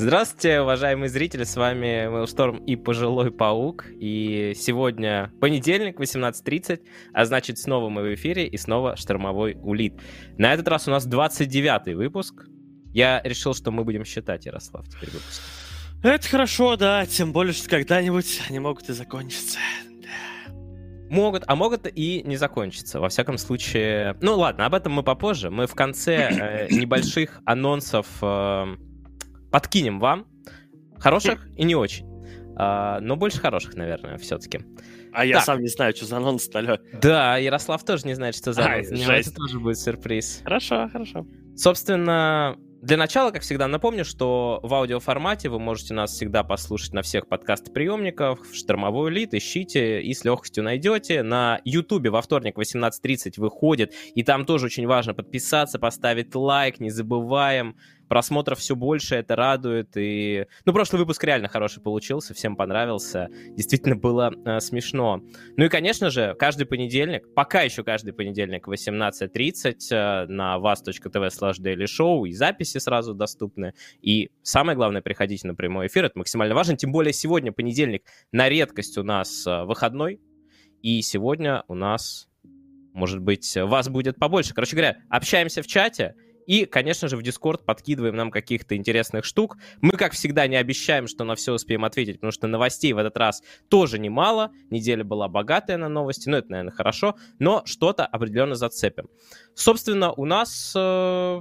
Здравствуйте, уважаемые зрители, с вами Мейлшторм и Пожилой Паук. И сегодня понедельник, 18.30, а значит снова мы в эфире и снова Штормовой Улит. На этот раз у нас 29-й выпуск. Я решил, что мы будем считать, Ярослав, теперь выпуск. Это хорошо, да, тем более, что когда-нибудь они могут и закончиться. Могут, а могут и не закончиться. Во всяком случае... Ну ладно, об этом мы попозже. Мы в конце э, небольших анонсов э, подкинем вам. Хороших и не очень. А, но больше хороших, наверное, все-таки. А я сам не знаю, что за анонс, алло. Да, Ярослав тоже не знает, что за анонс. Это тоже будет сюрприз. Хорошо, хорошо. Собственно, для начала, как всегда, напомню, что в аудиоформате вы можете нас всегда послушать на всех подкаст-приемниках, в «Штормовой элит», ищите и с легкостью найдете. На Ютубе во вторник 18.30 выходит, и там тоже очень важно подписаться, поставить лайк, не забываем просмотров все больше, это радует. И... Ну, прошлый выпуск реально хороший получился, всем понравился. Действительно было э, смешно. Ну и, конечно же, каждый понедельник, пока еще каждый понедельник в 18.30 э, на вас.тв slash daily show и записи сразу доступны. И самое главное, приходите на прямой эфир, это максимально важно. Тем более сегодня понедельник на редкость у нас э, выходной. И сегодня у нас, может быть, вас будет побольше. Короче говоря, общаемся в чате, и, конечно же, в Discord подкидываем нам каких-то интересных штук. Мы, как всегда, не обещаем, что на все успеем ответить, потому что новостей в этот раз тоже немало. Неделя была богатая на новости, ну, это, наверное, хорошо, но что-то определенно зацепим. Собственно, у нас... Э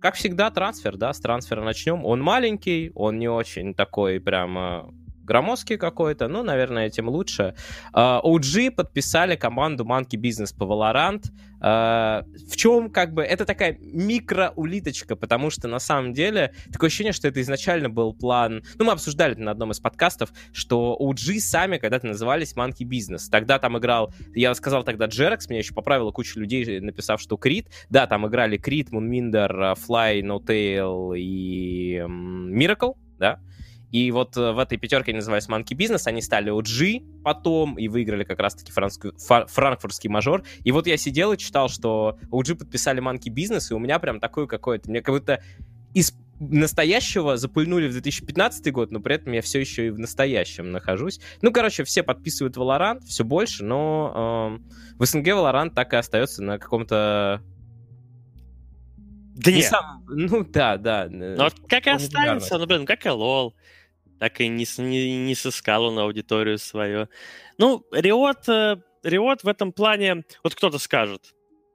как всегда, трансфер, да, с трансфера начнем. Он маленький, он не очень такой прям громоздкий какой-то, ну, наверное, тем лучше. Uh, OG подписали команду Monkey Business по Valorant. Uh, в чем, как бы, это такая микроулиточка, потому что, на самом деле, такое ощущение, что это изначально был план... Ну, мы обсуждали это на одном из подкастов, что OG сами когда-то назывались Monkey Business. Тогда там играл, я сказал тогда Джерекс, меня еще поправила куча людей, написав, что Крит. Да, там играли Крит, Мунминдер, Fly, No Tail и Miracle, да. И вот э, в этой пятерке они назывались Monkey Business, они стали OG потом и выиграли как раз-таки франкфуртский мажор. И вот я сидел и читал, что OG подписали Monkey Business, и у меня прям такое какое-то... Мне как будто из настоящего запульнули в 2015 год, но при этом я все еще и в настоящем нахожусь. Ну, короче, все подписывают Valorant, все больше, но э, в СНГ Valorant так и остается на каком-то да не. Сам, ну да, да. Ну, как и останется, ну, блин, как и лол так и не, не, не сыскал он аудиторию свою. Ну, Риот, э, Риот в этом плане... Вот кто-то скажет,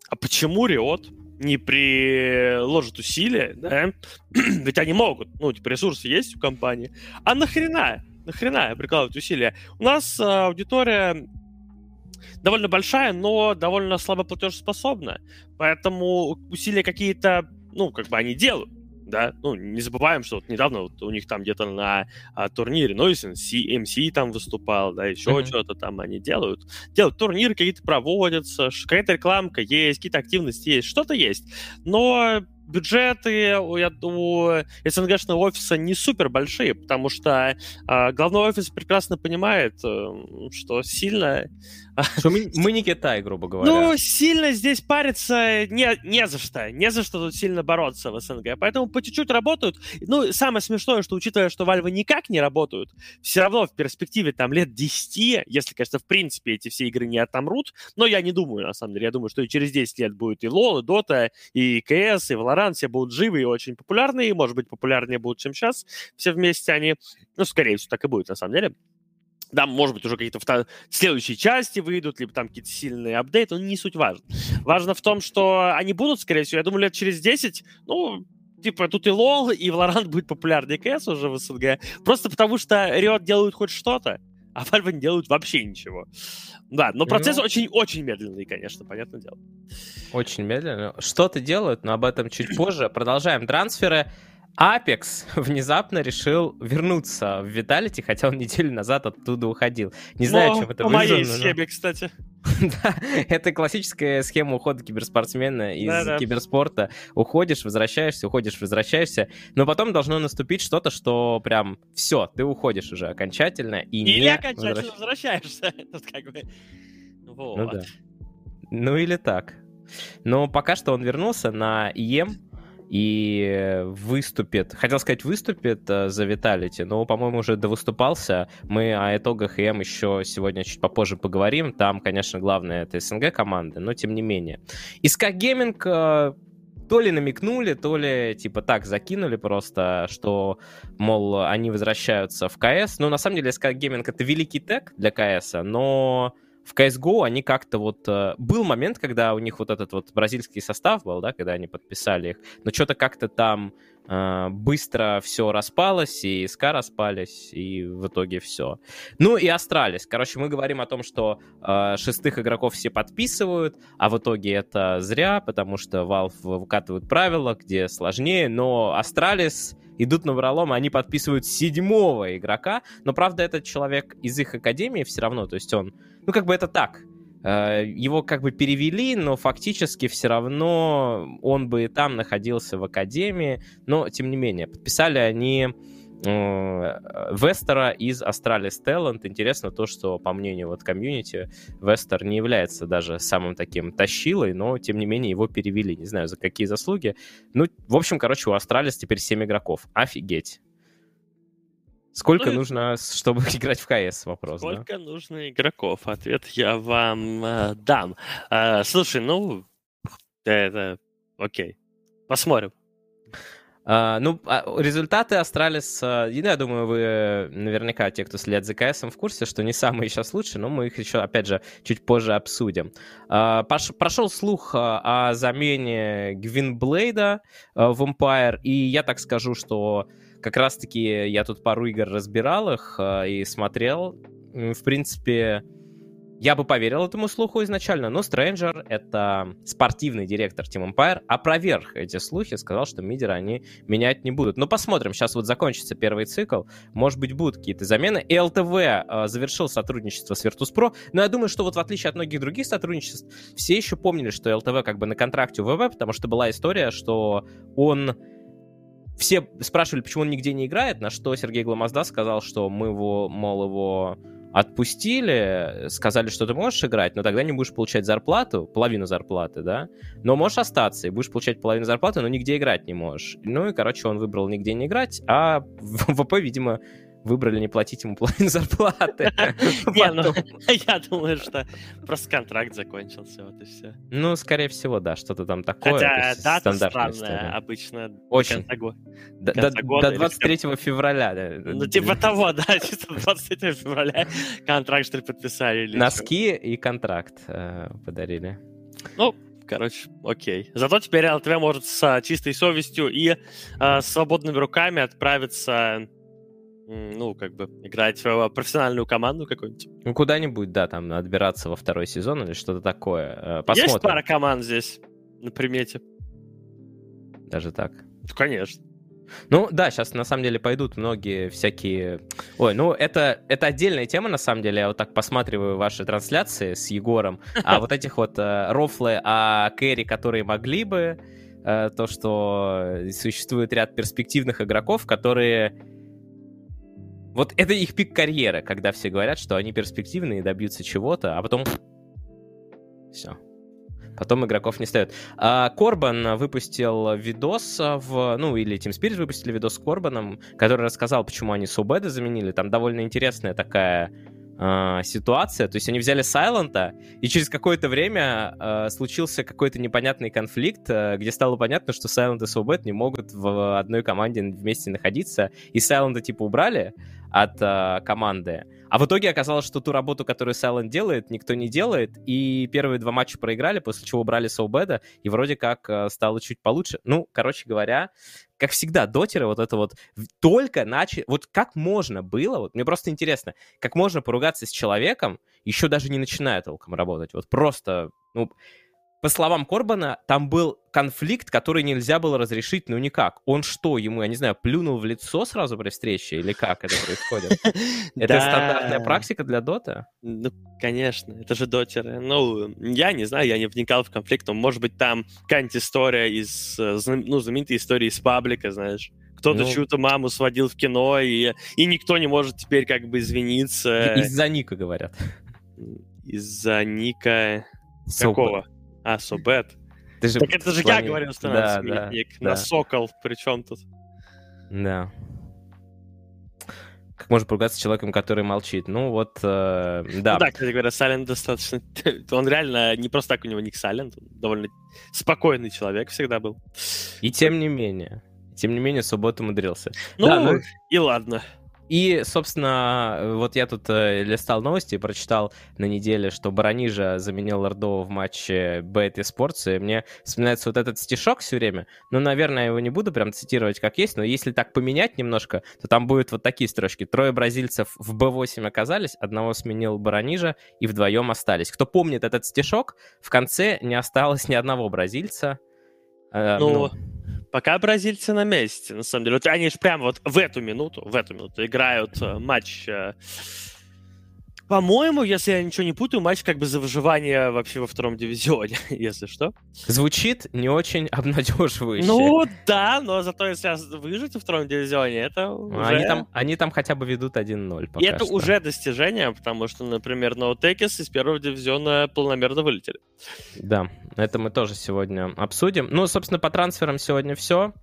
а почему Риот не приложит усилия, да? Ведь они могут, ну, типа, ресурсы есть у компании. А нахрена? Нахрена прикладывать усилия? У нас аудитория довольно большая, но довольно слабо платежеспособна. Поэтому усилия какие-то, ну, как бы они делают да, ну, не забываем, что вот недавно вот у них там где-то на а, турнире Noise MC, MC там выступал, да, еще mm-hmm. что-то там они делают. Делают турниры какие-то проводятся, какая-то рекламка есть, какие-то активности есть, что-то есть. Но бюджеты у, у СНГшного офиса не супер большие, потому что э, главный офис прекрасно понимает, э, что сильно что мы, мы не Китай, грубо говоря. Ну, сильно здесь париться не, не за что. Не за что тут сильно бороться в СНГ. Поэтому по чуть-чуть работают. Ну, самое смешное, что учитывая, что Valve никак не работают, все равно в перспективе там лет 10, если, конечно, в принципе эти все игры не отомрут, но я не думаю, на самом деле. Я думаю, что и через 10 лет будет и LoL, и Dota, и CS, и Valorant, все будут живы и очень популярные, и, может быть, популярнее будут, чем сейчас. Все вместе они, ну, скорее всего, так и будет, на самом деле. Да, может быть, уже какие-то следующие части выйдут, либо там какие-то сильные апдейты, но не суть важно. Важно в том, что они будут, скорее всего, я думаю, лет через 10, ну, типа, тут и лол, и Valorant будет популярнее КС уже в СНГ, просто потому что Riot делают хоть что-то, а Valve не делают вообще ничего. Да, но процесс очень-очень ну... медленный, конечно, понятное дело. Очень медленно. Что-то делают, но об этом чуть позже. Продолжаем трансферы. Apex внезапно решил вернуться в Виталити, хотя он неделю назад оттуда уходил. Не знаю, чем это вызвано. По моей схеме, но... кстати. да, это классическая схема ухода киберспортсмена из да, да. киберспорта. Уходишь, возвращаешься, уходишь, возвращаешься, но потом должно наступить что-то, что прям все, ты уходишь уже окончательно и или не окончательно возвращаешься. Тут как бы... вот. Ну да. Ну или так. Но пока что он вернулся на ИЕМ, и выступит, хотел сказать, выступит э, за Виталити, но, по-моему, уже довыступался. Мы о итогах ИМ еще сегодня чуть попозже поговорим. Там, конечно, главное это СНГ команды, но тем не менее. SK Gaming э, то ли намекнули, то ли типа так закинули просто, что, мол, они возвращаются в КС. Ну, на самом деле, SK Gaming это великий тег для КС, но в CSGO они как-то вот... Э, был момент, когда у них вот этот вот бразильский состав был, да, когда они подписали их, но что-то как-то там э, быстро все распалось, и SK распались, и в итоге все. Ну и Астралис. Короче, мы говорим о том, что э, шестых игроков все подписывают, а в итоге это зря, потому что Valve выкатывают правила, где сложнее, но Астралис идут напролом, они подписывают седьмого игрока, но, правда, этот человек из их академии все равно, то есть он ну, как бы это так. Э, его как бы перевели, но фактически все равно он бы и там находился в академии. Но, тем не менее, подписали они э, Вестера из Astralis Talent. Интересно то, что, по мнению вот комьюнити, Вестер не является даже самым таким тащилой, но, тем не менее, его перевели. Не знаю, за какие заслуги. Ну, в общем, короче, у Astralis теперь 7 игроков. Офигеть. Сколько ну, нужно, чтобы играть в КС? Вопрос. Сколько да? нужно игроков? Ответ я вам э, дам. Э, слушай, ну, это окей. Посмотрим. А, ну, а, результаты Астралис, э, я думаю, вы наверняка, те, кто следит за КСом, в курсе, что не самые сейчас лучшие, но мы их еще, опять же, чуть позже обсудим. Пош, прошел слух о замене Гвинблейва в Empire, и я так скажу, что как раз-таки я тут пару игр разбирал их э, и смотрел. В принципе, я бы поверил этому слуху изначально, но Стрэнджер, это спортивный директор Team Empire, опроверг эти слухи, сказал, что мидеры они менять не будут. Но посмотрим, сейчас вот закончится первый цикл, может быть, будут какие-то замены. И ЛТВ э, завершил сотрудничество с Virtus.pro, но я думаю, что вот в отличие от многих других сотрудничеств, все еще помнили, что ЛТВ как бы на контракте у ВВ, потому что была история, что он все спрашивали, почему он нигде не играет, на что Сергей Гламазда сказал, что мы его, мол, его отпустили, сказали, что ты можешь играть, но тогда не будешь получать зарплату, половину зарплаты, да, но можешь остаться и будешь получать половину зарплаты, но нигде играть не можешь. Ну и, короче, он выбрал нигде не играть, а в ВП, видимо, выбрали не платить ему половину зарплаты. Не, ну, я думаю, что просто контракт закончился, вот и все. Ну, скорее всего, да, что-то там такое. Хотя дата странная, обычно Очень. До 23 февраля. Ну, типа того, да, 23 февраля контракт, что ли, подписали. Носки и контракт э, подарили. Ну, короче, окей. Зато теперь ЛТВ может с чистой совестью и э, свободными руками отправиться ну, как бы, играть в профессиональную команду какую-нибудь. Ну, куда-нибудь, да, там, отбираться во второй сезон или что-то такое. Посмотрим. Есть пара команд здесь на примете? Даже так? Ну, конечно. Ну да, сейчас на самом деле пойдут многие всякие... Ой, ну это, это отдельная тема, на самом деле. Я вот так посматриваю ваши трансляции с Егором. А вот этих вот э, рофлы о Кэрри, которые могли бы, э, то, что существует ряд перспективных игроков, которые вот это их пик карьеры, когда все говорят, что они перспективные и добьются чего-то, а потом... Все. Потом игроков не стает. А, Корбан выпустил видос в... Ну, или Team Spirit выпустили видос с Корбаном, который рассказал, почему они Субеда заменили. Там довольно интересная такая э, ситуация. То есть они взяли Сайлента, и через какое-то время э, случился какой-то непонятный конфликт, э, где стало понятно, что Сайлент и Субет не могут в одной команде вместе находиться. И Сайлента типа убрали, от э, команды. А в итоге оказалось, что ту работу, которую Silent делает, никто не делает, и первые два матча проиграли, после чего убрали Соубеда, и вроде как э, стало чуть получше. Ну, короче говоря, как всегда, дотеры вот это вот только начали... Вот как можно было, вот мне просто интересно, как можно поругаться с человеком, еще даже не начиная толком работать, вот просто, ну, по словам Корбана, там был конфликт, который нельзя было разрешить, ну никак. Он что, ему, я не знаю, плюнул в лицо сразу при встрече, или как это происходит? Это стандартная практика для Дота? Ну, конечно, это же дотеры. Ну, я не знаю, я не вникал в конфликт, но, может быть, там какая-нибудь история из, э, ну, знаменитая история из паблика, знаешь. Кто-то ну, чью-то маму сводил в кино, и, и никто не может теперь как бы извиниться. Из-за Ника, говорят. Из-за Ника... Какого? А, Собет. Ты же так это же я говорил, что да, да, на да. сокол, причем тут. Да. Как можно поругаться с человеком, который молчит? Ну вот, э, да. Ну, да, кстати говоря, Сайлент достаточно... Он реально не просто так у него ник Сайлент, он довольно спокойный человек всегда был. И тем не менее, тем не менее, субботу умудрился. Ну, да, ну и ладно. И, собственно, вот я тут э, листал новости и прочитал на неделе, что Баранижа заменил Лордова в матче Бэт и Спортс, и мне вспоминается вот этот стишок все время. Ну, наверное, я его не буду прям цитировать как есть, но если так поменять немножко, то там будут вот такие строчки. Трое бразильцев в Б8 оказались, одного сменил Баранижа, и вдвоем остались. Кто помнит этот стишок, в конце не осталось ни одного бразильца. Э, ну, ну Пока бразильцы на месте, на самом деле. Вот они же прямо вот в эту минуту, в эту минуту играют э, матч э, по-моему, если я ничего не путаю, матч как бы за выживание вообще во втором дивизионе, если что. Звучит не очень обнадеживающе. Ну да, но зато если выжить во втором дивизионе, это уже... Они там, они там хотя бы ведут 1-0 И это что. уже достижение, потому что, например, Ноутекис из первого дивизиона полномерно вылетели. Да, это мы тоже сегодня обсудим. Ну, собственно, по трансферам сегодня все.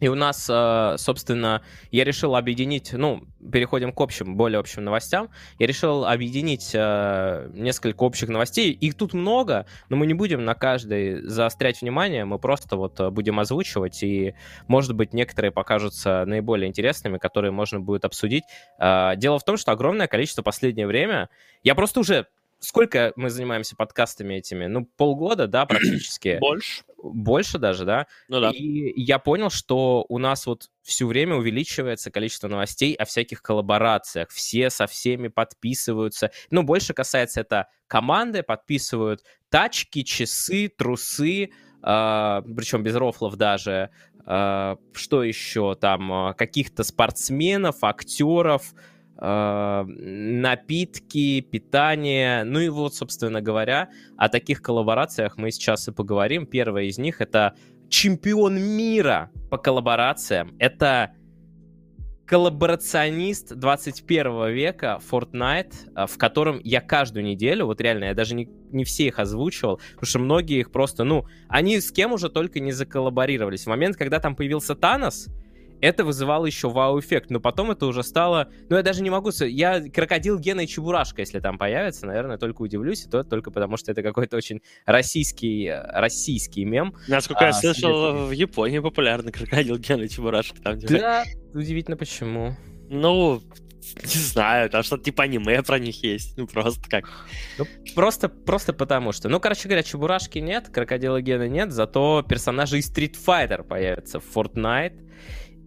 И у нас, э, собственно, я решил объединить, ну, переходим к общим, более общим новостям. Я решил объединить э, несколько общих новостей. Их тут много, но мы не будем на каждой заострять внимание, мы просто вот э, будем озвучивать, и, может быть, некоторые покажутся наиболее интересными, которые можно будет обсудить. Дело в том, что огромное количество последнее время, я просто уже сколько мы занимаемся подкастами этими? Ну, полгода, да, практически. Больше. Больше даже, да? Ну да. И я понял, что у нас вот все время увеличивается количество новостей о всяких коллаборациях. Все со всеми подписываются. Ну, больше касается это команды, подписывают тачки, часы, трусы, э, а, причем без рофлов даже. Э, что еще там? А, каких-то спортсменов, актеров, напитки, питание. Ну и вот, собственно говоря, о таких коллаборациях мы сейчас и поговорим. Первая из них это чемпион мира по коллаборациям. Это коллаборационист 21 века Fortnite, э, в котором я каждую неделю, вот реально, я даже не, не все их озвучивал, потому что многие их просто, ну, они с кем уже только не заколлаборировались. В момент, когда там появился Танос, это вызывало еще вау-эффект, но потом это уже стало... Ну, я даже не могу... Я крокодил Гена и Чебурашка, если там появится, наверное, только удивлюсь, и то только потому, что это какой-то очень российский, российский мем. Насколько а, я слышал, в Японии популярны крокодил Гена и Чебурашка. Там, где... Да, удивительно почему. Ну, не знаю, там что-то типа аниме про них есть. Ну, просто как. Ну, просто, просто потому что. Ну, короче говоря, Чебурашки нет, Крокодила Гена нет, зато персонажи из Street Fighter появятся в Fortnite.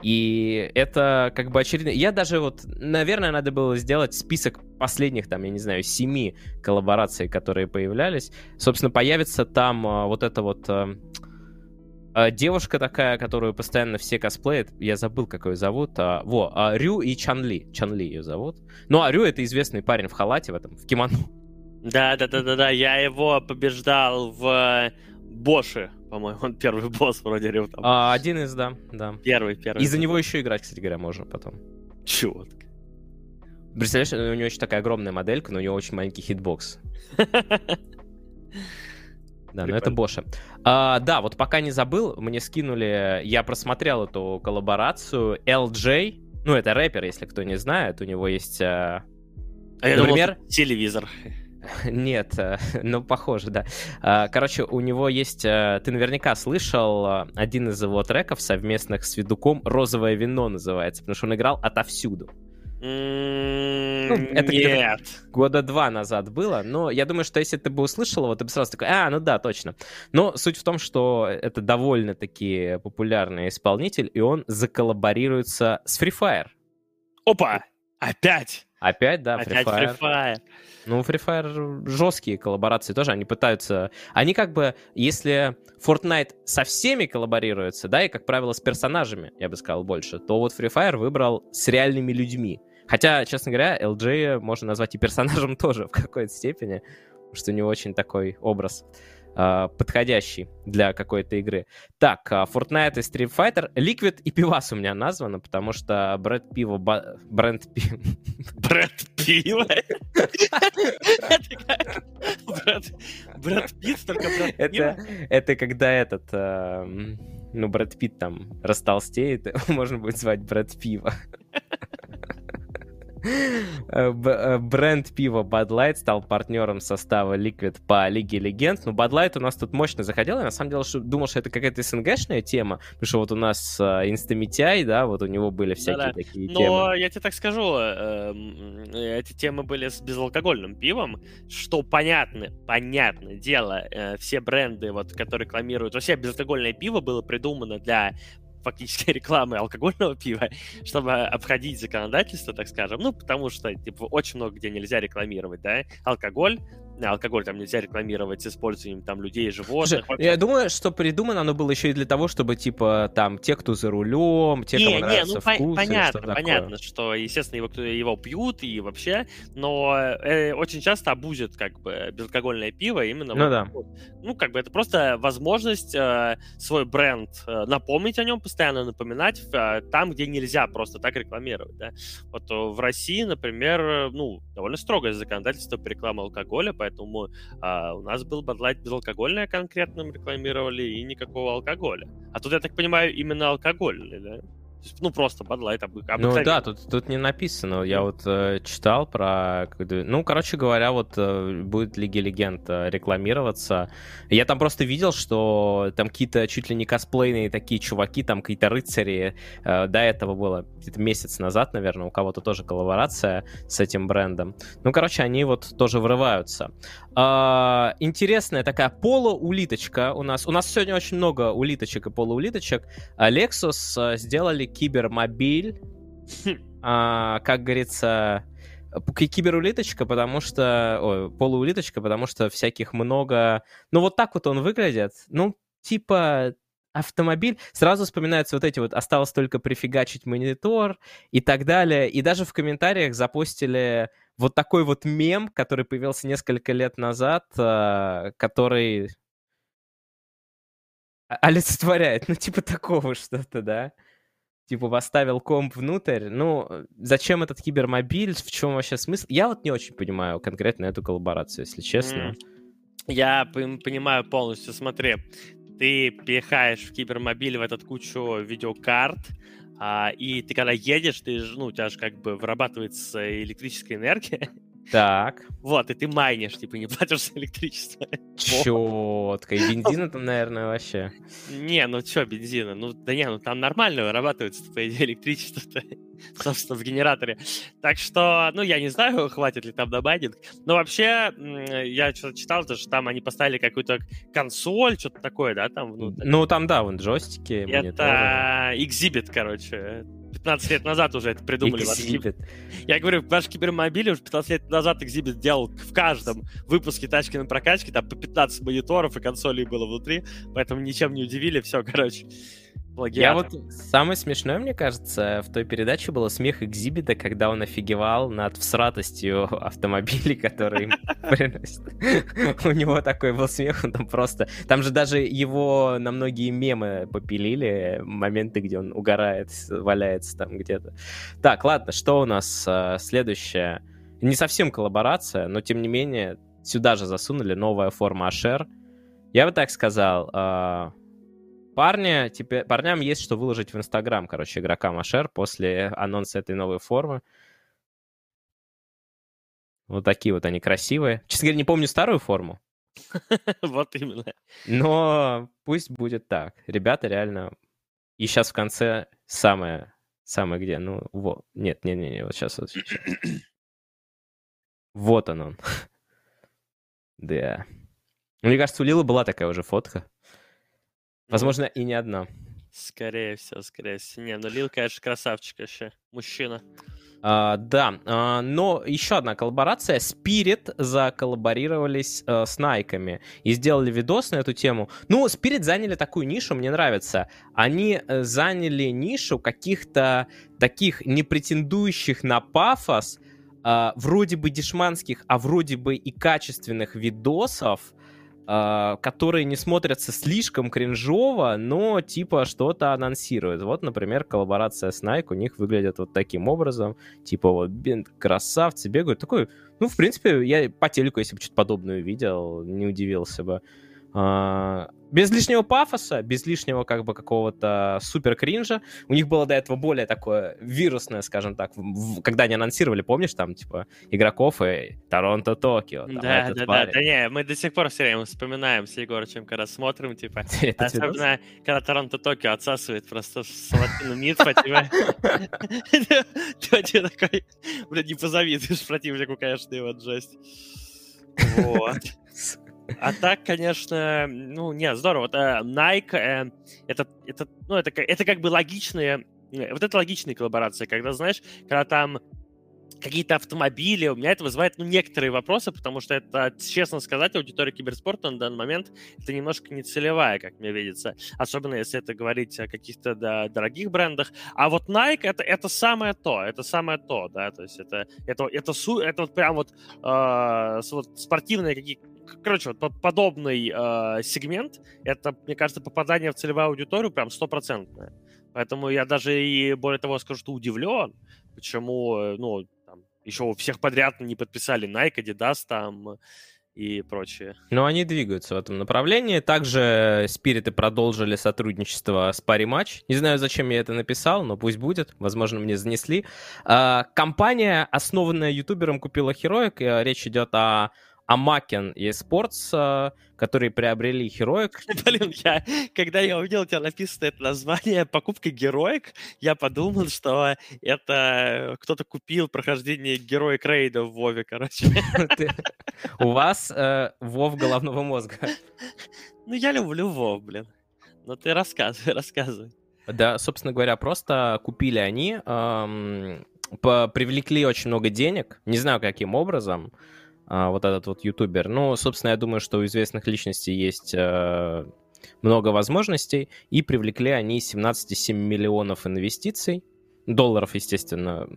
И это как бы очередно. Я даже вот, наверное, надо было сделать список последних, там, я не знаю, семи коллабораций, которые появлялись. Собственно, появится там а, вот эта вот а, а, девушка такая, которую постоянно все косплеят. Я забыл, как ее зовут. А, во, а, Рю и Чанли. Чанли ее зовут. Ну, а Рю это известный парень в халате в этом, в кимоно. Да, да, да, да, да. Я его побеждал в Боши, по-моему, он первый босс вроде Рю там. А, один из, да, да. Первый, первый. И за него еще играть, кстати говоря, можно потом. Четко. Представляешь, у него очень такая огромная моделька, но у него очень маленький хитбокс. Да, но это Боша. А, да, вот пока не забыл, мне скинули, я просмотрел эту коллаборацию LJ, ну это рэпер, если кто не знает, у него есть, а, а например, думал, телевизор. Нет, э, ну, похоже, да. А, короче, у него есть... Э, ты наверняка слышал э, один из его треков совместных с Ведуком «Розовое вино» называется, потому что он играл отовсюду. Ну, это Нет. года два назад было, но я думаю, что если ты бы услышал его, ты бы сразу такой, а, ну да, точно. Но суть в том, что это довольно-таки популярный исполнитель, и он заколлаборируется с Free Fire. Опа! Опять! Опять, да, Free Опять Fire. Free Fire. Ну, Free Fire жесткие коллаборации тоже, они пытаются... Они как бы, если Fortnite со всеми коллаборируется, да, и, как правило, с персонажами, я бы сказал, больше, то вот Free Fire выбрал с реальными людьми. Хотя, честно говоря, LG можно назвать и персонажем тоже в какой-то степени, что него очень такой образ. А, подходящий для какой-то игры. Так, а, Fortnite и Street Fighter. Liquid и Пивас у меня названо, потому что бренд пива... Бренд пива... Бренд пива? Брэд Питт, только Брэд это, это когда этот, э, ну, Брэд Питт там растолстеет, можно будет звать Брэд Пиво. Э, э, бренд пива Bud Light стал партнером состава Liquid по Лиге Легенд. Но Bud Light у нас тут мощно заходил. Я на самом деле думал, что это какая-то СНГшная тема, потому что вот у нас Инстамитяй, да, вот у него были всякие да, такие Но темы. Но я тебе так скажу, эм, эти темы были с безалкогольным пивом, что понятно, понятное дело, э, все бренды, вот, которые рекламируют, вообще безалкогольное пиво было придумано для фактически рекламы алкогольного пива, чтобы обходить законодательство, так скажем. Ну, потому что, типа, очень много где нельзя рекламировать, да, алкоголь, алкоголь там нельзя рекламировать с использованием там людей, животных. Слушай, я думаю, что придумано оно было еще и для того, чтобы типа там те, кто за рулем, те, не, кому не, нравится ну, вкус, понятно, что понятно, что естественно его его пьют и вообще, но э, очень часто обузят как бы безалкогольное пиво именно. Ну вот, да. Ну как бы это просто возможность э, свой бренд э, напомнить о нем постоянно напоминать э, там, где нельзя просто так рекламировать, да. Вот э, в России, например, ну довольно строгое законодательство по рекламе алкоголя, поэтому а, у нас был Light безалкогольное конкретно рекламировали и никакого алкоголя. А тут, я так понимаю, именно алкогольный, да? Ну, просто Bud Light обыкновенный. Ну да, тут, тут не написано. Я вот э, читал про... Ну, короче говоря, вот э, будет Лиги Легенд э, рекламироваться. Я там просто видел, что там какие-то чуть ли не косплейные такие чуваки, там какие-то рыцари. Э, до этого было где-то месяц назад, наверное, у кого-то тоже коллаборация с этим брендом. Ну, короче, они вот тоже врываются. Э, интересная такая полуулиточка у нас. У нас сегодня очень много улиточек и полуулиточек. Lexus э, сделали кибермобиль, а, как говорится, киберулиточка, потому что... Ой, полуулиточка, потому что всяких много... Ну, вот так вот он выглядит. Ну, типа автомобиль, сразу вспоминаются вот эти вот «осталось только прифигачить монитор» и так далее. И даже в комментариях запустили вот такой вот мем, который появился несколько лет назад, а, который олицетворяет, ну, типа такого что-то, да? Типа поставил комп внутрь. Ну, зачем этот кибермобиль? В чем вообще смысл? Я вот не очень понимаю конкретно эту коллаборацию, если честно. Я понимаю полностью. Смотри, ты пихаешь в кибермобиль в этот кучу видеокарт, а, и ты когда едешь, ты, ну, у тебя же как бы вырабатывается электрическая энергия, Так. Вот, и ты майнишь, типа, не платишь за электричество. Четко. И бензина там, наверное, вообще. Не, ну что бензина? Ну, да не, ну там нормально вырабатывается, по идее, электричество-то, собственно, в генераторе. Так что, ну, я не знаю, хватит ли там на майнинг. Но вообще, я что-то читал, что там они поставили какую-то консоль, что-то такое, да, там внутри. Ну, там, да, вон джойстики, Это экзибит, короче. 15 лет назад уже это придумали. Exhibit. Я говорю, ваш кибермобиль уже 15 лет назад Exhibit делал в каждом выпуске тачки на прокачке, там по 15 мониторов и консолей было внутри, поэтому ничем не удивили, все, короче. Я вот самое смешное, мне кажется, в той передаче было смех Экзибита, когда он офигевал над всратостью автомобилей, которые приносят. У него такой был смех, он там просто... Там же даже его на многие мемы попилили, моменты, где он угорает, валяется там где-то. Так, ладно, что у нас а, следующее? Не совсем коллаборация, но тем не менее сюда же засунули новая форма Ашер. Я бы так сказал, а, Парня, типа, парням есть что выложить в Инстаграм, короче, игрока Машер после анонса этой новой формы. Вот такие вот они красивые. Честно говоря, не помню старую форму. Вот именно. Но пусть будет так. Ребята реально... И сейчас в конце самое... Самое где? Ну, вот. Нет, не, не, не, вот сейчас вот. Сейчас. Вот он он. Да. Мне кажется, у Лилы была такая уже фотка. Возможно, и не одна. Скорее всего, скорее всего. Не, ну Лил, конечно, красавчик еще. Мужчина. А, да, а, но еще одна коллаборация. Spirit заколлаборировались а, с Найками и сделали видос на эту тему. Ну, Spirit заняли такую нишу, мне нравится. Они э, заняли нишу каких-то таких не претендующих на пафос, а, вроде бы дешманских, а вроде бы и качественных видосов, которые не смотрятся слишком кринжово, но типа что-то анонсируют. Вот, например, коллаборация с Nike у них выглядит вот таким образом. Типа вот красавцы бегают. Такой, ну, в принципе, я по телеку, если бы что-то подобное увидел, не удивился бы. А, без лишнего пафоса, без лишнего как бы какого-то супер кринжа. У них было до этого более такое вирусное, скажем так, когда они анонсировали, помнишь, там, типа, игроков и Торонто, Токио. да, да, да, да, не, мы до сих пор все время вспоминаем с Егорычем, когда смотрим, типа, особенно, когда Торонто, Токио отсасывает просто Салатину Мид по тебе. Ты такой, блин, не позавидуешь противнику, конечно, его жесть. Вот. А так, конечно, ну, не, здорово. Э, Nike, э, это, это, ну, это, это как бы логичные, э, вот это логичные коллаборации, когда, знаешь, когда там какие-то автомобили, у меня это вызывает ну, некоторые вопросы, потому что это, честно сказать, аудитория киберспорта на данный момент это немножко не целевая, как мне видится, особенно если это говорить о каких-то да, дорогих брендах. А вот Nike это, это самое то, это самое то, да, то есть это, это, это, это, это вот прям вот, э, вот спортивные какие короче, вот подобный э, сегмент, это, мне кажется, попадание в целевую аудиторию прям стопроцентное. Поэтому я даже и, более того, скажу, что удивлен, почему, э, ну, там, еще всех подряд не подписали Nike, Adidas там и прочее. Но они двигаются в этом направлении. Также спириты продолжили сотрудничество с Пари Матч. Не знаю, зачем я это написал, но пусть будет. Возможно, мне занесли. А, компания, основанная ютубером, купила Heroic. Речь идет о Амакен eSports, которые приобрели Heroic. Блин, я, когда я увидел, у тебя написано это название покупка Heroic, я подумал, что это кто-то купил прохождение Heroic рейда в Вове, короче. У вас э, Вов головного мозга. Ну, я люблю Вов, блин. Ну, ты рассказывай, рассказывай. Да, собственно говоря, просто купили они, привлекли очень много денег, не знаю каким образом, вот этот вот ютубер. Ну, собственно, я думаю, что у известных личностей есть э, много возможностей, и привлекли они 17,7 миллионов инвестиций, долларов, естественно,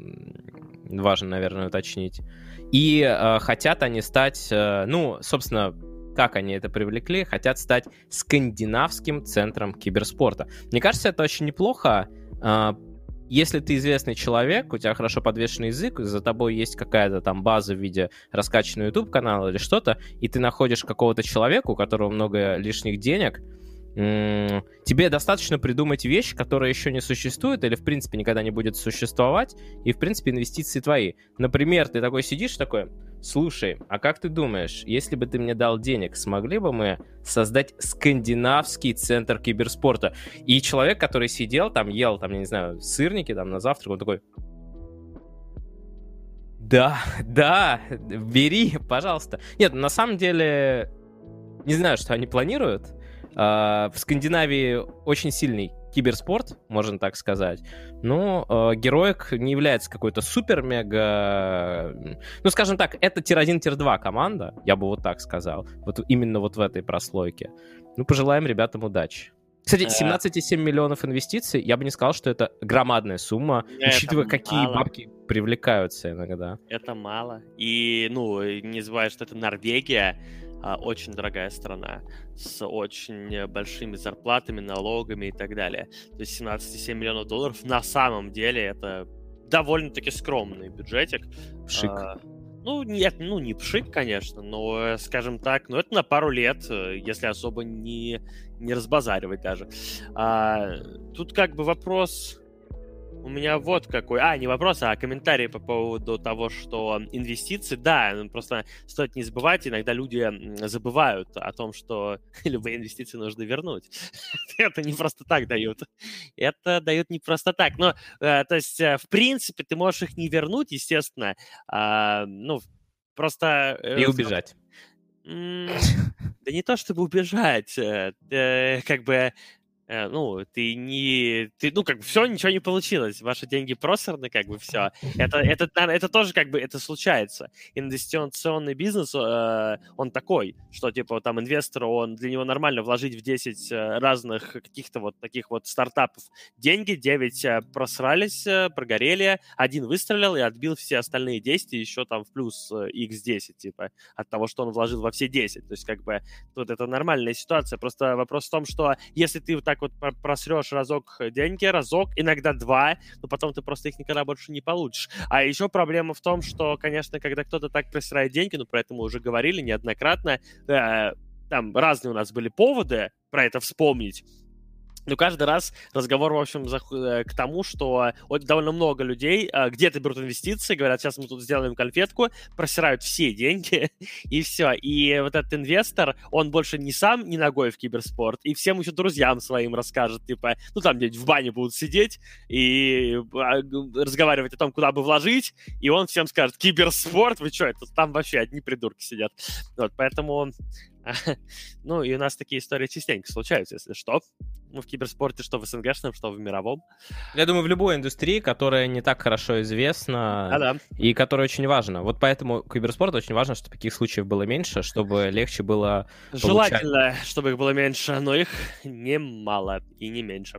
важно, наверное, уточнить. И э, хотят они стать, э, ну, собственно, как они это привлекли, хотят стать скандинавским центром киберспорта. Мне кажется, это очень неплохо, э, если ты известный человек, у тебя хорошо подвешенный язык, за тобой есть какая-то там база в виде раскачанного YouTube канала или что-то, и ты находишь какого-то человека, у которого много лишних денег, тебе достаточно придумать вещь, которая еще не существует или, в принципе, никогда не будет существовать, и, в принципе, инвестиции твои. Например, ты такой сидишь, такой, слушай, а как ты думаешь, если бы ты мне дал денег, смогли бы мы создать скандинавский центр киберспорта? И человек, который сидел там, ел, там, я не знаю, сырники там на завтрак, он такой, да, да, бери, пожалуйста. Нет, на самом деле, не знаю, что они планируют, в Скандинавии очень сильный киберспорт, можно так сказать. Но э, Героик не является какой-то супер-мега... Ну, скажем так, это тир-1, тир-2 команда, я бы вот так сказал. Вот именно вот в этой прослойке. Ну, пожелаем ребятам удачи. Кстати, 17,7 э. миллионов инвестиций, я бы не сказал, что это громадная сумма, это учитывая, мало. какие бабки привлекаются иногда. Это мало. И, ну, не забывай, что это Норвегия, а, очень дорогая страна с очень большими зарплатами, налогами и так далее. То есть 17,7 миллионов долларов на самом деле это довольно-таки скромный бюджетик. Пшик. А, ну, нет, ну не пшик, конечно, но, скажем так, ну это на пару лет, э, если особо не, не разбазаривать даже. А, тут как бы вопрос у меня вот какой... А, не вопрос, а комментарий по поводу того, что инвестиции, да, ну, просто стоит не забывать, иногда люди забывают о том, что любые инвестиции нужно вернуть. Это не просто так дают. Это дают не просто так. Но, э, то есть, э, в принципе, ты можешь их не вернуть, естественно. А, ну, просто... Э, И убежать. Да не то, чтобы убежать. Как бы ну, ты не... Ты, ну, как бы все, ничего не получилось. Ваши деньги просраны, как бы все. Это, это, это тоже как бы это случается. Инвестиционный бизнес, э, он такой, что, типа, там, инвестор, он, для него нормально вложить в 10 э, разных каких-то вот таких вот стартапов деньги, 9 э, просрались, прогорели, один выстрелил и отбил все остальные 10, и еще там в плюс x10, типа, от того, что он вложил во все 10. То есть, как бы, тут это нормальная ситуация. Просто вопрос в том, что если ты вот так вот просрешь разок деньги, разок, иногда два, но потом ты просто их никогда больше не получишь. А еще проблема в том, что, конечно, когда кто-то так просирает деньги, ну, про это мы уже говорили неоднократно, э, там разные у нас были поводы про это вспомнить, но каждый раз разговор, в общем, э, к тому, что довольно много людей а, где-то берут инвестиции, говорят, сейчас мы тут сделаем конфетку, просирают все деньги, и все. И вот этот инвестор, он больше не сам не ногой в киберспорт, и всем еще друзьям своим расскажет, типа, ну там где-нибудь в бане будут сидеть и а, разговаривать о том, куда бы вложить, и он всем скажет, киберспорт, вы что, это там вообще одни придурки сидят. Вот, поэтому ну, и у нас такие истории частенько случаются, если что. Ну, в киберспорте, что в СНГшном, что в мировом. Я думаю, в любой индустрии, которая не так хорошо известна а, да. и которая очень важна. Вот поэтому киберспорт очень важно, чтобы таких случаев было меньше, чтобы легче было Желательно, получать. чтобы их было меньше, но их немало и не меньше.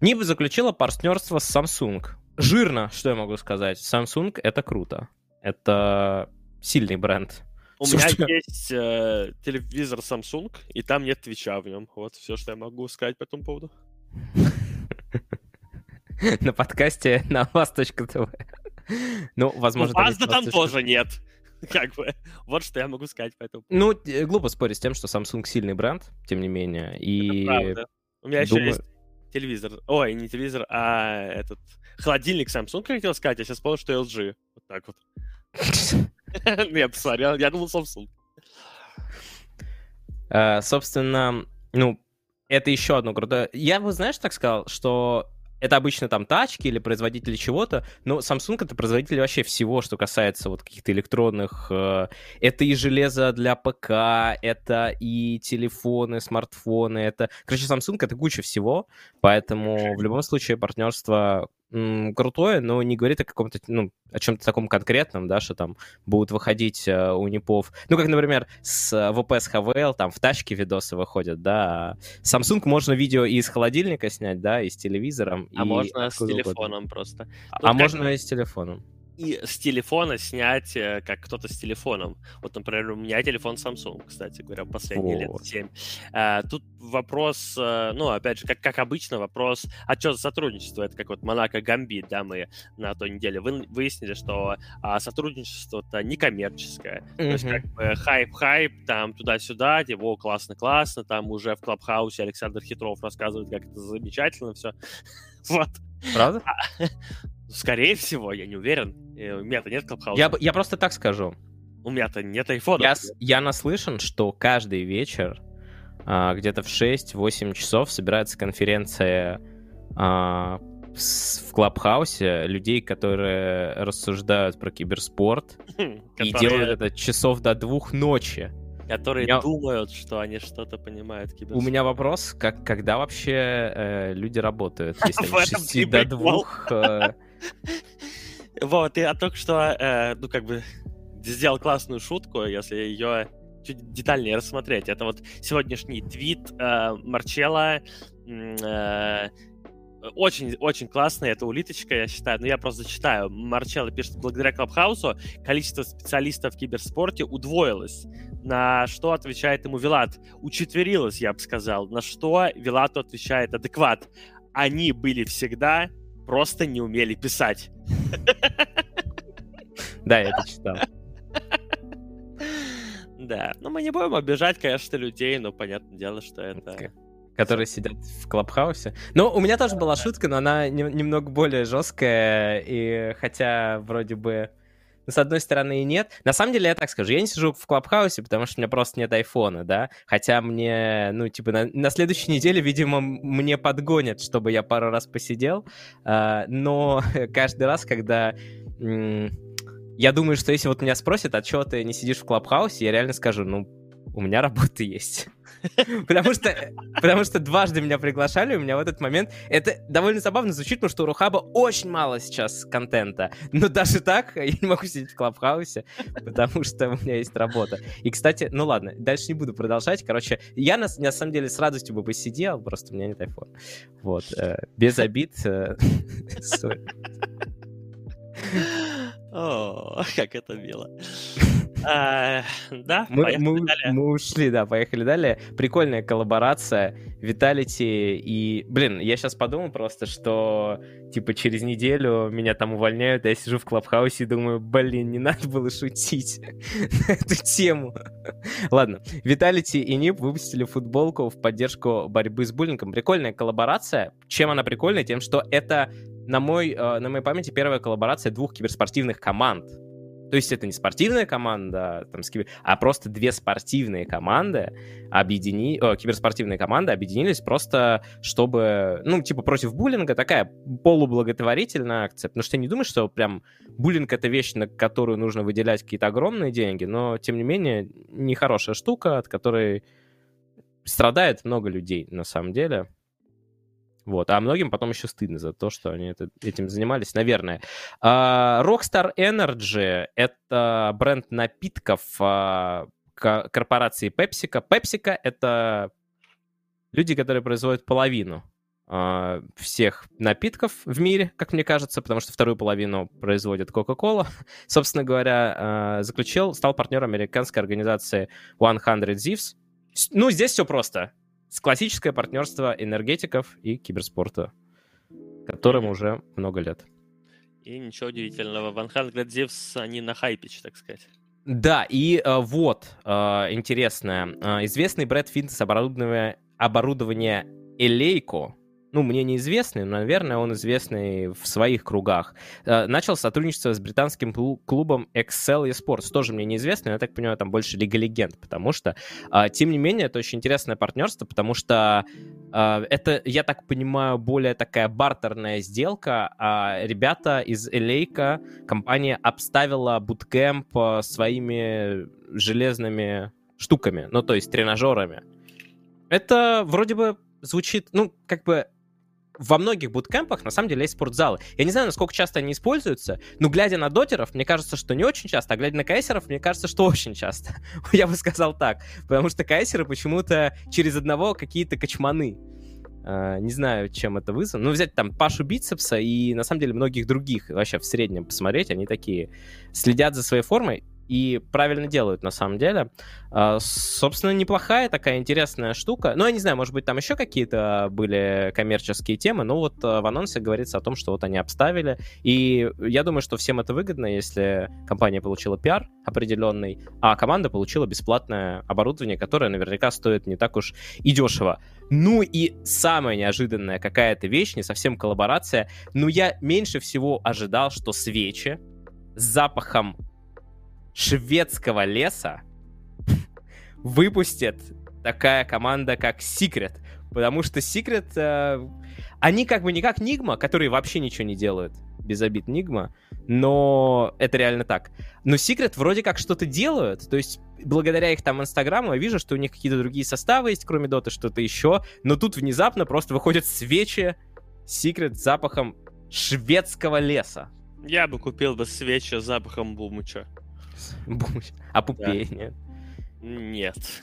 НИБ заключила партнерство с Samsung. Жирно, что я могу сказать. Samsung — это круто. Это сильный бренд. У меня есть э, телевизор Samsung, и там нет твича в нем. Вот все, что я могу сказать по этому поводу. На подкасте на вас.тв. Ну, возможно... У вас там тоже нет. Как бы. Вот что я могу сказать по этому Ну, глупо спорить с тем, что Samsung сильный бренд, тем не менее. И... У меня еще есть телевизор. Ой, не телевизор, а этот холодильник Samsung, хотел сказать, я сейчас понял, что LG. Вот так вот. Нет, смотрел, я думал Samsung. Uh, собственно, ну, это еще одно крутое. Я бы, знаешь, так сказал, что это обычно там тачки или производители чего-то, но Samsung это производитель вообще всего, что касается вот каких-то электронных. Э, это и железо для ПК, это и телефоны, смартфоны, это... Короче, Samsung это куча всего, поэтому в любом случае партнерство крутое, но не говорит о каком-то, ну, о чем-то таком конкретном, да, что там будут выходить э, у НИПов. Ну, как, например, с VPS HVL, там в тачке видосы выходят, да. Samsung можно видео и из холодильника снять, да, и с телевизором. А и можно с телефоном угодно. просто. Тут а как... можно и с телефоном и с телефона снять, э, как кто-то с телефоном. Вот, например, у меня телефон Samsung, кстати говоря, последние вот. лет 7. А, тут вопрос, э, ну, опять же, как, как обычно, вопрос, а что за сотрудничество? Это как вот Монако Гамбит, да, мы на той неделе вы, выяснили, что а, сотрудничество-то некоммерческое. Mm-hmm. То есть как бы хайп-хайп, там туда-сюда, его классно-классно, там уже в Клабхаусе Александр Хитров рассказывает, как это замечательно все. вот. Правда? Скорее всего, я не уверен. Э, у меня-то нет Клабхауса. Я, я просто так скажу. У меня-то нет айфона. Я, я наслышан, что каждый вечер а, где-то в 6-8 часов собирается конференция а, в Клабхаусе людей, которые рассуждают про киберспорт и делают это часов до двух ночи. Которые меня... думают, что они что-то понимают киберспорт. У меня вопрос, как, когда вообще э, люди работают, если с 6 до 2... Вот, я только что, э, ну, как бы, сделал классную шутку, если ее чуть детальнее рассмотреть. Это вот сегодняшний твит э, Марчелла, э, очень, очень классный, это улиточка, я считаю, но я просто зачитаю. Марчелло пишет, благодаря Клабхаусу количество специалистов в киберспорте удвоилось. На что отвечает ему Вилат? Учетверилось, я бы сказал. На что Вилату отвечает адекват. Они были всегда, просто не умели писать. Да, я это читал. Да, ну мы не будем обижать, конечно, людей, но понятное дело, что это... Которые сидят в Клабхаусе. Ну, у меня тоже была шутка, но она немного более жесткая, и хотя вроде бы с одной стороны и нет. На самом деле, я так скажу, я не сижу в Клабхаусе, потому что у меня просто нет айфона, да, хотя мне, ну, типа, на, на следующей неделе, видимо, мне подгонят, чтобы я пару раз посидел, а, но каждый раз, когда... Я думаю, что если вот меня спросят, а чего ты не сидишь в Клабхаусе, я реально скажу, ну, у меня работа есть. Потому что, потому что дважды меня приглашали, у меня в этот момент... Это довольно забавно звучит, потому что у Рухаба очень мало сейчас контента. Но даже так я не могу сидеть в Клабхаусе, потому что у меня есть работа. И, кстати, ну ладно, дальше не буду продолжать. Короче, я на, на самом деле с радостью бы посидел, просто у меня нет iPhone. Вот. Э, без обид. Э, О, как это мило. А, да, мы, мы, мы ушли, да, поехали далее. Прикольная коллаборация Виталити и... Блин, я сейчас подумал просто, что типа через неделю меня там увольняют, а я сижу в Клабхаусе и думаю, блин, не надо было шутить на эту тему. Ладно, Виталити и Нип выпустили футболку в поддержку борьбы с буллингом. Прикольная коллаборация. Чем она прикольная? Тем, что это на, мой, э, на моей памяти первая коллаборация двух киберспортивных команд. То есть это не спортивная команда, там, а просто две спортивные команды объедини... О, киберспортивные команды объединились просто, чтобы, ну, типа, против буллинга, такая полублаготворительная акция. Потому что я не думаю, что прям буллинг — это вещь, на которую нужно выделять какие-то огромные деньги, но, тем не менее, нехорошая штука, от которой страдает много людей, на самом деле. Вот. А многим потом еще стыдно за то, что они это, этим занимались, наверное. Uh, Rockstar Energy — это бренд напитков uh, корпорации PepsiCo. PepsiCo — это люди, которые производят половину uh, всех напитков в мире, как мне кажется, потому что вторую половину производит Coca-Cola. Собственно говоря, заключил, стал партнером американской организации 100 Thieves. Ну, здесь все просто классическое партнерство энергетиков и киберспорта, которым уже много лет. И ничего удивительного, Ван Хангред Зевс, они на хайпич, так сказать. Да, и э, вот э, интересное. Э, известный Брэд Финтес оборудование, оборудование Элейко ну, мне неизвестный, но, наверное, он известный в своих кругах. Э, начал сотрудничество с британским клубом Excel Esports. Тоже мне неизвестный, я так понимаю, там больше Лига Легенд, потому что, а, тем не менее, это очень интересное партнерство, потому что а, это, я так понимаю, более такая бартерная сделка. А ребята из Элейка, компания обставила буткемп э, своими железными штуками, ну, то есть тренажерами. Это вроде бы звучит, ну, как бы во многих буткемпах на самом деле есть спортзалы. Я не знаю, насколько часто они используются, но глядя на дотеров, мне кажется, что не очень часто, а глядя на кайсеров, мне кажется, что очень часто. Я бы сказал так. Потому что кайсеры почему-то через одного какие-то качманы. Uh, не знаю, чем это вызвано. Ну, взять там Пашу Бицепса и, на самом деле, многих других вообще в среднем посмотреть, они такие следят за своей формой и правильно делают на самом деле. А, собственно, неплохая такая интересная штука. Ну, я не знаю, может быть, там еще какие-то были коммерческие темы, но вот а, в анонсе говорится о том, что вот они обставили. И я думаю, что всем это выгодно, если компания получила пиар определенный, а команда получила бесплатное оборудование, которое наверняка стоит не так уж и дешево. Ну и самая неожиданная какая-то вещь, не совсем коллаборация, но я меньше всего ожидал, что свечи с запахом шведского леса выпустит такая команда, как Secret. Потому что Secret, э, они как бы не как Нигма, которые вообще ничего не делают. Без обид Нигма. Но это реально так. Но Secret вроде как что-то делают. То есть благодаря их там инстаграму я вижу, что у них какие-то другие составы есть, кроме Доты, что-то еще. Но тут внезапно просто выходят свечи Secret с запахом шведского леса. Я бы купил бы свечи с запахом Бумыча. Бумыч. А Пупей да. нет? Нет.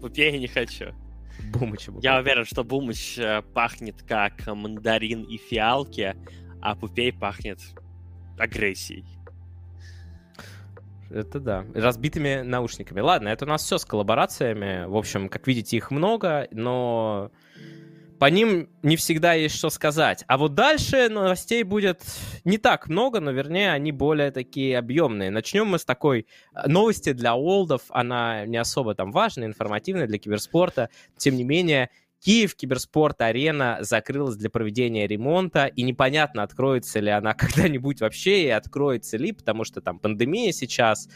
Пупей не хочу. Бумыч. Я уверен, что Бумыч э, пахнет как мандарин и фиалки, а Пупей пахнет агрессией. Это да. Разбитыми наушниками. Ладно, это у нас все с коллаборациями. В общем, как видите, их много, но по ним не всегда есть что сказать. А вот дальше новостей будет не так много, но вернее они более такие объемные. Начнем мы с такой э, новости для олдов. Она не особо там важная, информативная для киберспорта. Тем не менее, Киев Киберспорт-арена закрылась для проведения ремонта, и непонятно, откроется ли она когда-нибудь вообще, и откроется ли, потому что там пандемия сейчас.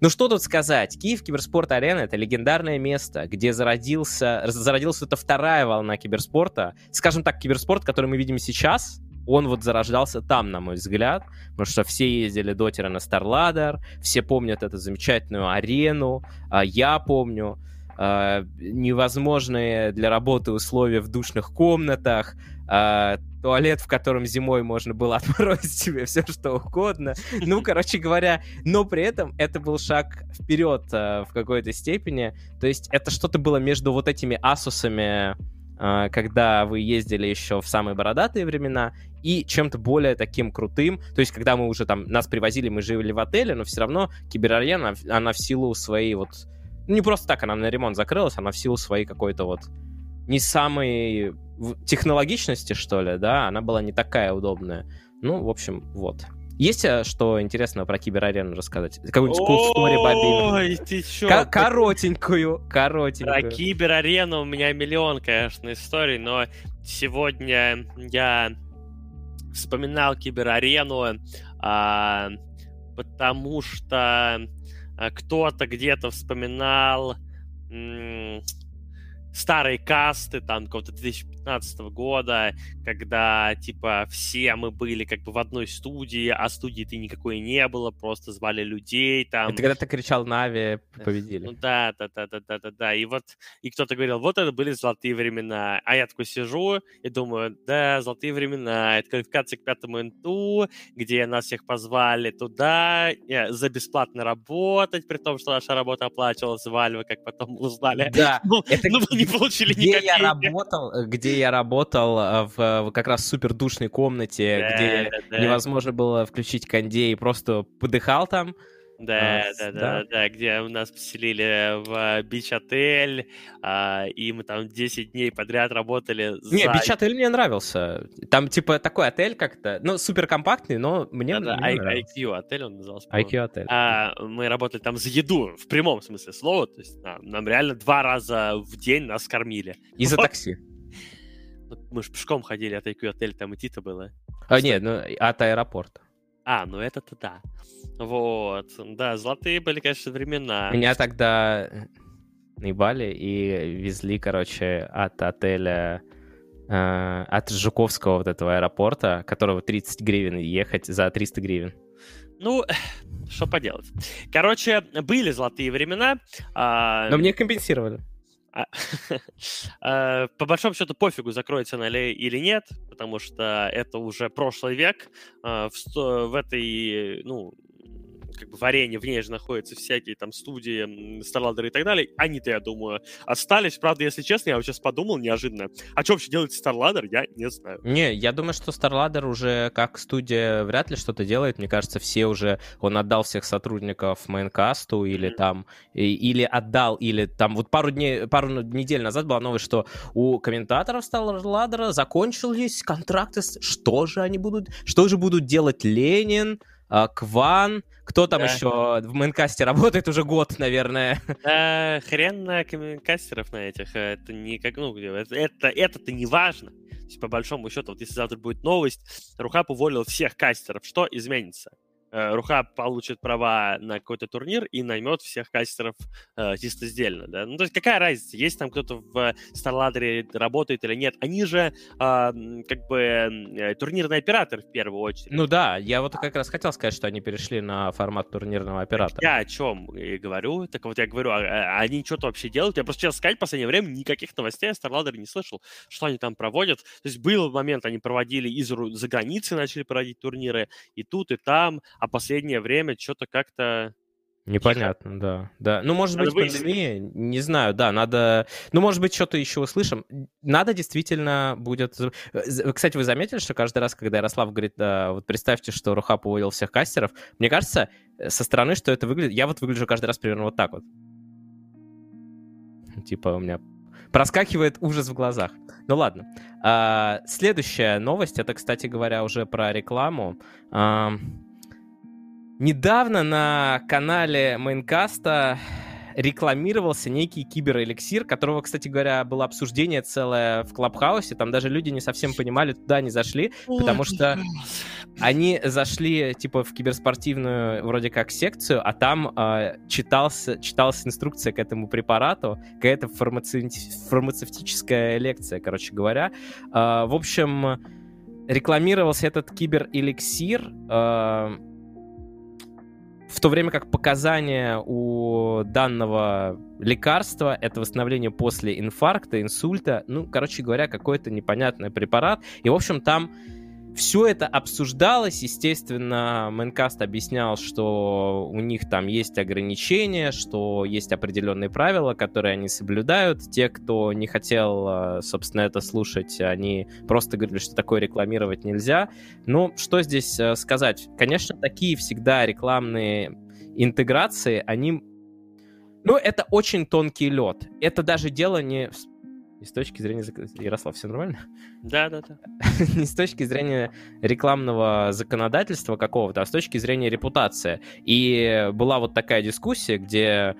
Ну что тут сказать? Киев Киберспорт Арена — это легендарное место, где зародился, зародилась эта вторая волна киберспорта. Скажем так, киберспорт, который мы видим сейчас, он вот зарождался там, на мой взгляд, потому что все ездили дотеры на StarLadder, все помнят эту замечательную арену, а я помню. э, невозможные для работы условия в душных комнатах, э, туалет, в котором зимой можно было отморозить себе все, что угодно. Ну, короче говоря, но при этом это был шаг вперед э, в какой-то степени. То есть это что-то было между вот этими асусами, э, когда вы ездили еще в самые бородатые времена, и чем-то более таким крутым. То есть, когда мы уже там, нас привозили, мы жили в отеле, но все равно киберарена, она в силу своей вот... Ну, не просто так она на ремонт закрылась, она в силу своей какой-то вот не самой технологичности, что ли, да, она была не такая удобная. Ну, в общем, вот. Есть э, что интересного про киберарену рассказать? Какую-нибудь cool story, Бобин? Ой, ты чё? К- коротенькую, коротенькую. Про киберарену у меня миллион, конечно, историй, но сегодня я вспоминал киберарену, а, потому что а, кто-то где-то вспоминал м- старые касты, там, какого-то 2015 года, когда, типа, все мы были как бы в одной студии, а студии-то никакой не было, просто звали людей там. Это когда ты кричал Нави, победили. Ну да, да, да, да, да, да, да. И вот, и кто-то говорил, вот это были золотые времена. А я такой сижу и думаю, да, золотые времена, это квалификация к пятому НТУ, где нас всех позвали туда э, за бесплатно работать, при том, что наша работа оплачивалась в Альве, как потом узнали. Да, ну, это... ну, не получили где ни я работал, э, Где я работал э, в, как раз супер душной комнате, да, где да, невозможно было включить кондей, просто подыхал там. Да, а, да, да, да, да, где у нас поселили в бич-отель, а, и мы там 10 дней подряд работали. За... Не, бич-отель мне нравился. Там типа такой отель как-то, ну, супер компактный, но мне, да, мне да, IQ отель он назывался. IQ отель. А, мы работали там за еду, в прямом смысле слова, то есть нам, нам реально два раза в день нас кормили. И за такси. Мы же пешком ходили от IQ отеля, там идти-то было. А, нет, ну, от аэропорта. А, ну это-то да. Вот. Да, золотые были, конечно, времена. Меня тогда наебали и везли, короче, от отеля э, от Жуковского вот этого аэропорта, которого 30 гривен ехать за 300 гривен. Ну, что поделать. Короче, были золотые времена. А... Но мне компенсировали. А, а, по большому счету пофигу, закроется она или нет, потому что это уже прошлый век. А, в этой, ну, как бы в арене в ней же находятся всякие там студии, Старладеры и так далее. Они-то, я думаю, остались. Правда, если честно, я вот сейчас подумал неожиданно. А что вообще делает Старладер, я не знаю. Не, я думаю, что Старладер уже как студия вряд ли что-то делает. Мне кажется, все уже... Он отдал всех сотрудников Майнкасту или mm-hmm. там... Или отдал, или там... Вот пару дней, пару недель назад была новость, что у комментаторов Старладера закончились контракты. Что же они будут... Что же будут делать Ленин, Кван, кто там да. еще в мейнкасте работает уже год, наверное. Да, хрен на коммуникастеров на этих. Это не как, ну, это, это, это-то не важно. То есть, по большому счету, вот если завтра будет новость, Рухап уволил всех кастеров, что изменится? Э, Руха получит права на какой-то турнир и наймет всех кастеров э, чисто сдельно, да. Ну, то есть какая разница, есть там кто-то в Старладере работает или нет. Они же э, как бы э, турнирный оператор в первую очередь. Ну да, я вот как раз хотел сказать, что они перешли на формат турнирного оператора. Я о чем и говорю. Так вот я говорю, а, а они что-то вообще делают? Я просто сейчас сказать, в последнее время никаких новостей о Старладере не слышал, что они там проводят. То есть был момент, они проводили из за границы, начали проводить турниры и тут, и там, а последнее время что-то как-то Непонятно, Тихо. да. да. Ну, может надо быть, пандемия, не знаю, да, надо... Ну, может быть, что-то еще услышим. Надо действительно будет... Кстати, вы заметили, что каждый раз, когда Ярослав говорит, да, вот представьте, что Рухап уволил всех кастеров, мне кажется, э, со стороны, что это выглядит... Я вот выгляжу каждый раз примерно вот так вот. Типа у меня проскакивает ужас в глазах. Ну ладно. А, следующая новость, это, кстати говоря, уже про рекламу. А, Недавно на канале Майнкаста рекламировался некий киберэликсир, которого, кстати говоря, было обсуждение целое в Клабхаусе. Там даже люди не совсем понимали, туда не зашли, потому что они зашли типа в киберспортивную вроде как секцию, а там э, читался, читалась инструкция к этому препарату, какая-то фармаци... фармацевтическая лекция, короче говоря. Э, в общем, рекламировался этот киберэликсир. Э, в то время как показания у данного лекарства — это восстановление после инфаркта, инсульта, ну, короче говоря, какой-то непонятный препарат. И, в общем, там все это обсуждалось, естественно, Мэнкаст объяснял, что у них там есть ограничения, что есть определенные правила, которые они соблюдают. Те, кто не хотел, э, собственно, это слушать, они просто говорили, что такое рекламировать нельзя. Ну, что здесь э, сказать? Конечно, такие всегда рекламные интеграции, они... Ну, это очень тонкий лед. Это даже дело не с точки зрения... Ярослав, все нормально? Да, да, да. Не с точки зрения рекламного законодательства какого-то, а с точки зрения репутации. И была вот такая дискуссия, где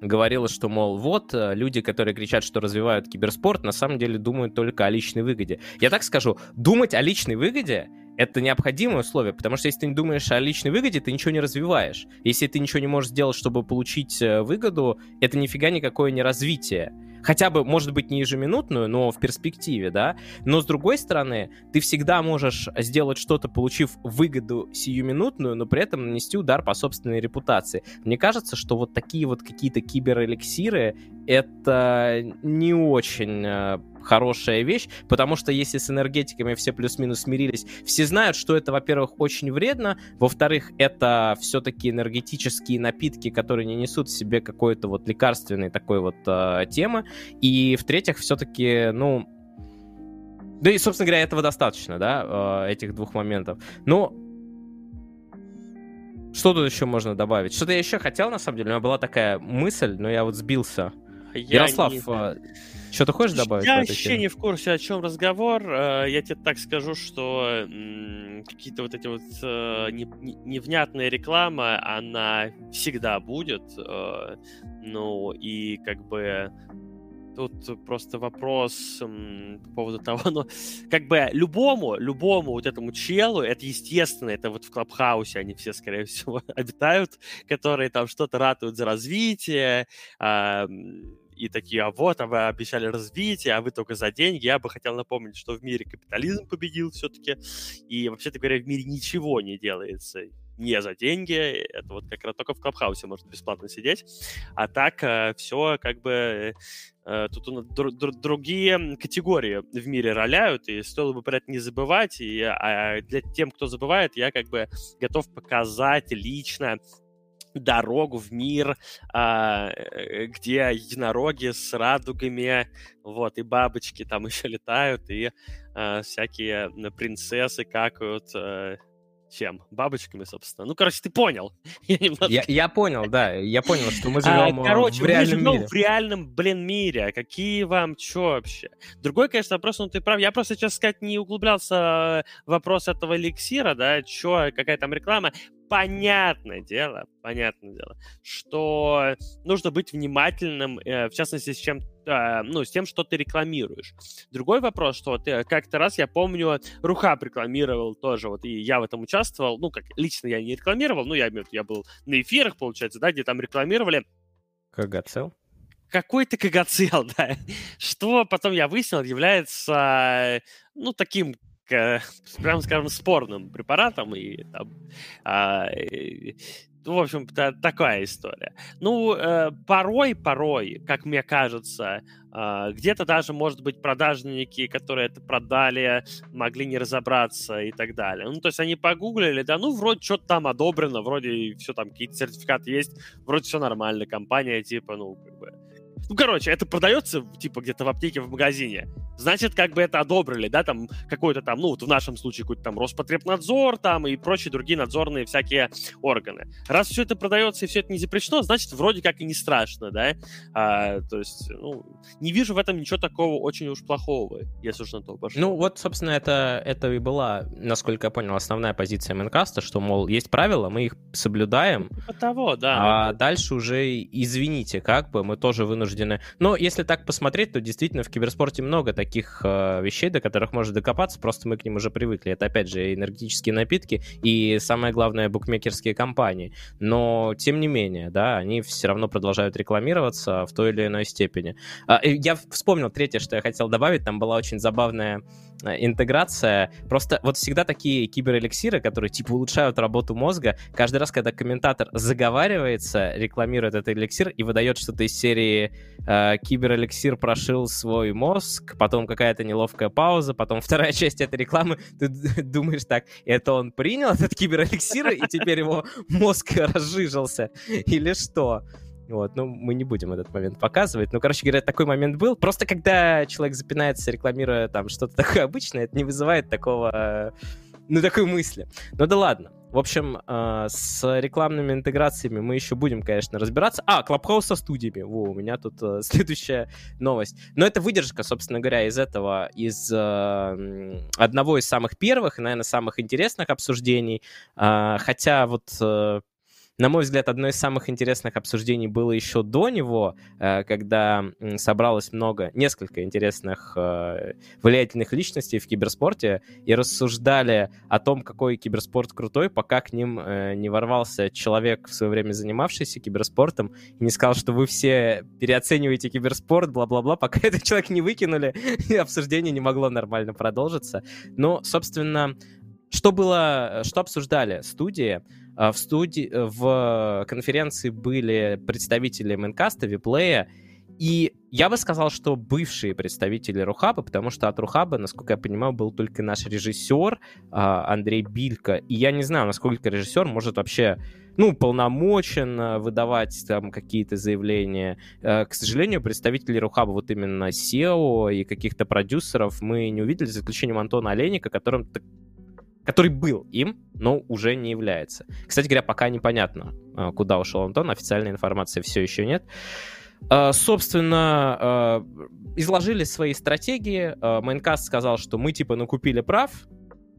говорилось, что, мол, вот, э, люди, которые кричат, что развивают киберспорт, на самом деле думают только о личной выгоде. Я так скажу, думать о личной выгоде это необходимое условие, потому что если ты не думаешь о личной выгоде, ты ничего не развиваешь. Если ты ничего не можешь сделать, чтобы получить э, выгоду, это нифига никакое не развитие. Хотя бы, может быть, не ежеминутную, но в перспективе, да. Но с другой стороны, ты всегда можешь сделать что-то, получив выгоду сиюминутную, но при этом нанести удар по собственной репутации. Мне кажется, что вот такие вот какие-то киберэликсиры — это не очень э, хорошая вещь, потому что если с энергетиками все плюс-минус смирились, все знают, что это, во-первых, очень вредно, во-вторых, это все-таки энергетические напитки, которые не несут в себе какой-то вот лекарственной такой вот э, темы, и в-третьих, все-таки, ну, да и, собственно говоря, этого достаточно, да, э, этих двух моментов. Но что тут еще можно добавить? Что-то я еще хотел, на самом деле, у меня была такая мысль, но я вот сбился. Я Ярослав, не... А, что ты хочешь добавить? Я вообще не в курсе, о чем разговор. Э, я тебе так скажу, что какие-то вот эти вот э, невнятная реклама, она всегда будет. Э, ну, и как бы тут просто вопрос по поводу того, ну, как бы любому, любому вот этому челу, это естественно, это вот в Клабхаусе они все, скорее всего, обитают, которые там что-то ратуют за развитие, и такие, а вот, а вы обещали развитие, а вы только за деньги. Я бы хотел напомнить, что в мире капитализм победил все-таки, и вообще-то говоря, в мире ничего не делается не за деньги, это вот как раз только в Клабхаусе можно бесплатно сидеть, а так э, все как бы э, тут др- др- другие категории в мире роляют, и стоило бы про это не забывать, и а для тем, кто забывает, я как бы готов показать лично дорогу в мир, а, э, где единороги с радугами, вот, и бабочки там еще летают, и а, всякие принцессы какают а, чем? Бабочками, собственно. Ну, короче, ты понял. я, немножко... я, я понял, да. Я понял, что мы живем а, короче, в реальном мы живем в реальном, блин, мире. Какие вам чё вообще? Другой, конечно, вопрос, ну ты прав. Я просто, честно сказать, не углублялся в вопрос этого эликсира, да, чё, какая там реклама понятное дело, понятное дело, что нужно быть внимательным, э, в частности, с чем э, ну, с тем, что ты рекламируешь. Другой вопрос, что вот э, как-то раз, я помню, Руха рекламировал тоже, вот, и я в этом участвовал, ну, как лично я не рекламировал, ну, я, я был на эфирах, получается, да, где там рекламировали. Кагацел? Какой-то кагацел, да. Что потом я выяснил, является, ну, таким прям скажем, спорным препаратом, и там, а, ну, в общем, та, такая история. Ну, э, порой, порой, как мне кажется, э, где-то даже, может быть, продажники, которые это продали, могли не разобраться и так далее. Ну, то есть они погуглили, да, ну, вроде что-то там одобрено, вроде все там, какие-то сертификаты есть, вроде все нормально, компания, типа, ну, как бы, ну, короче, это продается, типа, где-то в аптеке, в магазине. Значит, как бы это одобрили, да, там, какой-то там, ну, вот в нашем случае какой-то там Роспотребнадзор, там, и прочие другие надзорные всякие органы. Раз все это продается и все это не запрещено, значит, вроде как и не страшно, да. А, то есть, ну, не вижу в этом ничего такого очень уж плохого, если уж на то пошло. Ну, вот, собственно, это, это и была, насколько я понял, основная позиция Мэнкаста, что, мол, есть правила, мы их соблюдаем. Типа того, да. А дальше уже, извините, как бы, мы тоже вынуждены вынуждены. Но если так посмотреть, то действительно в киберспорте много таких э, вещей, до которых можно докопаться, просто мы к ним уже привыкли. Это, опять же, энергетические напитки и, самое главное, букмекерские компании. Но, тем не менее, да, они все равно продолжают рекламироваться в той или иной степени. А, я вспомнил третье, что я хотел добавить. Там была очень забавная интеграция. Просто вот всегда такие киберэликсиры, которые типа улучшают работу мозга, каждый раз, когда комментатор заговаривается, рекламирует этот эликсир и выдает что-то из серии э, «Киберэликсир прошил свой мозг», потом какая-то неловкая пауза, потом вторая часть этой рекламы, ты думаешь так, это он принял этот киберэликсир, и теперь его мозг разжижился, или что? Вот, ну, мы не будем этот момент показывать. Ну, короче говоря, такой момент был. Просто когда человек запинается, рекламируя там что-то такое обычное, это не вызывает такого, ну, такой мысли. Ну да ладно. В общем, э, с рекламными интеграциями мы еще будем, конечно, разбираться. А, Клабхаус со студиями. Во, у меня тут э, следующая новость. Но это выдержка, собственно говоря, из этого, из э, одного из самых первых наверное, самых интересных обсуждений. Э, хотя вот э, на мой взгляд, одно из самых интересных обсуждений было еще до него, э, когда собралось много, несколько интересных э, влиятельных личностей в киберспорте и рассуждали о том, какой киберспорт крутой, пока к ним э, не ворвался человек, в свое время занимавшийся киберспортом, и не сказал, что вы все переоцениваете киберспорт, бла-бла-бла, пока этот человек не выкинули, обсуждение не могло нормально продолжиться. Но, собственно, что было, что обсуждали студии? А, в студии, э, в конференции были представители Мэнкаста, Виплея, и я бы сказал, что бывшие представители Рухаба, потому что от Рухаба, насколько я понимаю, был только наш режиссер а, Андрей Билько. И я не знаю, насколько режиссер может вообще, ну, полномочен выдавать там какие-то заявления. Э, к сожалению, представители Рухаба, вот именно SEO и каких-то продюсеров мы не увидели, за исключением Антона Олейника, которым который был им, но уже не является. Кстати говоря, пока непонятно, а, куда ушел Антон, официальной информации все еще нет. А, собственно, а, изложили свои стратегии. Майнкаст сказал, что мы типа накупили прав,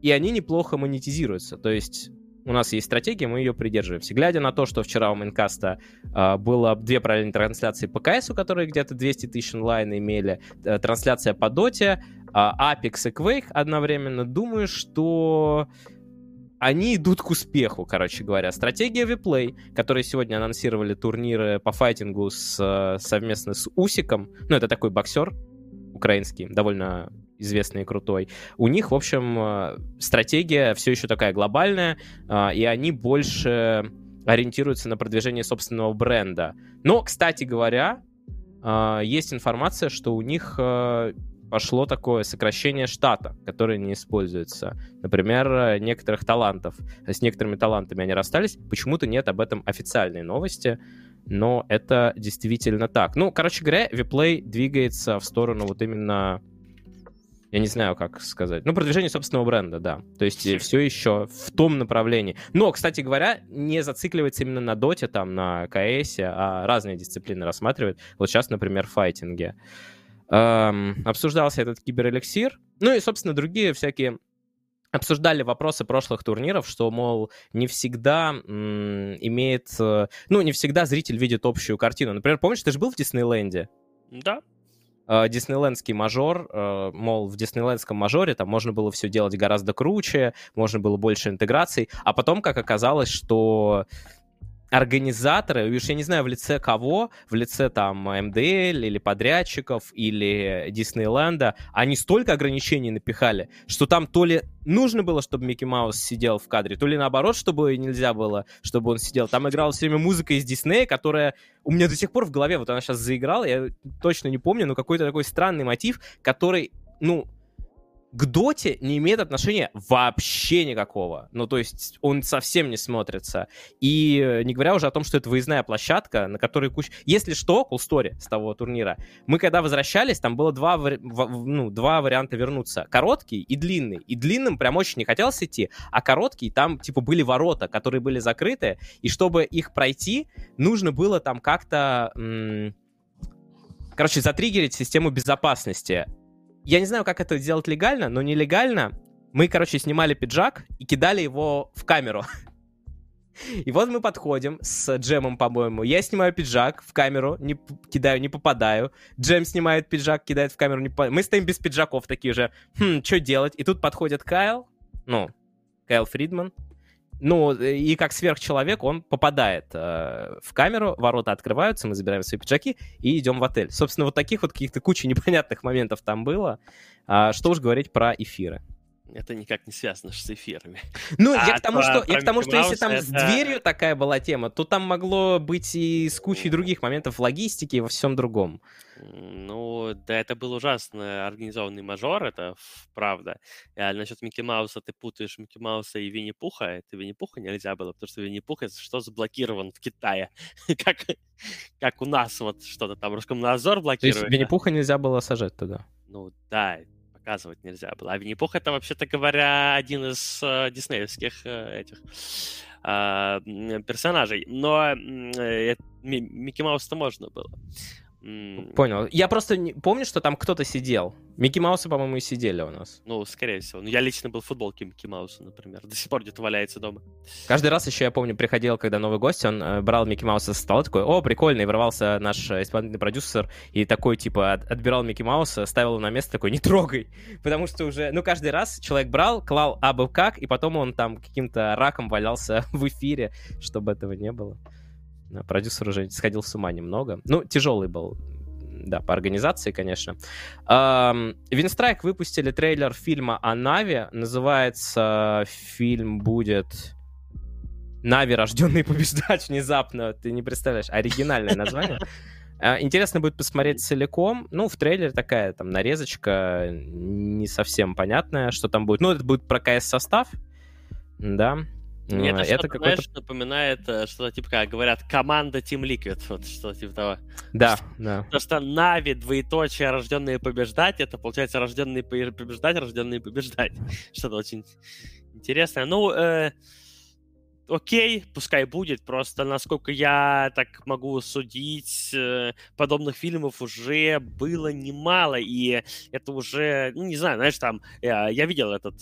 и они неплохо монетизируются. То есть у нас есть стратегия, мы ее придерживаемся. Глядя на то, что вчера у Майнкаста э, было две параллельные трансляции по КСу, которые где-то 200 тысяч онлайн имели, э, трансляция по Доте, Apex и Quake одновременно, думаю, что они идут к успеху, короче говоря. Стратегия Виплей, которые сегодня анонсировали турниры по файтингу с, совместно с Усиком, ну, это такой боксер украинский, довольно известный и крутой. У них, в общем, э, стратегия все еще такая глобальная, а, и они больше ориентируются на продвижение собственного бренда. Но, кстати говоря, а, есть информация, что у них э, пошло такое сокращение штата, которое не используется. Например, некоторых талантов. С некоторыми талантами они расстались. Почему-то нет об этом официальной новости, но это действительно так. Ну, короче говоря, Виплей двигается в сторону вот именно я не знаю, как сказать. Ну, продвижение собственного бренда, да. То есть все еще в том направлении. Но, кстати говоря, не зацикливается именно на доте, там, на КС, а разные дисциплины рассматривает. Вот сейчас, например, в файтинге эм, обсуждался этот киберэликсир, ну и, собственно, другие всякие обсуждали вопросы прошлых турниров, что, мол, не всегда м, имеет... Э, ну, не всегда зритель видит общую картину. Например, помнишь, ты же был в Диснейленде? Да. Э, диснейлендский мажор, э, мол, в диснейлендском мажоре там можно было все делать гораздо круче, можно было больше интеграций, а потом, как оказалось, что организаторы, уж я не знаю в лице кого, в лице там МДЛ или подрядчиков или Диснейленда, они столько ограничений напихали, что там то ли нужно было, чтобы Микки Маус сидел в кадре, то ли наоборот, чтобы нельзя было, чтобы он сидел. Там играла все время музыка из Диснея, которая у меня до сих пор в голове, вот она сейчас заиграла, я точно не помню, но какой-то такой странный мотив, который, ну, к Доте не имеет отношения вообще никакого. Ну, то есть он совсем не смотрится. И э, не говоря уже о том, что это выездная площадка, на которой куча... Если что, Cool Story с того турнира, мы когда возвращались, там было два, ну, два варианта вернуться. Короткий и длинный. И длинным прям очень не хотелось идти, а короткий, там, типа, были ворота, которые были закрыты, и чтобы их пройти, нужно было там как-то... Короче, затриггерить систему безопасности я не знаю, как это сделать легально, но нелегально мы, короче, снимали пиджак и кидали его в камеру. И вот мы подходим с Джемом, по-моему. Я снимаю пиджак в камеру, не кидаю, не попадаю. Джем снимает пиджак, кидает в камеру, не попадаю. Мы стоим без пиджаков такие же. Хм, что делать? И тут подходит Кайл, ну, Кайл Фридман, ну, и как сверхчеловек он попадает э, в камеру, ворота открываются, мы забираем свои пиджаки и идем в отель. Собственно, вот таких вот каких-то куча непонятных моментов там было. А, что уж говорить про эфиры это никак не связано с эфирами. Ну, а я к тому, что, я к тому, что если там это... с дверью такая была тема, то там могло быть и с кучей других моментов в логистике и во всем другом. Ну, да, это был ужасно организованный мажор, это правда. А насчет Микки Мауса ты путаешь Микки Мауса и Винни-Пуха. Это Винни-Пуха нельзя было, потому что Винни-Пух, что заблокирован в Китае. как, как у нас вот что-то там Роскомнадзор блокирует. То есть Винни-Пуха нельзя было сажать туда? Ну, да, показывать нельзя было. А Винни-Пух это, вообще-то говоря, один из э, диснеевских э, этих э, персонажей. Но э, Микки Маус-то можно было. Понял. Я просто не... помню, что там кто-то сидел. Микки Маусы, по-моему, и сидели у нас. Ну, скорее всего. Ну, я лично был в футболке Микки Мауса, например. До сих пор где-то валяется дома. Каждый раз еще, я помню, приходил, когда новый гость, он э, брал Микки Мауса со стола, такой, о, прикольно, и ворвался наш э, исполнительный продюсер, и такой, типа, от, отбирал Микки Мауса, ставил его на место, такой, не трогай. Потому что уже, ну, каждый раз человек брал, клал абы как, и потом он там каким-то раком валялся в эфире, чтобы этого не было. Продюсер уже сходил с ума немного. Ну, тяжелый был да, по организации, конечно. Винстрайк выпустили трейлер фильма о Нави. Называется фильм будет... Нави, рожденный побеждать внезапно. Ты не представляешь, оригинальное название. А, интересно будет посмотреть целиком. Ну, в трейлере такая там нарезочка не совсем понятная, что там будет. Ну, это будет про КС-состав, да. Мне это, это какой-то... знаешь, напоминает э, что-то типа, как говорят, команда Team Liquid, вот что-то типа того. Да, да. То, что Нави, двоеточие, рожденные побеждать, это, получается, рожденные побеждать, рожденные побеждать. Что-то очень интересное. Ну, э, окей, пускай будет, просто насколько я так могу судить, э, подобных фильмов уже было немало, и это уже, ну, не знаю, знаешь, там, я, я видел этот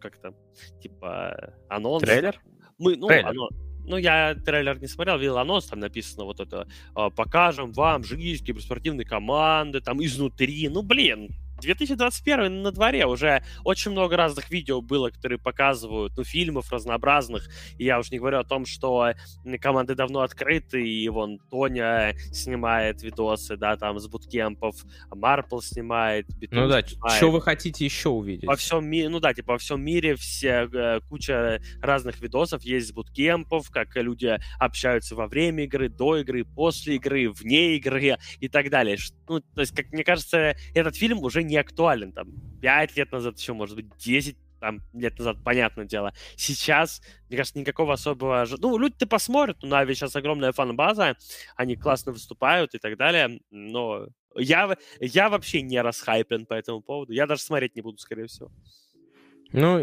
как-то, типа, анонс. Трейлер? Мы, ну, трейлер. Оно, ну, я трейлер не смотрел, видел анонс, там написано вот это, а, покажем вам жизнь киберспортивной команды, там, изнутри. Ну, блин, 2021 на дворе, уже очень много разных видео было, которые показывают, ну, фильмов разнообразных, и я уже не говорю о том, что команды давно открыты, и вон Тоня снимает видосы, да, там, с буткемпов, Марпл снимает, Битун Ну да, что вы хотите еще увидеть? Во всем мире, ну да, типа во всем мире все, э, куча разных видосов есть с буткемпов, как люди общаются во время игры, до игры, после игры, вне игры и так далее. Ну, то есть, как мне кажется, этот фильм уже не актуален. Там 5 лет назад, еще, может быть, 10 там, лет назад, понятное дело. Сейчас, мне кажется, никакого особого... Ну, люди-то посмотрят, у Нави сейчас огромная фан-база, они классно выступают и так далее, но я, я вообще не расхайпен по этому поводу. Я даже смотреть не буду, скорее всего. Ну,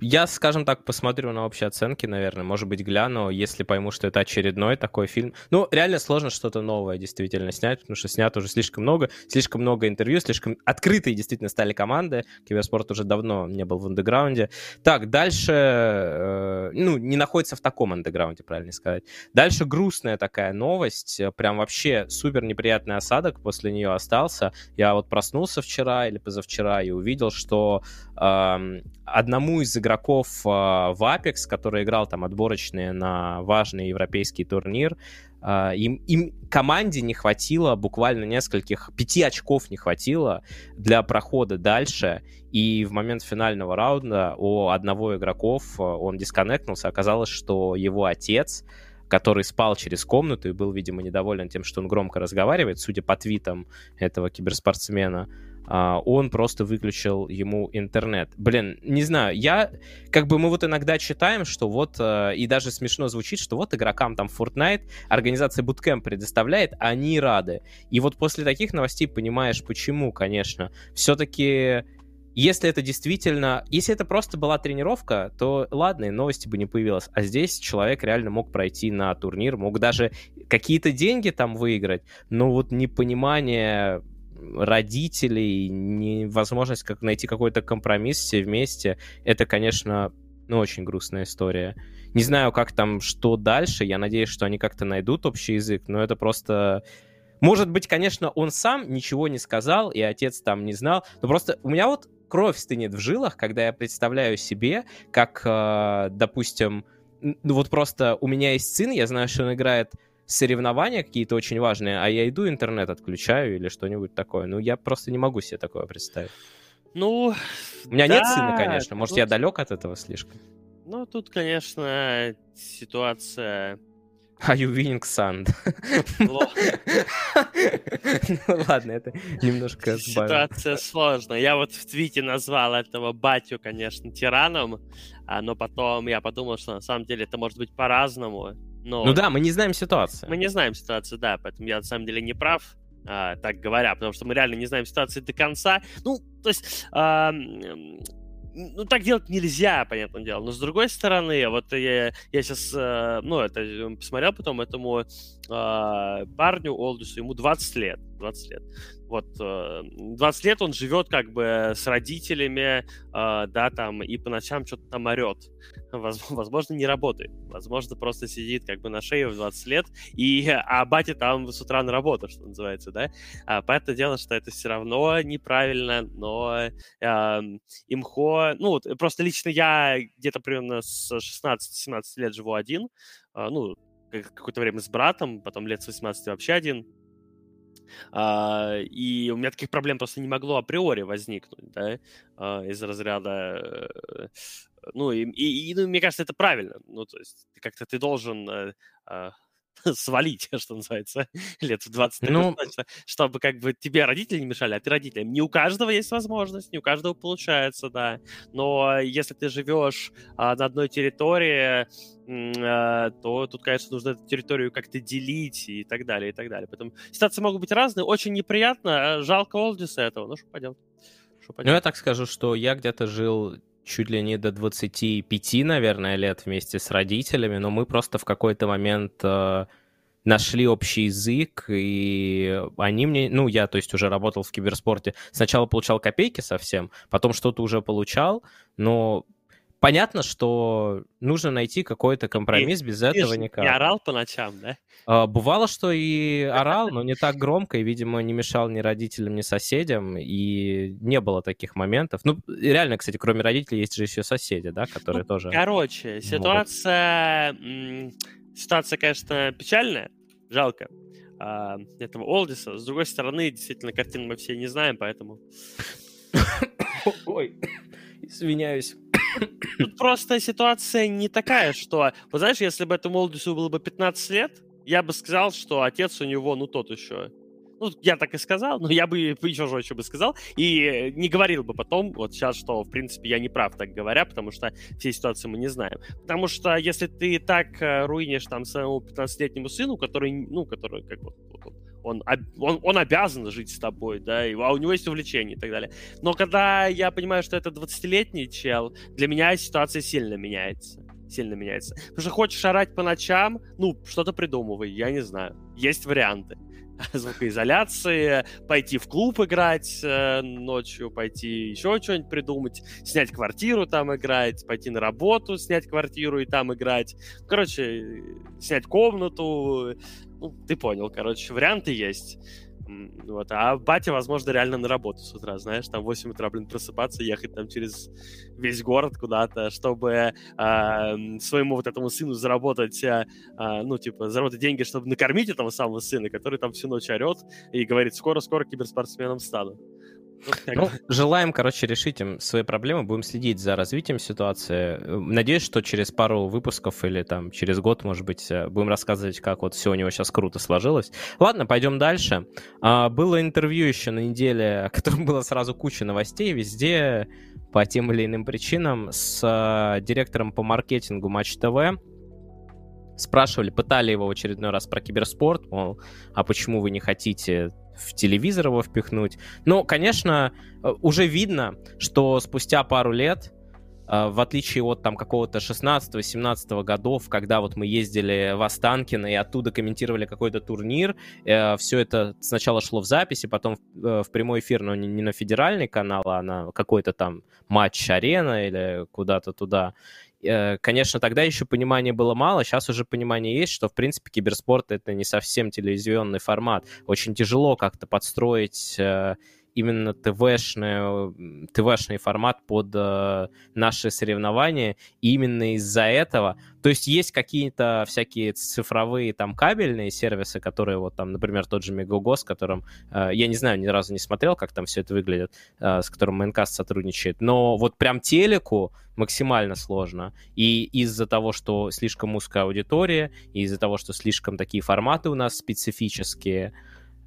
я, скажем так, посмотрю на общие оценки, наверное. Может быть, гляну, если пойму, что это очередной такой фильм. Ну, реально сложно что-то новое действительно снять, потому что снято уже слишком много, слишком много интервью, слишком открытые действительно стали команды. Киберспорт уже давно не был в андеграунде. Так, дальше, э, ну, не находится в таком андеграунде, правильно сказать. Дальше грустная такая новость, прям вообще супер неприятный осадок после нее остался. Я вот проснулся вчера или позавчера и увидел, что э, одному из игроков э, в Apex, который играл там отборочные на важный европейский турнир, э, им, им команде не хватило буквально нескольких, пяти очков не хватило для прохода дальше, и в момент финального раунда у одного игроков э, он дисконнектнулся, оказалось, что его отец который спал через комнату и был, видимо, недоволен тем, что он громко разговаривает, судя по твитам этого киберспортсмена, а, он просто выключил ему интернет. Блин, не знаю, я, как бы мы вот иногда читаем, что вот, э, и даже смешно звучит, что вот игрокам там Fortnite организация Bootcamp предоставляет, а они рады. И вот после таких новостей понимаешь, почему, конечно. Все-таки если это действительно... Если это просто была тренировка, то ладно, и новости бы не появилось. А здесь человек реально мог пройти на турнир, мог даже какие-то деньги там выиграть, но вот непонимание родителей, невозможность как найти какой-то компромисс все вместе, это, конечно, ну, очень грустная история. Не знаю, как там, что дальше, я надеюсь, что они как-то найдут общий язык, но это просто... Может быть, конечно, он сам ничего не сказал, и отец там не знал, но просто у меня вот кровь стынет в жилах, когда я представляю себе, как, э, допустим, ну вот просто у меня есть сын, я знаю, что он играет соревнования какие-то очень важные, а я иду интернет отключаю или что-нибудь такое. Ну, я просто не могу себе такое представить. Ну, У меня да, нет сына, конечно. Может, тут... я далек от этого слишком? Ну, тут, конечно, ситуация Are you winning sun? ну ладно, это немножко Ситуация сложная. Я вот в твите назвал этого батю, конечно, тираном, а, но потом я подумал, что на самом деле это может быть по-разному. Но... Ну да, мы не знаем ситуацию. Мы не знаем ситуацию, да, поэтому я на самом деле не прав, а, так говоря, потому что мы реально не знаем ситуации до конца. Ну, то есть, а, ну, так делать нельзя, понятное дело. Но с другой стороны, вот я, я сейчас, э, ну, это э, посмотрел потом этому э, парню Олдусу, ему 20 лет. 20 лет. Вот, 20 э, лет он живет как бы с родителями, э, да, там, и по ночам что-то там орет. Возможно, не работает. Возможно, просто сидит как бы на шее в 20 лет, и, а батя там с утра на работу, что называется, да. А, понятное дело, что это все равно неправильно, но э, имхо, ну, вот, просто лично я где-то примерно с 16-17 лет живу один, э, ну, какое-то время с братом, потом лет с 18 вообще один, и у меня таких проблем просто не могло априори возникнуть, да, а, из разряда... Э, ну, и, и, и ну, мне кажется, это правильно. Ну, то есть как-то ты должен э, а, свалить, что называется, лет в 20 ну, точно, чтобы как бы тебе родители не мешали, а ты родителям. Не у каждого есть возможность, не у каждого получается, да. Но если ты живешь а, на одной территории, а, то тут, конечно, нужно эту территорию как-то делить и так далее, и так далее. Поэтому ситуации могут быть разные. Очень неприятно. А жалко Олдиса этого. Ну, что поделать. Ну, я так скажу, что я где-то жил чуть ли не до 25, наверное, лет вместе с родителями, но мы просто в какой-то момент э, нашли общий язык, и они мне, ну, я, то есть, уже работал в киберспорте, сначала получал копейки совсем, потом что-то уже получал, но понятно, что нужно найти какой-то компромисс, и, без этого никак. И орал по ночам, да? А, бывало, что и орал, но не так громко, и, видимо, не мешал ни родителям, ни соседям, и не было таких моментов. Ну, реально, кстати, кроме родителей есть же еще соседи, да, которые ну, тоже... Короче, могут... ситуация... Ситуация, конечно, печальная, жалко а, этого Олдиса. С другой стороны, действительно, картину мы все не знаем, поэтому... Ой, извиняюсь. Тут просто ситуация не такая, что... Вот знаешь, если бы этому Олдису было бы 15 лет, я бы сказал, что отец у него, ну, тот еще. Ну, я так и сказал, но я бы еще жестче бы сказал. И не говорил бы потом, вот сейчас, что, в принципе, я не прав, так говоря, потому что все ситуации мы не знаем. Потому что если ты так э, руинишь там своему 15-летнему сыну, который, ну, который, как вот, вот он, он, он обязан жить с тобой, да, и, а у него есть увлечение и так далее. Но когда я понимаю, что это 20-летний чел, для меня ситуация сильно меняется. Сильно меняется. Потому что хочешь орать по ночам, ну, что-то придумывай, я не знаю. Есть варианты. звукоизоляции, пойти в клуб играть э, ночью, пойти еще что-нибудь придумать, снять квартиру там играть, пойти на работу, снять квартиру и там играть. Короче, снять комнату. Ну, ты понял, короче, варианты есть. Вот. А батя, возможно, реально на работу с утра, знаешь, там в 8 утра, блин, просыпаться, ехать там через весь город куда-то, чтобы э, своему вот этому сыну заработать, э, ну, типа, заработать деньги, чтобы накормить этого самого сына, который там всю ночь орет и говорит, скоро-скоро киберспортсменом стану. Ну, желаем, короче, решить им свои проблемы, будем следить за развитием ситуации. Надеюсь, что через пару выпусков или там через год, может быть, э, будем рассказывать, как вот все у него сейчас круто сложилось. Ладно, пойдем дальше. А, было интервью еще на неделе, о котором было сразу куча новостей везде по тем или иным причинам с а, директором по маркетингу Матч ТВ. Спрашивали, пытали его в очередной раз про киберспорт, мол, а почему вы не хотите в телевизор его впихнуть. Но, конечно, э, уже видно, что спустя пару лет э, в отличие от там какого-то 16-17 годов, когда вот мы ездили в Останкино и оттуда комментировали какой-то турнир, э, все это сначала шло в записи, потом в, прямой эфир, но не на федеральный канал, а на какой-то там матч-арена или куда-то туда. Э, конечно, тогда еще понимания было мало, сейчас уже понимание есть, что, в принципе, киберспорт — это не совсем телевизионный формат. Очень тяжело как-то подстроить э, именно ТВшный, ТВшный формат под э, наши соревнования. И именно из-за этого... То есть есть какие-то всякие цифровые там кабельные сервисы, которые вот там, например, тот же Мегого, с которым... Э, я не знаю, ни разу не смотрел, как там все это выглядит, э, с которым Майнкаст сотрудничает. Но вот прям телеку максимально сложно. И из-за того, что слишком узкая аудитория, и из-за того, что слишком такие форматы у нас специфические,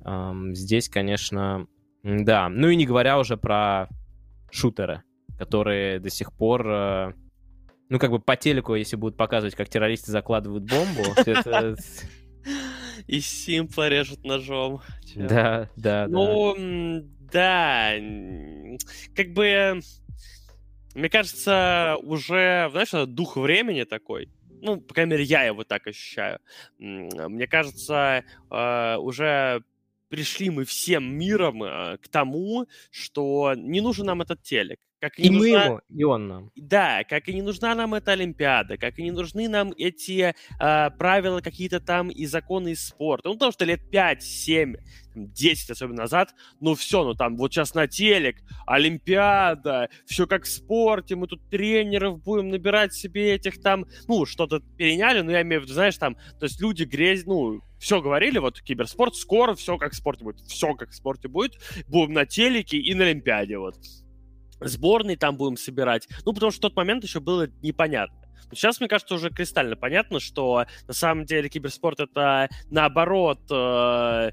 эм, здесь, конечно, да. Ну и не говоря уже про шутеры, которые до сих пор... Э, ну, как бы по телеку, если будут показывать, как террористы закладывают бомбу, это... И Симпла режут ножом. Да, да, ну, да. Как бы мне кажется, уже, знаешь, дух времени такой. Ну, по крайней мере, я его так ощущаю. Мне кажется, э, уже пришли мы всем миром э, к тому, что не нужен нам этот телек. Как и, и нужна... мы ему, и он нам. Да, как и не нужна нам эта Олимпиада, как и не нужны нам эти э, правила какие-то там и законы из спорта. Ну, потому что лет 5, 7, 10 особенно назад, ну все, ну там вот сейчас на телек, Олимпиада, все как в спорте, мы тут тренеров будем набирать себе этих там, ну, что-то переняли, но я имею в виду, знаешь, там, то есть люди грязь, ну, все говорили, вот киберспорт, скоро все как в спорте будет, все как в спорте будет, будем на телеке и на Олимпиаде, вот сборный там будем собирать. Ну, потому что в тот момент еще было непонятно. Сейчас, мне кажется, уже кристально понятно, что на самом деле киберспорт это наоборот э,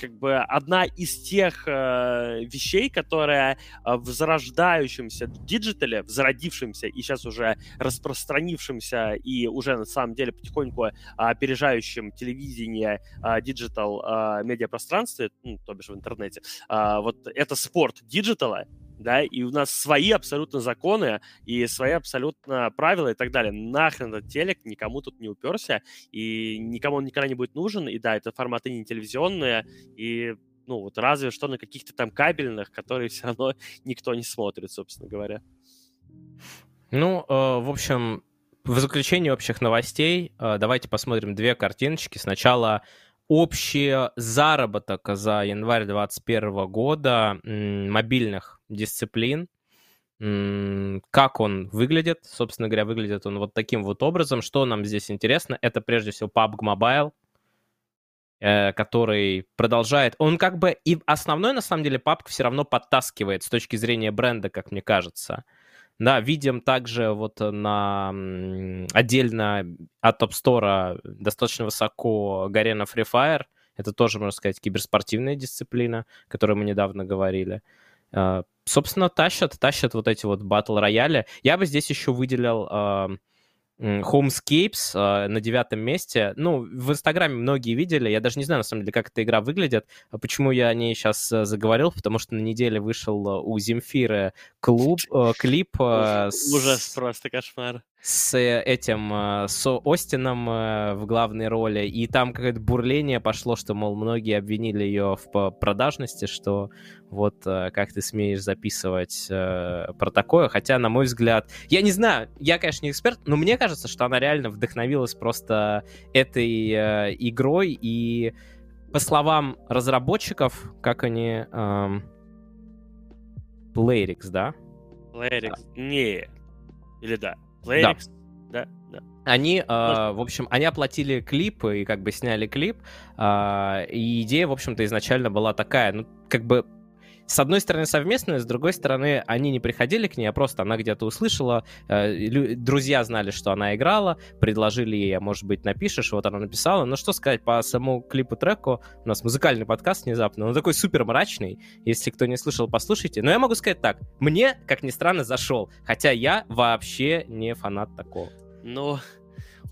как бы одна из тех э, вещей, которая э, в зарождающемся диджитале, в зародившемся и сейчас уже распространившемся и уже на самом деле потихоньку опережающем телевидение э, диджитал э, медиапространстве, ну, то бишь в интернете, вот это спорт диджитал, да, и у нас свои абсолютно законы и свои абсолютно правила и так далее. Нахрен этот телек никому тут не уперся, и никому он никогда не будет нужен, и да, это форматы не телевизионные, и ну, вот разве что на каких-то там кабельных, которые все равно никто не смотрит, собственно говоря. Ну, э, в общем, в заключение общих новостей э, давайте посмотрим две картиночки. Сначала общий заработок за январь 2021 года мобильных дисциплин. Как он выглядит? Собственно говоря, выглядит он вот таким вот образом. Что нам здесь интересно? Это прежде всего PUBG Mobile, э, который продолжает... Он как бы и основной, на самом деле, PUBG все равно подтаскивает с точки зрения бренда, как мне кажется. Да, видим также вот на отдельно от Store достаточно высоко Гарена Free Fire. Это тоже, можно сказать, киберспортивная дисциплина, о которой мы недавно говорили. А, собственно, тащат, тащат вот эти вот батл рояли. Я бы здесь еще выделил Homescapes э, на девятом месте. Ну, в Инстаграме многие видели. Я даже не знаю, на самом деле, как эта игра выглядит. А почему я о ней сейчас э, заговорил? Потому что на неделе вышел э, у Земфиры клуб, э, клип... Э, с... Ужас, просто кошмар с этим, э, с Остином э, в главной роли, и там какое-то бурление пошло, что, мол, многие обвинили ее в продажности, что вот э, как ты смеешь записывать про такое, хотя, на мой взгляд, я не знаю, я, конечно, не эксперт, но мне кажется, что она реально вдохновилась просто этой игрой, и по словам разработчиков, как они... Эм... Playrix, да? Playrix, не. Или да? Playrix? Да. да, да. Они, э, в общем, они оплатили клип и как бы сняли клип. Э, и идея, в общем-то, изначально была такая, ну, как бы с одной стороны совместная, с другой стороны они не приходили к ней, а просто она где-то услышала, э, друзья знали, что она играла, предложили ей, а может быть напишешь, вот она написала. Ну что сказать, по самому клипу треку, у нас музыкальный подкаст внезапно, он такой супер мрачный, если кто не слышал, послушайте. Но я могу сказать так, мне, как ни странно, зашел, хотя я вообще не фанат такого. Ну,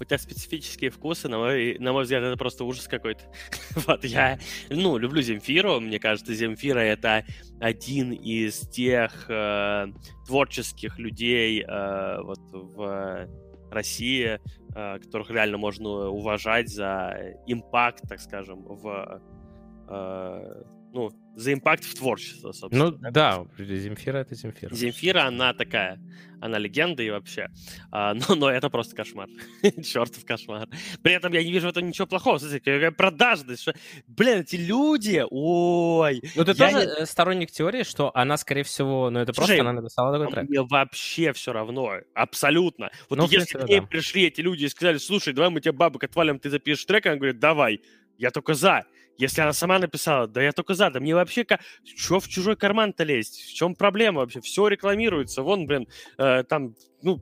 у тебя специфические вкусы, на мой, на мой взгляд, это просто ужас какой-то. вот я, ну, люблю Земфиру, мне кажется, Земфира это один из тех э, творческих людей э, вот в России, э, которых реально можно уважать за импакт, так скажем, в э, ну, за импакт в творчество, собственно. Ну да, да Земфира это Земфира. Земфира, она такая, она легенда и вообще. А, но, но это просто кошмар. Чертов кошмар. При этом я не вижу в этом ничего плохого. Смотрите, какая продажность. Что... Блин, эти люди, ой. Ну ты тоже не... Э, сторонник теории, что она, скорее всего, ну это Слушай, просто она написала такой трек. Мне вообще все равно. Абсолютно. Вот ну, если принципе, к ней да. пришли эти люди и сказали, слушай, давай мы тебе бабок отвалим, ты запишешь трек, она говорит, давай. Я только за. Если она сама написала, да я только за, да мне вообще как... Что в чужой карман-то лезть? В чем проблема вообще? Все рекламируется. Вон, блин, э, там, ну,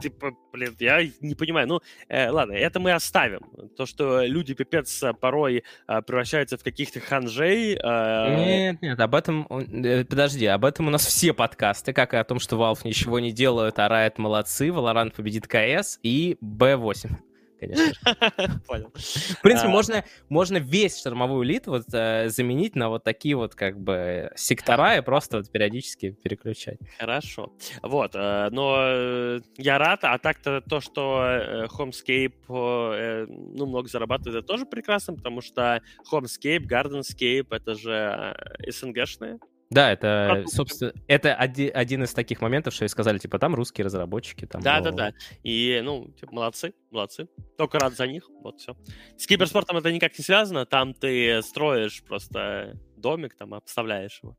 типа, блин, я не понимаю. Ну, э, ладно, это мы оставим. То, что люди, пипец, порой э, превращаются в каких-то ханжей. Э... Нет, нет, об этом... Э, подожди, об этом у нас все подкасты, как и о том, что Valve ничего не делают, а Riot молодцы, Valorant победит КС и B8 конечно же. Понял. В принципе, а... можно, можно весь штормовую элит вот э, заменить на вот такие вот как бы сектора и просто вот периодически переключать. Хорошо. Вот, э, но э, я рад, а так-то то, что Homescape ну, много зарабатывает, это тоже прекрасно, потому что Homescape, Gardenscape, это же СНГшные да, это, собственно, это один, один из таких моментов, что и сказали, типа, там русские разработчики. Там, да, но... да, да. И, ну, типа, молодцы, молодцы. Только рад за них, вот все. С киберспортом это никак не связано, там ты строишь просто домик, там, обставляешь его.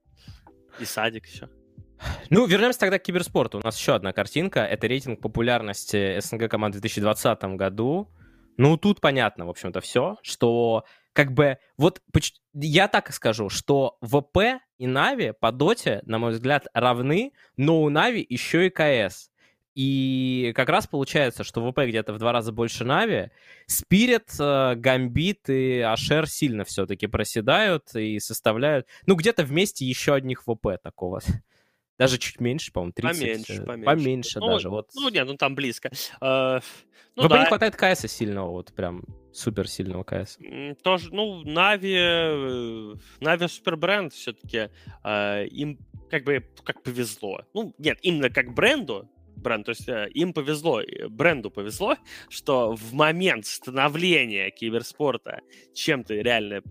И садик еще. Ну, вернемся тогда к киберспорту. У нас еще одна картинка. Это рейтинг популярности СНГ команд в 2020 году. Ну, тут понятно, в общем-то, все, что как бы, вот я так скажу, что ВП и Нави по доте, на мой взгляд, равны, но у Нави еще и КС. И как раз получается, что ВП где-то в два раза больше Нави. Спирит, э, Гамбит и Ашер сильно все-таки проседают и составляют... Ну, где-то вместе еще одних ВП такого. Даже чуть меньше, по-моему, 30. Поменьше, поменьше. Поменьше ну, даже. Вот. Ну, нет, ну там близко. Э, ну, ВП да. не хватает КС сильного, вот прям супер сильного КС. Тоже, ну, Нави, э, Нави супер бренд все-таки. Э, им как бы как повезло. Ну, нет, именно как бренду, бренд, то есть э, им повезло, бренду повезло, что в момент становления киберспорта чем-то реально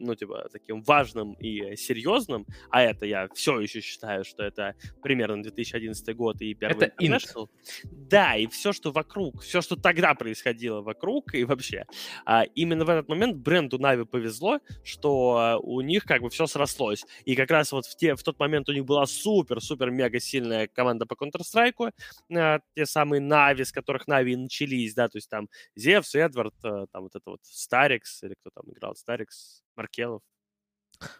ну, типа, таким важным и серьезным, а это я все еще считаю, что это примерно 2011 год и первый это International. Да, и все, что вокруг, все, что тогда происходило вокруг и вообще, а, именно в этот момент бренду Нави повезло, что у них как бы все срослось. И как раз вот в, те, в тот момент у них была супер-супер-мега сильная команда по Counter-Strike, а, те самые Нави, с которых Нави начались, да, то есть там Зевс, Эдвард, э, там вот это вот Старикс, или кто там играл, Старикс, Маркелов.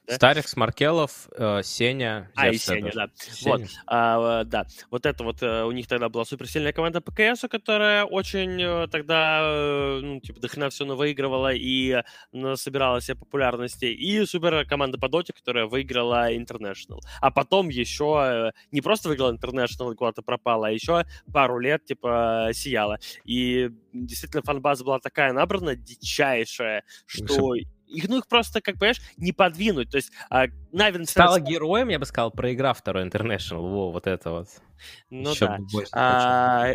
Да? Старикс, Маркелов, э, Сеня. А, и Сеня, да. Сеня. Вот, а, да. Вот это вот э, у них тогда была суперсильная команда по КС, которая очень э, тогда, э, ну, типа, до все выигрывала и собирала себе популярности. И супер команда по доте, которая выиграла International. А потом еще не просто выиграла International и куда-то пропала, а еще пару лет, типа, сияла. И действительно фанбаза была такая набрана, дичайшая, что их, ну, их просто, как понимаешь, не подвинуть. То есть а, Нави начинает... Стала героем, я бы сказал, проиграв второй International. Во, вот это вот. Ну Еще да. А,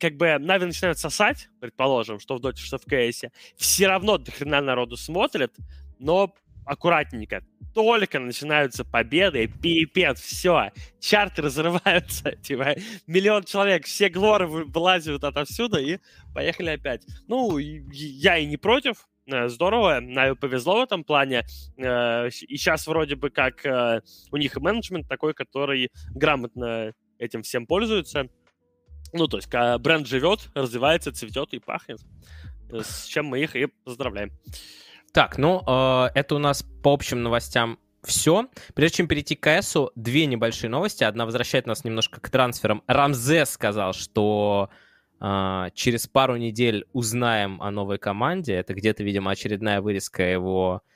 как бы Нави начинают сосать, предположим, что в Доте, что в КСе. Все равно до хрена народу смотрят, но аккуратненько. Только начинаются победы, пипец, все, чарты разрываются, типа, миллион человек, все глоры вылазят отовсюду и поехали опять. Ну, я и не против, здорово, Нави повезло в этом плане. Э, и сейчас вроде бы как э, у них менеджмент такой, который грамотно этим всем пользуется. Ну, то есть бренд живет, развивается, цветет и пахнет. С чем мы их и поздравляем. Так, ну, это у нас по общим новостям все. Прежде чем перейти к КСу, две небольшие новости. Одна возвращает нас немножко к трансферам. Рамзес сказал, что через пару недель узнаем о новой команде. Это где-то, видимо, очередная вырезка его а,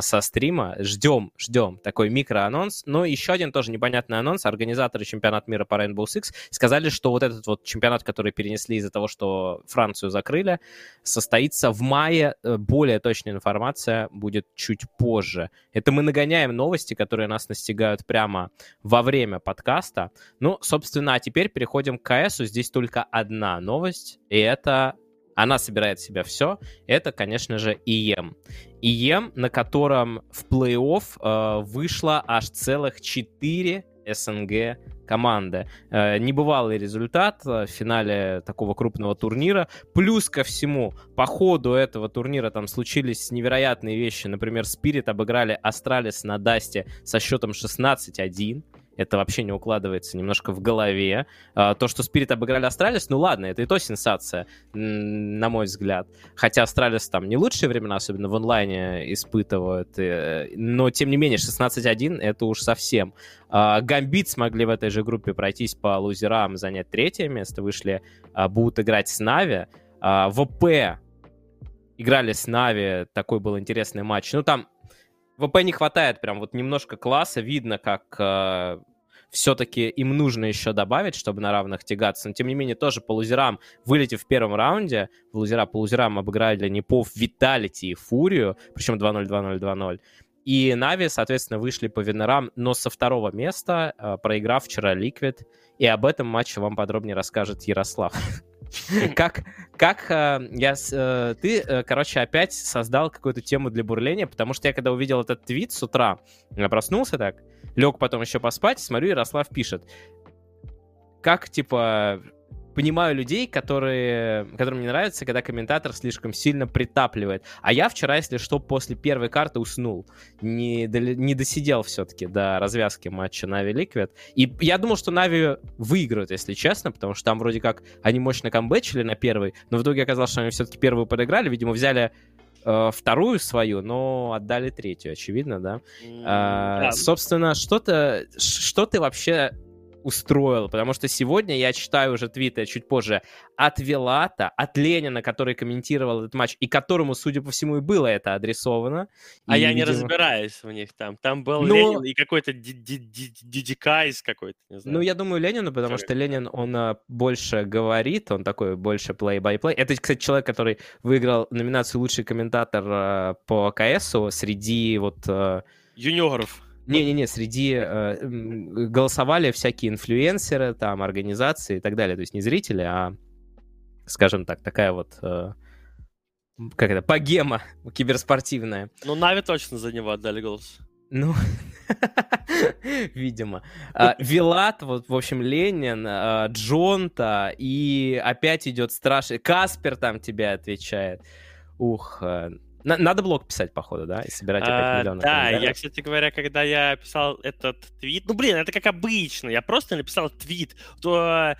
со стрима. Ждем, ждем такой микроанонс. Но еще один тоже непонятный анонс. Организаторы чемпионата мира по Rainbow Six сказали, что вот этот вот чемпионат, который перенесли из-за того, что Францию закрыли, состоится в мае. Э, более точная информация будет чуть позже. Это мы нагоняем новости, которые нас настигают прямо во время подкаста. Ну, собственно, а теперь переходим к КСу. Здесь только одна новость, и это она собирает в себя все, это, конечно же, ИЕМ. ИЕМ, на котором в плей-офф э, вышло аж целых 4 СНГ команды. Э, небывалый результат в финале такого крупного турнира. Плюс ко всему, по ходу этого турнира там случились невероятные вещи. Например, Спирит обыграли Астралис на Дасте со счетом 16-1 это вообще не укладывается немножко в голове. А, то, что Спирит обыграли Астралис, ну ладно, это и то сенсация, на мой взгляд. Хотя Астралис там не лучшие времена, особенно в онлайне, испытывают. Э, но, тем не менее, 16-1 это уж совсем. А, Гамбит смогли в этой же группе пройтись по лузерам, занять третье место, вышли, а, будут играть с Нави. ВП играли с Нави, такой был интересный матч. Ну, там ВП не хватает прям вот немножко класса, видно, как э, все-таки им нужно еще добавить, чтобы на равных тягаться. Но, тем не менее, тоже по лузерам, вылетев в первом раунде, в лузера по лузерам обыграли Непов, Виталити и Фурию, причем 2-0, 2-0, 2-0. И Нави, соответственно, вышли по винерам, но со второго места, э, проиграв вчера Ликвид. И об этом матче вам подробнее расскажет Ярослав. Как, как э, я, э, ты, э, короче, опять создал какую-то тему для бурления, потому что я когда увидел этот твит с утра, я проснулся так, лег потом еще поспать, смотрю, Ярослав пишет, как, типа, понимаю людей, которые, которым не нравится, когда комментатор слишком сильно притапливает. А я вчера, если что, после первой карты уснул. Не, не досидел все-таки до развязки матча Нави Ликвид. И я думал, что Нави выиграют, если честно, потому что там вроде как они мощно камбэчили на первый, но в итоге оказалось, что они все-таки первую проиграли. Видимо, взяли э, вторую свою, но отдали третью, очевидно, да. М, а, да. Собственно, что-то, что ты вообще устроил, потому что сегодня я читаю уже твиты чуть позже от Вилата, от Ленина, который комментировал этот матч, и которому, судя по всему, и было это адресовано. А и, я видимо... не разбираюсь в них там. Там был Но... Ленин и какой-то Дидикайс какой-то, не знаю. Ну, я думаю, Ленину, потому что Ленин, он а, больше говорит, он такой больше play-by-play. Это, кстати, человек, который выиграл номинацию «Лучший комментатор» а, по КСу среди вот... А, Юниоров. Не-не-не, среди э, голосовали всякие инфлюенсеры, там, организации и так далее. То есть не зрители, а, скажем так, такая вот... Э, как это, богема киберспортивная. Ну, Нави точно за него отдали голос. Ну, видимо. А, Вилат, вот, в общем, Ленин, а, Джонта, и опять идет страшный... Каспер там тебе отвечает. Ух, э, надо блог писать, походу, да, и собирать опять а, миллионы Да, я, кстати говоря, когда я писал этот твит, ну, блин, это как обычно, я просто написал твит, то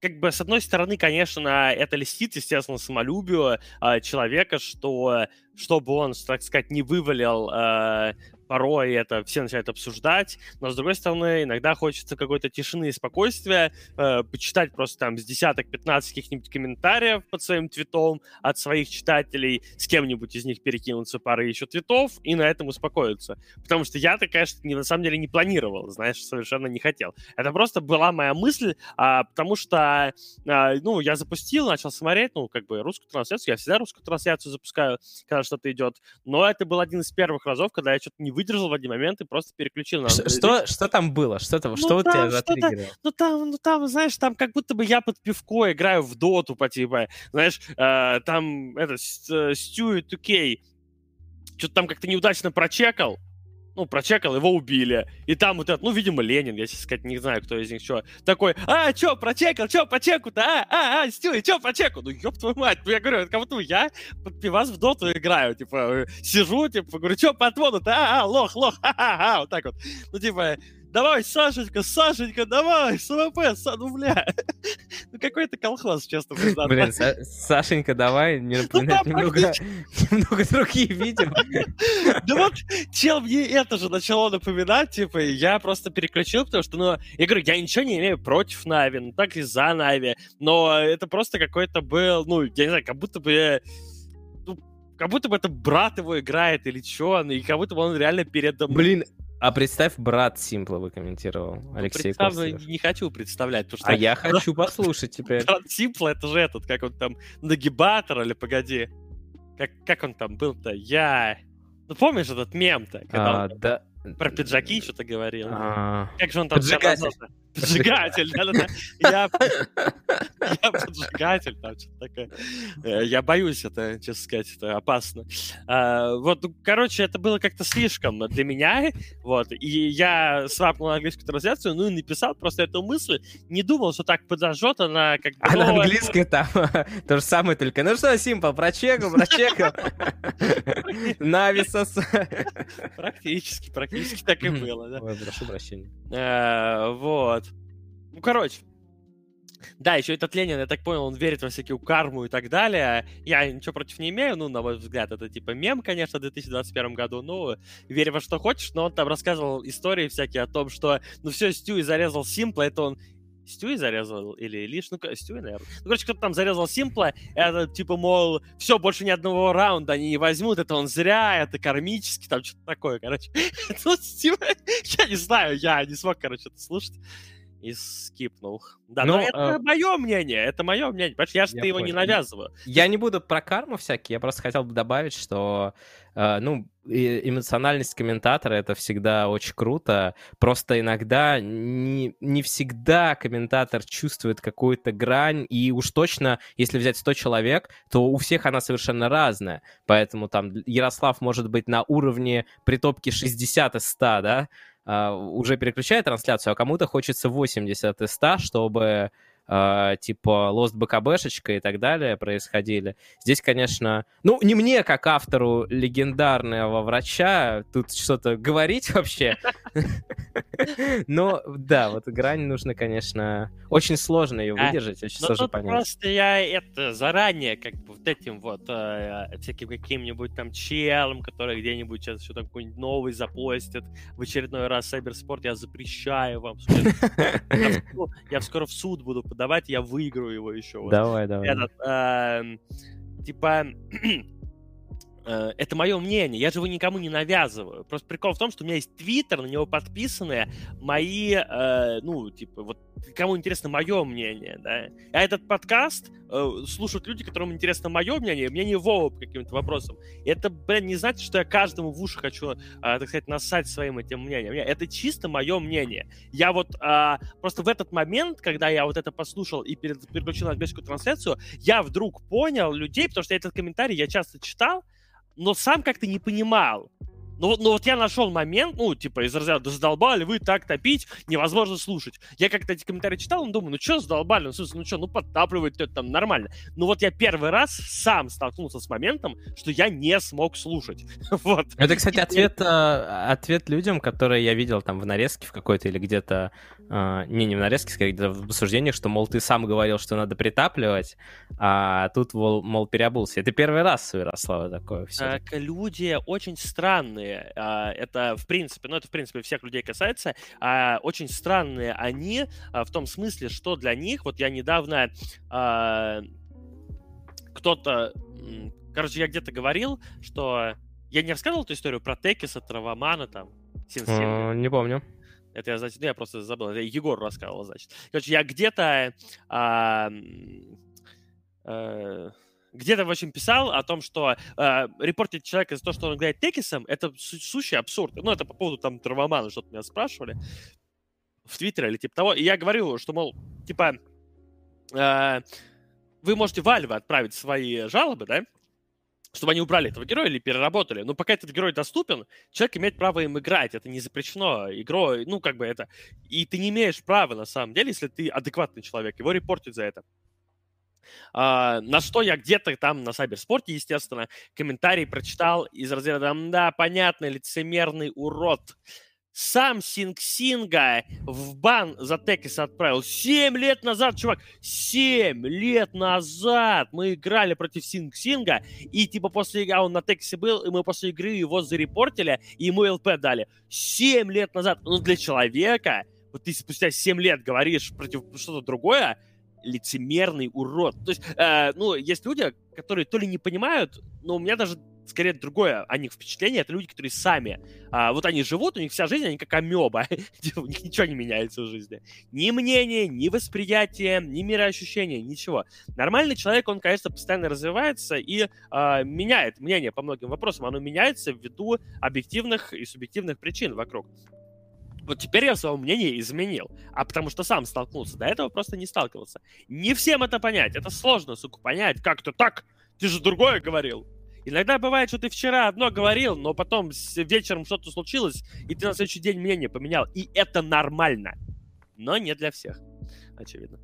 как бы, с одной стороны, конечно, это льстит, естественно, самолюбию э, человека, что чтобы он, так сказать, не вывалил э, порой это все начинают обсуждать, но, с другой стороны, иногда хочется какой-то тишины и спокойствия, э, почитать просто там с десяток-пятнадцать каких-нибудь комментариев под своим твитом от своих читателей, с кем-нибудь из них перекинуться парой еще твитов и на этом успокоиться. Потому что я-то, конечно, не, на самом деле не планировал, знаешь, совершенно не хотел. Это просто была моя мысль, а, потому что, а, ну, я запустил, начал смотреть, ну, как бы русскую трансляцию, я всегда русскую трансляцию запускаю, когда что-то идет, но это был один из первых разов, когда я что-то не вы выдержал в один момент и просто переключил на... Что, что, там было? Что, там, ну, что вот тебя затриггерило? Ну там, ну там, знаешь, там как будто бы я под пивко играю в доту, по типа, знаешь, э, там это, Стю и Тукей что-то там как-то неудачно прочекал, ну, прочекал, его убили. И там вот этот, ну, видимо, Ленин, я сейчас сказать не знаю, кто из них что. Такой, а, что, прочекал, что по чеку-то, а, а, а, Стю, что по чеку? Ну, ёб твою мать, ну, я говорю, как будто я под пивас в доту играю, типа, сижу, типа, говорю, что по отводу-то, а, а, лох, лох, ха-ха-ха, вот так вот. Ну, типа, давай, Сашенька, Сашенька, давай, СВП, Са, ну, бля. ну, какой-то колхоз, честно признаться. Блин, Сашенька, давай, не ну, напоминать немного, немного другие видео. да вот, чел мне это же начало напоминать, типа, я просто переключил, потому что, ну, я говорю, я ничего не имею против Нави, ну, так и за Нави, но это просто какой-то был, ну, я не знаю, как будто бы ну, как будто бы это брат его играет или что, и как будто бы он реально передо мной. Блин, а представь, брат Симпла вы комментировал, ну, Алексей представь, Не хочу представлять, потому что... А я хочу послушать теперь. Брат Симпла, это же этот, как он там, нагибатор или погоди. Как, как он там был-то? Я... Ну, помнишь этот мем-то? А, он... Да, Про пиджаки что-то говорил. А, Как же он там Поджигатель. Поджигатель, да-да-да. Я, я поджигатель, там что-то такое. Э, Я боюсь это, честно сказать, это опасно. А, Вот, ну, короче, это было как-то слишком для меня, вот, и я свапнул английскую трансляцию, ну и написал просто эту мысль, не думал, что так подожжет она как бы... А на английском там то же самое, только, ну что, Симпл, прочекал, прочекал. Нависос. Практически, практически так и было, да. Ой, прошу прощения. Э, Вот. Ну, короче. Да, еще этот Ленин, я так понял, он верит во всякую карму и так далее. Я ничего против не имею, ну, на мой взгляд, это типа мем, конечно, в 2021 году. Ну, верь во что хочешь, но он там рассказывал истории всякие о том, что, ну, все, Стюи зарезал Симпла, это он Стюи зарезал или лишь, ну, Стюи, наверное. Ну, короче, кто-то там зарезал Симпла, это типа, мол, все, больше ни одного раунда они не возьмут, это он зря, это кармически, там что-то такое, короче. Ну, типа, я не знаю, я не смог, короче, это слушать и скипнул. Да, Ну, но это мое мнение, это мое мнение. Понимаешь, я же Я его не понял. навязываю. Я не буду про карму всякие, я просто хотел бы добавить, что э, ну, эмоциональность комментатора это всегда очень круто. Просто иногда не, не всегда комментатор чувствует какую-то грань, и уж точно, если взять 100 человек, то у всех она совершенно разная. Поэтому там Ярослав может быть на уровне притопки 60 из 100, да, а, уже переключает трансляцию, а кому-то хочется 80 из 100, чтобы а, типа Lost БКБшечка и так далее происходили. Здесь, конечно, ну, не мне, как автору легендарного врача, тут что-то говорить вообще. Но, да, вот грань нужно, конечно, очень сложно ее А, выдержать, очень Но сложно понять. просто я это заранее как бы вот этим вот э, всяким каким-нибудь там челом, который где-нибудь сейчас еще там какой-нибудь новый запостит в очередной раз Сайберспорт, я запрещаю вам. ну, я скоро в суд буду подавать, я выиграю его еще. Вот Давай, давай. этот, эм, типа, э, это мое мнение, я же его никому не навязываю. Просто прикол в том, что у меня есть твиттер, на него подписаны мои, э, ну, типа, вот кому интересно мое мнение, да. А этот подкаст э, слушают люди, которым интересно мое мнение, мнение Вова по каким-то вопросам. И это, блин, не значит, что я каждому в уши хочу, э, так сказать, насать своим этим мнением. Не, Это чисто мое мнение. Я вот а, просто в этот момент, когда я вот это послушал и переключил на английскую трансляцию, я вдруг понял людей, потому что этот комментарий я часто читал, но сам как-то не понимал. Ну, вот- ну вот я нашел момент, ну, типа, из разряда, да задолбали вы так топить, невозможно слушать. Я как-то эти комментарии читал, ну, думаю, ну, что задолбали, ну, смысле, ну, что, ну, подтапливает это там нормально. Ну, вот я первый раз сам столкнулся с моментом, что я не смог слушать. Вот. Это, кстати, ответ, э, ответ людям, которые я видел там в нарезке в какой-то или где-то, э, не, не в нарезке, скорее где-то в обсуждениях, что, мол, ты сам говорил, что надо притапливать, а тут, мол, переобулся. Это первый раз Ярослава такое все. Так, люди очень странные. А, Это, в принципе, ну, это, в принципе, всех людей касается. а, Очень странные они а, в том смысле, что для них, вот я недавно а, кто-то, короче, я где-то говорил, что я не рассказывал эту историю про Текиса, Травомана, там. Не помню. Это я, значит, ну, я просто забыл. Это Егор рассказывал, значит. Короче, я где-то... а, э, где-то, в общем, писал о том, что э, репортить человека за то, что он играет Текисом, это су- сущий абсурд. Ну, это по поводу там Травомана, что-то меня спрашивали в Твиттере или типа того. И я говорю, что, мол, типа, э, вы можете Вальве отправить свои жалобы, да, чтобы они убрали этого героя или переработали. Но пока этот герой доступен, человек имеет право им играть. Это не запрещено игрой. Ну, как бы это... И ты не имеешь права, на самом деле, если ты адекватный человек, его репортить за это. А, на что я где-то там на Сайберспорте, естественно, комментарий прочитал из разряда «Да, понятно, лицемерный урод». Сам Синг Синга в бан за Текис отправил. Семь лет назад, чувак, семь лет назад мы играли против Синг Синга, и типа после игры, а он на Тексе был, и мы после игры его зарепортили, и ему ЛП дали. Семь лет назад. Ну, для человека, вот ты спустя семь лет говоришь против что-то другое, лицемерный урод. То есть, э, ну, есть люди, которые то ли не понимают, но у меня даже скорее другое о них впечатление. Это люди, которые сами, а, вот они живут, у них вся жизнь, они как амеба. у них ничего не меняется в жизни. Ни мнение, ни восприятие, ни мироощущение, ничего. Нормальный человек, он, конечно, постоянно развивается и а, меняет мнение по многим вопросам. Оно меняется ввиду объективных и субъективных причин вокруг. Вот теперь я свое мнение изменил. А потому что сам столкнулся. До этого просто не сталкивался. Не всем это понять. Это сложно, сука, понять. Как-то так. Ты же другое говорил. Иногда бывает, что ты вчера одно говорил, но потом вечером что-то случилось, и ты на следующий день мнение поменял. И это нормально. Но не для всех, очевидно.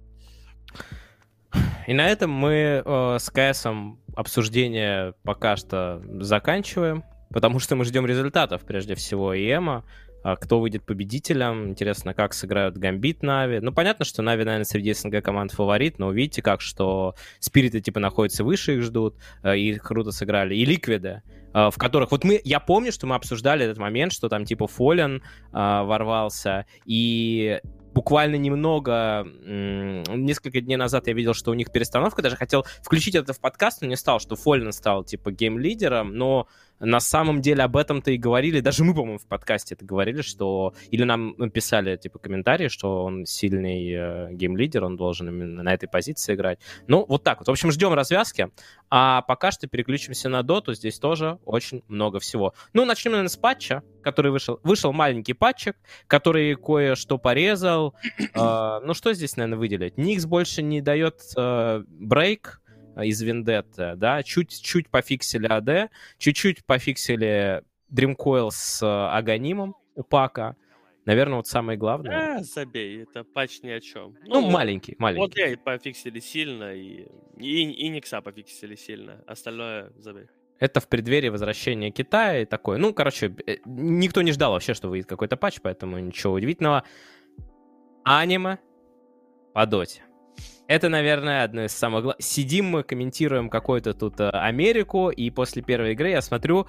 И на этом мы э, с КСом обсуждение пока что заканчиваем, потому что мы ждем результатов, прежде всего, ИЭМа. А кто выйдет победителем. Интересно, как сыграют Гамбит Нави. Ну, понятно, что Нави, наверное, среди СНГ команд фаворит, но увидите, как, что Спириты, типа, находятся выше, их ждут, э, и круто сыграли. И Ликвиды, э, в которых... Вот мы... Я помню, что мы обсуждали этот момент, что там, типа, Фолен э, ворвался, и буквально немного, несколько дней назад я видел, что у них перестановка, даже хотел включить это в подкаст, но не стал, что Фоллен стал, типа, гейм-лидером, но на самом деле об этом-то и говорили, даже мы, по-моему, в подкасте это говорили, что... Или нам писали, типа, комментарии, что он сильный э, гейм-лидер, он должен именно на этой позиции играть. Ну, вот так вот. В общем, ждем развязки. А пока что переключимся на доту. Здесь тоже очень много всего. Ну, начнем, наверное, с патча, который вышел. Вышел маленький патчик, который кое-что порезал. Э, ну, что здесь, наверное, выделить? Никс больше не дает э, брейк, из Vendetta, да, чуть-чуть пофиксили АД, чуть-чуть пофиксили Dreamcoil с э, Аганимом у Пака. Наверное, вот самое главное. А, забей, это патч ни о чем. Ну, ну маленький, маленький. Вот я пофиксили сильно, и, и, и Никса пофиксили сильно. Остальное забей. Это в преддверии возвращения Китая и такое. Ну, короче, э, никто не ждал вообще, что выйдет какой-то патч, поэтому ничего удивительного. Аниме по доте. Это, наверное, одно из самых главных. Сидим мы, комментируем какую-то тут э, Америку, и после первой игры я смотрю,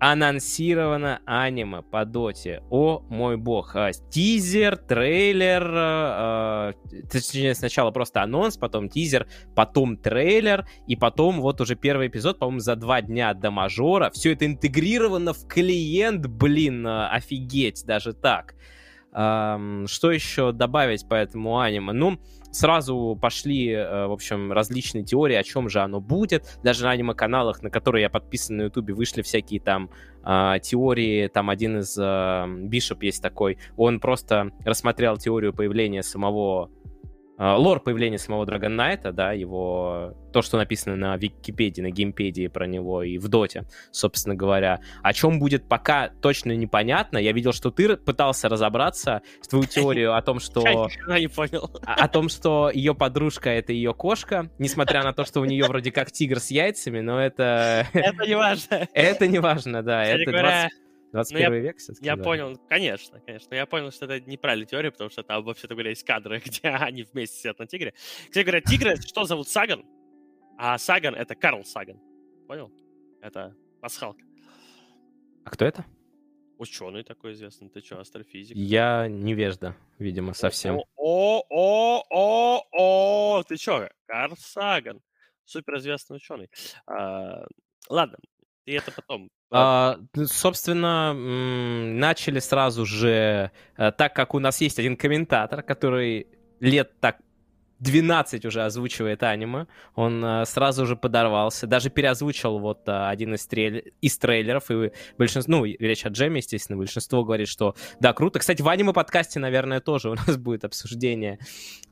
анонсировано аниме по доте. О мой бог. А, тизер, трейлер, э, э, точнее сначала просто анонс, потом тизер, потом трейлер, и потом вот уже первый эпизод, по-моему, за два дня до мажора. Все это интегрировано в клиент, блин, офигеть, даже так. Что еще добавить по этому аниме? Ну, сразу пошли, э, в общем, различные теории, о чем же оно будет. Даже на аниме-каналах, на которые я подписан на Ютубе, вышли всякие там э, теории. Там один из э, Бишоп есть такой. Он просто рассмотрел теорию появления самого а, лор появления самого Dragon Knight, да, его, то, что написано на Википедии, на геймпедии про него и в Доте, собственно говоря. О чем будет пока точно непонятно. Я видел, что ты пытался разобраться с твою теорию о том, что... Я не понял. О том, что ее подружка — это ее кошка, несмотря на то, что у нее вроде как тигр с яйцами, но это... Это не важно. Это не важно, да. Это 20... 21 ну, век все-таки. Я да. понял, конечно, конечно. Я понял, что это неправильная теория, потому что там вообще-то говоря есть кадры, где они вместе сидят на тигре. Кстати говоря, тигры, что зовут Саган? А Саган — это Карл Саган. Понял? Это пасхалка. А кто это? Ученый такой известный. Ты что, астрофизик? Я невежда, видимо, совсем. О-о-о-о-о! Ты что, Карл Саган. Суперизвестный ученый. А, ладно, и это потом а, собственно, начали сразу же, э, так как у нас есть один комментатор, который лет так 12 уже озвучивает аниме, он э, сразу же подорвался, даже переозвучил вот э, один из, трейлер, из трейлеров, и большинство, ну, речь о Джеме, естественно, большинство говорит, что да, круто. Кстати, в аниме-подкасте, наверное, тоже у нас будет обсуждение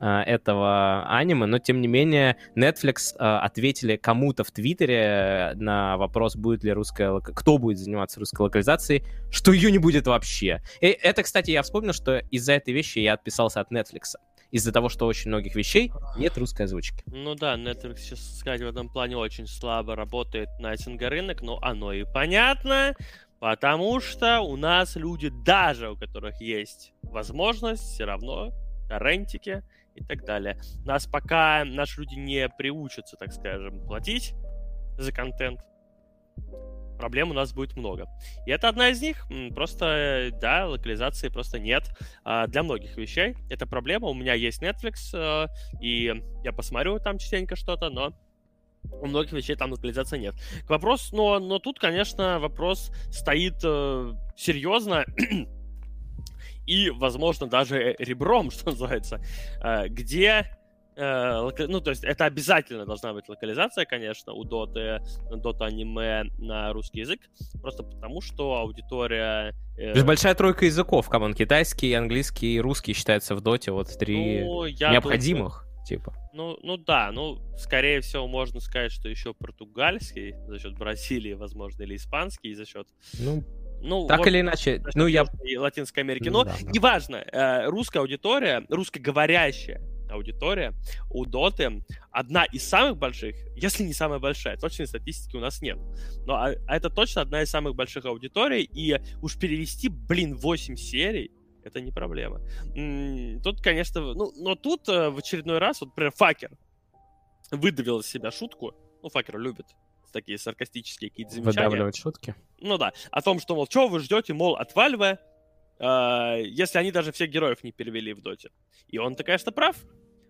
э, этого аниме, но, тем не менее, Netflix э, ответили кому-то в Твиттере на вопрос, будет ли русская, кто будет заниматься русской локализацией, что ее не будет вообще. И это, кстати, я вспомнил, что из-за этой вещи я отписался от Netflix из-за того, что очень многих вещей нет русской озвучки. Ну да, Netflix сейчас, сказать, в этом плане очень слабо работает на рынок, но оно и понятно, потому что у нас люди, даже у которых есть возможность, все равно торрентики и так далее. Нас пока наши люди не приучатся, так скажем, платить за контент, проблем у нас будет много. И это одна из них. Просто, да, локализации просто нет а, для многих вещей. Это проблема. У меня есть Netflix, а, и я посмотрю там частенько что-то, но у многих вещей там локализации нет. Вопрос, но, но тут, конечно, вопрос стоит э, серьезно и, возможно, даже ребром, что называется, э, где Э, ну, то есть это обязательно должна быть локализация, конечно, у Доты, Dota-аниме на русский язык, просто потому что аудитория... Э... То есть большая тройка языков, come on, китайский, английский и русский считается в Доте, вот три ну, необходимых, думаю, типа. Ну, ну да, ну, скорее всего, можно сказать, что еще португальский за счет Бразилии, возможно, или испанский за счет... Ну, ну, так вот, или иначе, ну я... Латинской Америки. Но да, да. неважно, э, русская аудитория, русскоговорящая аудитория у Доты одна из самых больших, если не самая большая. Точной статистики у нас нет. Но а, а это точно одна из самых больших аудиторий, и уж перевести, блин, 8 серий, это не проблема. Тут, конечно, ну, но тут э, в очередной раз, вот, например, Факер выдавил из себя шутку, ну, Факер любит такие саркастические какие-то замечания. Выдавливать шутки? Ну да. О том, что, мол, что вы ждете, мол, от Valve, э, если они даже всех героев не перевели в доте. И он-то, конечно, прав.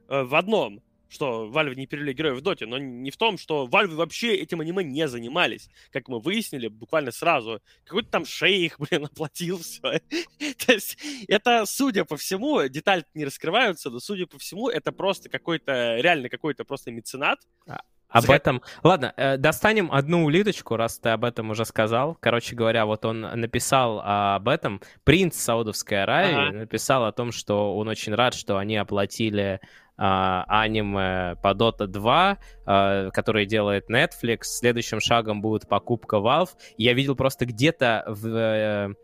Э, в одном, что Valve не перевели героев в доте, но не в том, что Valve вообще этим аниме не занимались. Как мы выяснили буквально сразу. Какой-то там шейх, блин, оплатил все. То есть это, судя по всему, детали не раскрываются, но, судя по всему, это просто какой-то, реально какой-то просто меценат, а, об этом. Ладно, э, достанем одну улиточку, раз ты об этом уже сказал. Короче говоря, вот он написал об этом. Принц Саудовской Аравии ага. написал о том, что он очень рад, что они оплатили аниме по Dota 2, а, который делает Netflix. Следующим шагом будет покупка Valve. Я видел просто где-то в э,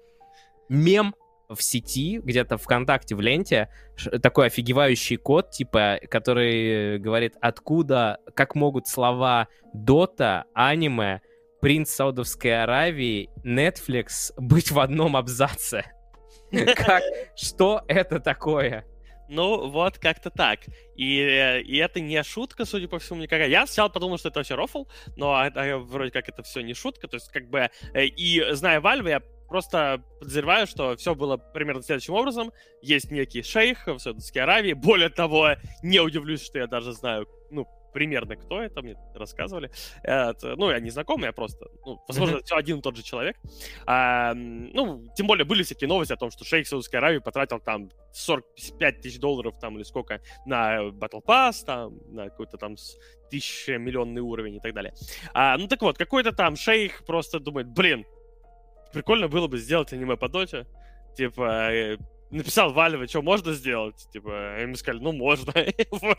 мем в сети, где-то ВКонтакте, в ленте, такой офигевающий код, типа, который говорит, откуда, как могут слова Дота, аниме, принц Саудовской Аравии, Netflix быть в одном абзаце. Как? Что это такое? Ну, вот как-то так. И, и это не шутка, судя по всему, никакая. Я сначала подумал, что это вообще рофл, но это, вроде как это все не шутка. То есть, как бы, э, и зная Valve, я просто подозреваю, что все было примерно следующим образом. Есть некий шейх в Саудовской Аравии. Более того, не удивлюсь, что я даже знаю, ну, примерно кто это, мне рассказывали. Это, ну, я не знакомый, я просто, ну, возможно, mm-hmm. все один и тот же человек. А, ну, тем более были всякие новости о том, что шейх Саудовской Аравии потратил там 45 тысяч долларов там или сколько на Battle Pass, там, на какой-то там тысячемиллионный уровень и так далее. А, ну, так вот, какой-то там шейх просто думает, блин, прикольно было бы сделать аниме по доте. Типа, э, написал Валева, что можно сделать? Типа, им сказали, ну, можно. вот.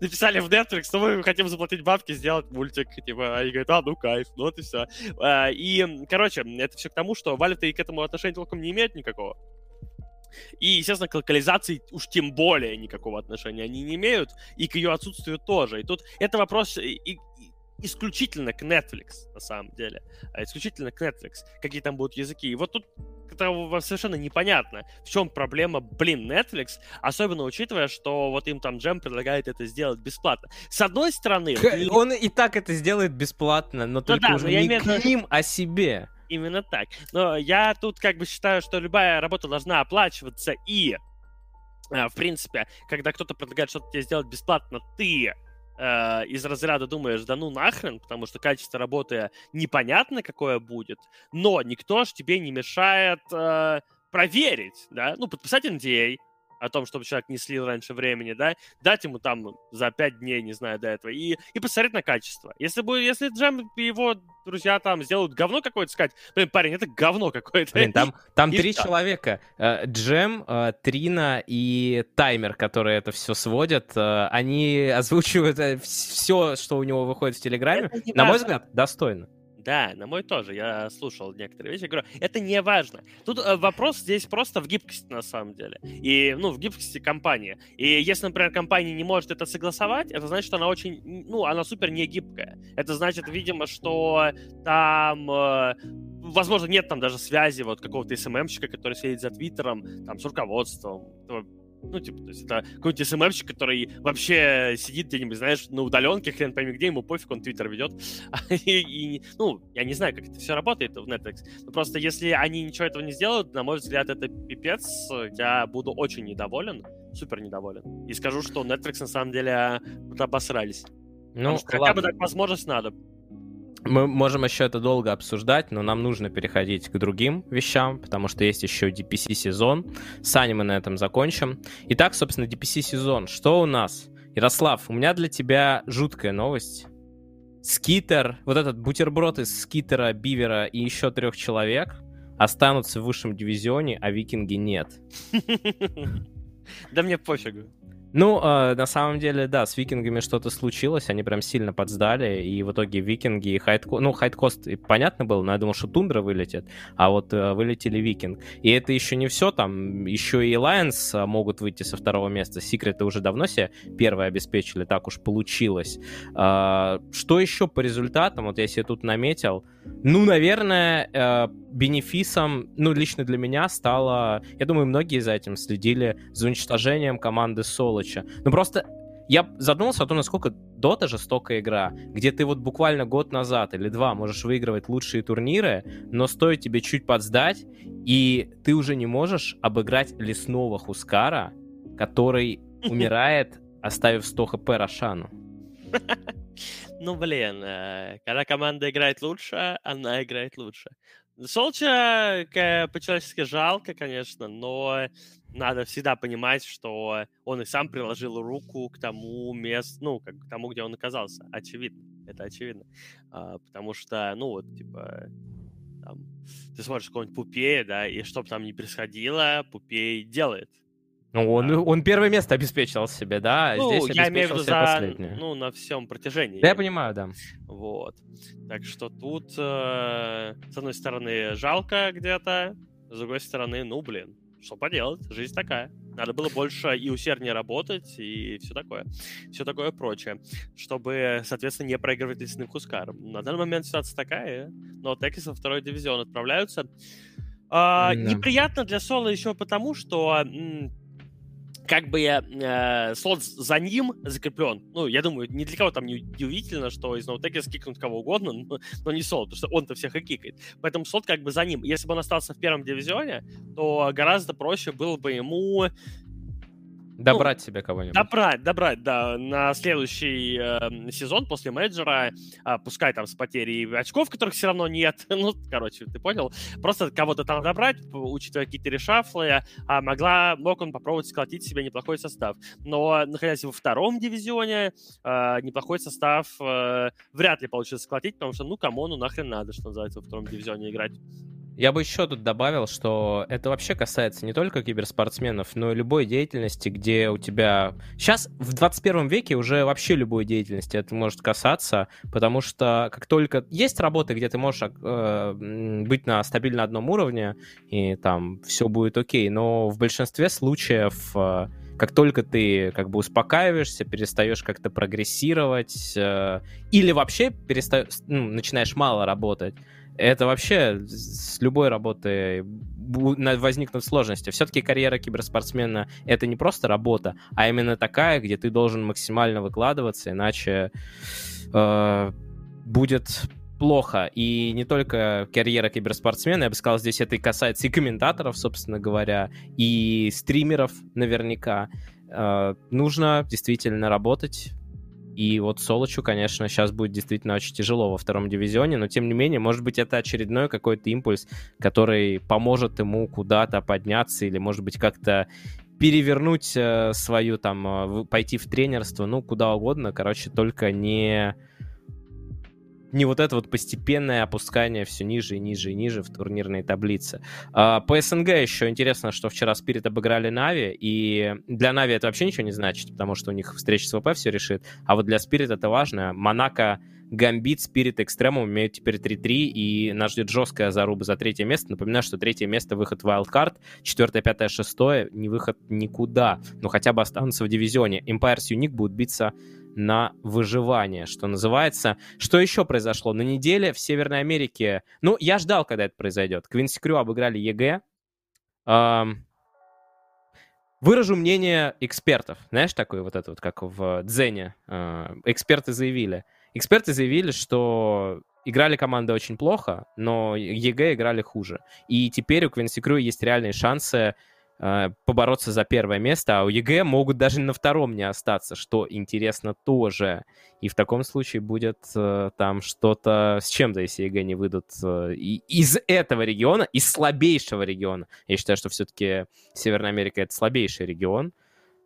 Написали в Netflix, что мы хотим заплатить бабки, сделать мультик. Типа, они говорят, а, ну, кайф, ну, вот и все. А, и, короче, это все к тому, что Valve-то и к этому отношения толком не имеет никакого. И, естественно, к локализации уж тем более никакого отношения они не имеют, и к ее отсутствию тоже. И тут это вопрос исключительно к Netflix, на самом деле. А исключительно к Netflix. Какие там будут языки. И вот тут это совершенно непонятно, в чем проблема, блин, Netflix, особенно учитывая, что вот им там Джем предлагает это сделать бесплатно. С одной стороны... Он и так это сделает бесплатно, но ну, только да, уже но не имею... к ним, а себе. Именно так. Но я тут как бы считаю, что любая работа должна оплачиваться и а, в принципе, когда кто-то предлагает что-то тебе сделать бесплатно, ты э, из разряда думаешь, да ну нахрен, потому что качество работы непонятно какое будет, но никто ж тебе не мешает э, проверить, да, ну, подписать NDA, о том, чтобы человек не слил раньше времени, да, дать ему там за 5 дней, не знаю, до этого, и, и посмотреть на качество. Если, будет, если Джем и его друзья там сделают говно какое-то, сказать, блин, парень, это говно какое-то. Блин, там, там три что? человека. Э, Джем, э, Трина и Таймер, которые это все сводят, э, они озвучивают все, что у него выходит в Телеграме. На мой взгляд, достойно. Да, на мой тоже. Я слушал некоторые вещи. Говорю, это не важно. Тут э, вопрос здесь просто в гибкости, на самом деле. И, ну, в гибкости компании. И если, например, компания не может это согласовать, это значит, что она очень, ну, она супер не гибкая. Это значит, видимо, что там, э, возможно, нет там даже связи вот какого-то СММщика, который следит за Твиттером, там, с руководством ну, типа, то есть это какой-нибудь СММщик, который вообще сидит где-нибудь, знаешь, на удаленке, хрен пойми где, ему пофиг, он Твиттер ведет. и, и, ну, я не знаю, как это все работает в Netflix. Но просто если они ничего этого не сделают, на мой взгляд, это пипец. Я буду очень недоволен, супер недоволен. И скажу, что Netflix на самом деле обосрались. Ну, хотя бы так возможность надо. Мы можем еще это долго обсуждать, но нам нужно переходить к другим вещам, потому что есть еще DPC-сезон. С мы на этом закончим. Итак, собственно, DPC-сезон. Что у нас? Ярослав, у меня для тебя жуткая новость. Скитер, вот этот бутерброд из Скитера, Бивера и еще трех человек останутся в высшем дивизионе, а Викинги нет. Да мне пофигу. Ну, э, на самом деле, да, с викингами что-то случилось, они прям сильно подсдали, и в итоге викинги и Хайграунд... Ну, Хайграунд понятно было, но я думал, что тундра вылетит, а вот э, вылетели викинг. И это еще не все, там еще и Alliance а, могут выйти со второго места, секреты уже давно себе первое обеспечили, так уж получилось. Э, что еще по результатам, вот я себе тут наметил, ну, наверное, э, бенефисом, ну, лично для меня стало, я думаю, многие за этим следили, за уничтожением команды Солоча. Ну, просто я задумался о том, насколько Дота жестокая игра, где ты вот буквально год назад или два можешь выигрывать лучшие турниры, но стоит тебе чуть подсдать, и ты уже не можешь обыграть лесного Хускара, который умирает, оставив 100 хп Рошану. Ну, блин, э, когда команда играет лучше, она играет лучше. Солча по-человечески жалко, конечно, но надо всегда понимать, что он и сам приложил руку к тому месту, ну, как к тому, где он оказался. Очевидно. Это очевидно. А, потому что, ну, вот, типа, там, ты смотришь какого-нибудь Пупея, да, и что бы там ни происходило, Пупей делает. Ну, он, а. он первое место обеспечил себе, да, ну, здесь я имею в виду за, последнее. ну, на всем протяжении. Да, я понимаю, да. Вот. Так что тут, э, с одной стороны, жалко где-то, с другой стороны, ну, блин, что поделать, жизнь такая. Надо было больше и усерднее работать, и все такое. Все такое прочее. Чтобы, соответственно, не проигрывать лесным Хускаром. На данный момент ситуация такая, но Текис во второй дивизион отправляются. А, да. Неприятно для Соло еще потому, что как бы э, слот за ним закреплен. Ну, я думаю, ни для кого там не, удивительно, что из ноутека скикнут кого угодно, но, но не слот, потому что он-то всех и кикает. Поэтому слот как бы за ним. Если бы он остался в первом дивизионе, то гораздо проще было бы ему Добрать ну, себе кого-нибудь. Добрать, добрать, да, на следующий э, сезон после менеджера, э, пускай там с потерей очков, которых все равно нет, ну, короче, ты понял, просто кого-то там добрать, учитывая какие-то решафлы, а могла, мог он попробовать сколотить себе неплохой состав. Но, находясь во втором дивизионе, э, неплохой состав э, вряд ли получится сколотить, потому что, ну, кому ну нахрен надо, что называется, во втором дивизионе играть. Я бы еще тут добавил, что это вообще касается не только киберспортсменов, но и любой деятельности, где у тебя... Сейчас, в 21 веке, уже вообще любой деятельности это может касаться, потому что как только... Есть работы, где ты можешь э, быть на стабильно одном уровне, и там все будет окей, но в большинстве случаев... Э, как только ты как бы успокаиваешься, перестаешь как-то прогрессировать э, или вообще перестаешь, ну, начинаешь мало работать, это вообще с любой работы возникнут сложности. Все-таки карьера киберспортсмена — это не просто работа, а именно такая, где ты должен максимально выкладываться, иначе э, будет плохо. И не только карьера киберспортсмена, я бы сказал, здесь это и касается и комментаторов, собственно говоря, и стримеров наверняка. Э, нужно действительно работать, и вот Солочу, конечно, сейчас будет действительно очень тяжело во втором дивизионе, но тем не менее, может быть, это очередной какой-то импульс, который поможет ему куда-то подняться или, может быть, как-то перевернуть э, свою там, э, пойти в тренерство, ну, куда угодно, короче, только не не вот это вот постепенное опускание все ниже и ниже и ниже в турнирной таблице. А, по СНГ еще интересно, что вчера Спирит обыграли Нави, и для Нави это вообще ничего не значит, потому что у них встреча с ВП все решит, а вот для Спирит это важно. Моментально Гамбит, Спирит, Экстремум имеют теперь 3-3, и нас ждет жесткая заруба за третье место. Напоминаю, что третье место — выход в Wildcard, четвертое, пятое, шестое — не выход никуда, но хотя бы останутся в дивизионе. Empire с Unique будут биться на выживание, что называется. Что еще произошло? На неделе в Северной Америке... Ну, я ждал, когда это произойдет. Квинси Крю обыграли EG. Эм... Выражу мнение экспертов. Знаешь, такое вот это вот, как в Дзене. Э, эксперты заявили. Эксперты заявили, что играли команды очень плохо, но EG играли хуже. И теперь у Quincy Crew есть реальные шансы побороться за первое место, а у EG могут даже на втором не остаться, что интересно тоже. И в таком случае будет э, там что-то с чем-то, если EG не выйдут э, из этого региона, из слабейшего региона. Я считаю, что все-таки Северная Америка — это слабейший регион,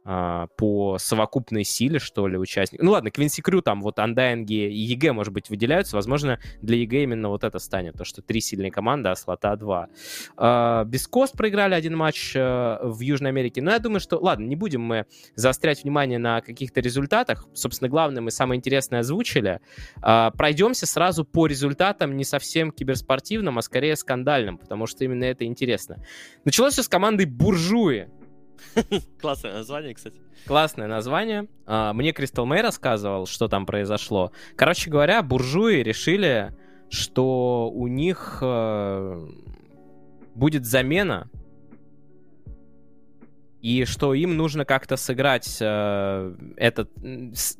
а, по совокупной силе, что ли, участников. Ну ладно, Quincy Crew там вот Undying и EG, может быть, выделяются. Возможно, для EG именно вот это станет, то, что три сильные команды, а слота два. А, beastcoast проиграли один матч а, в Южной Америке. Но я думаю, что, ладно, не будем мы заострять внимание на каких-то результатах. Собственно, главное, мы самое интересное озвучили. А, пройдемся сразу по результатам не совсем киберспортивным, а скорее скандальным, потому что именно это интересно. Началось все с команды «Буржуи», Классное название, кстати. Классное название. А, мне Кристал Мэй рассказывал, что там произошло. Короче говоря, буржуи решили, что у них э, будет замена, и что им нужно как-то сыграть э, этот...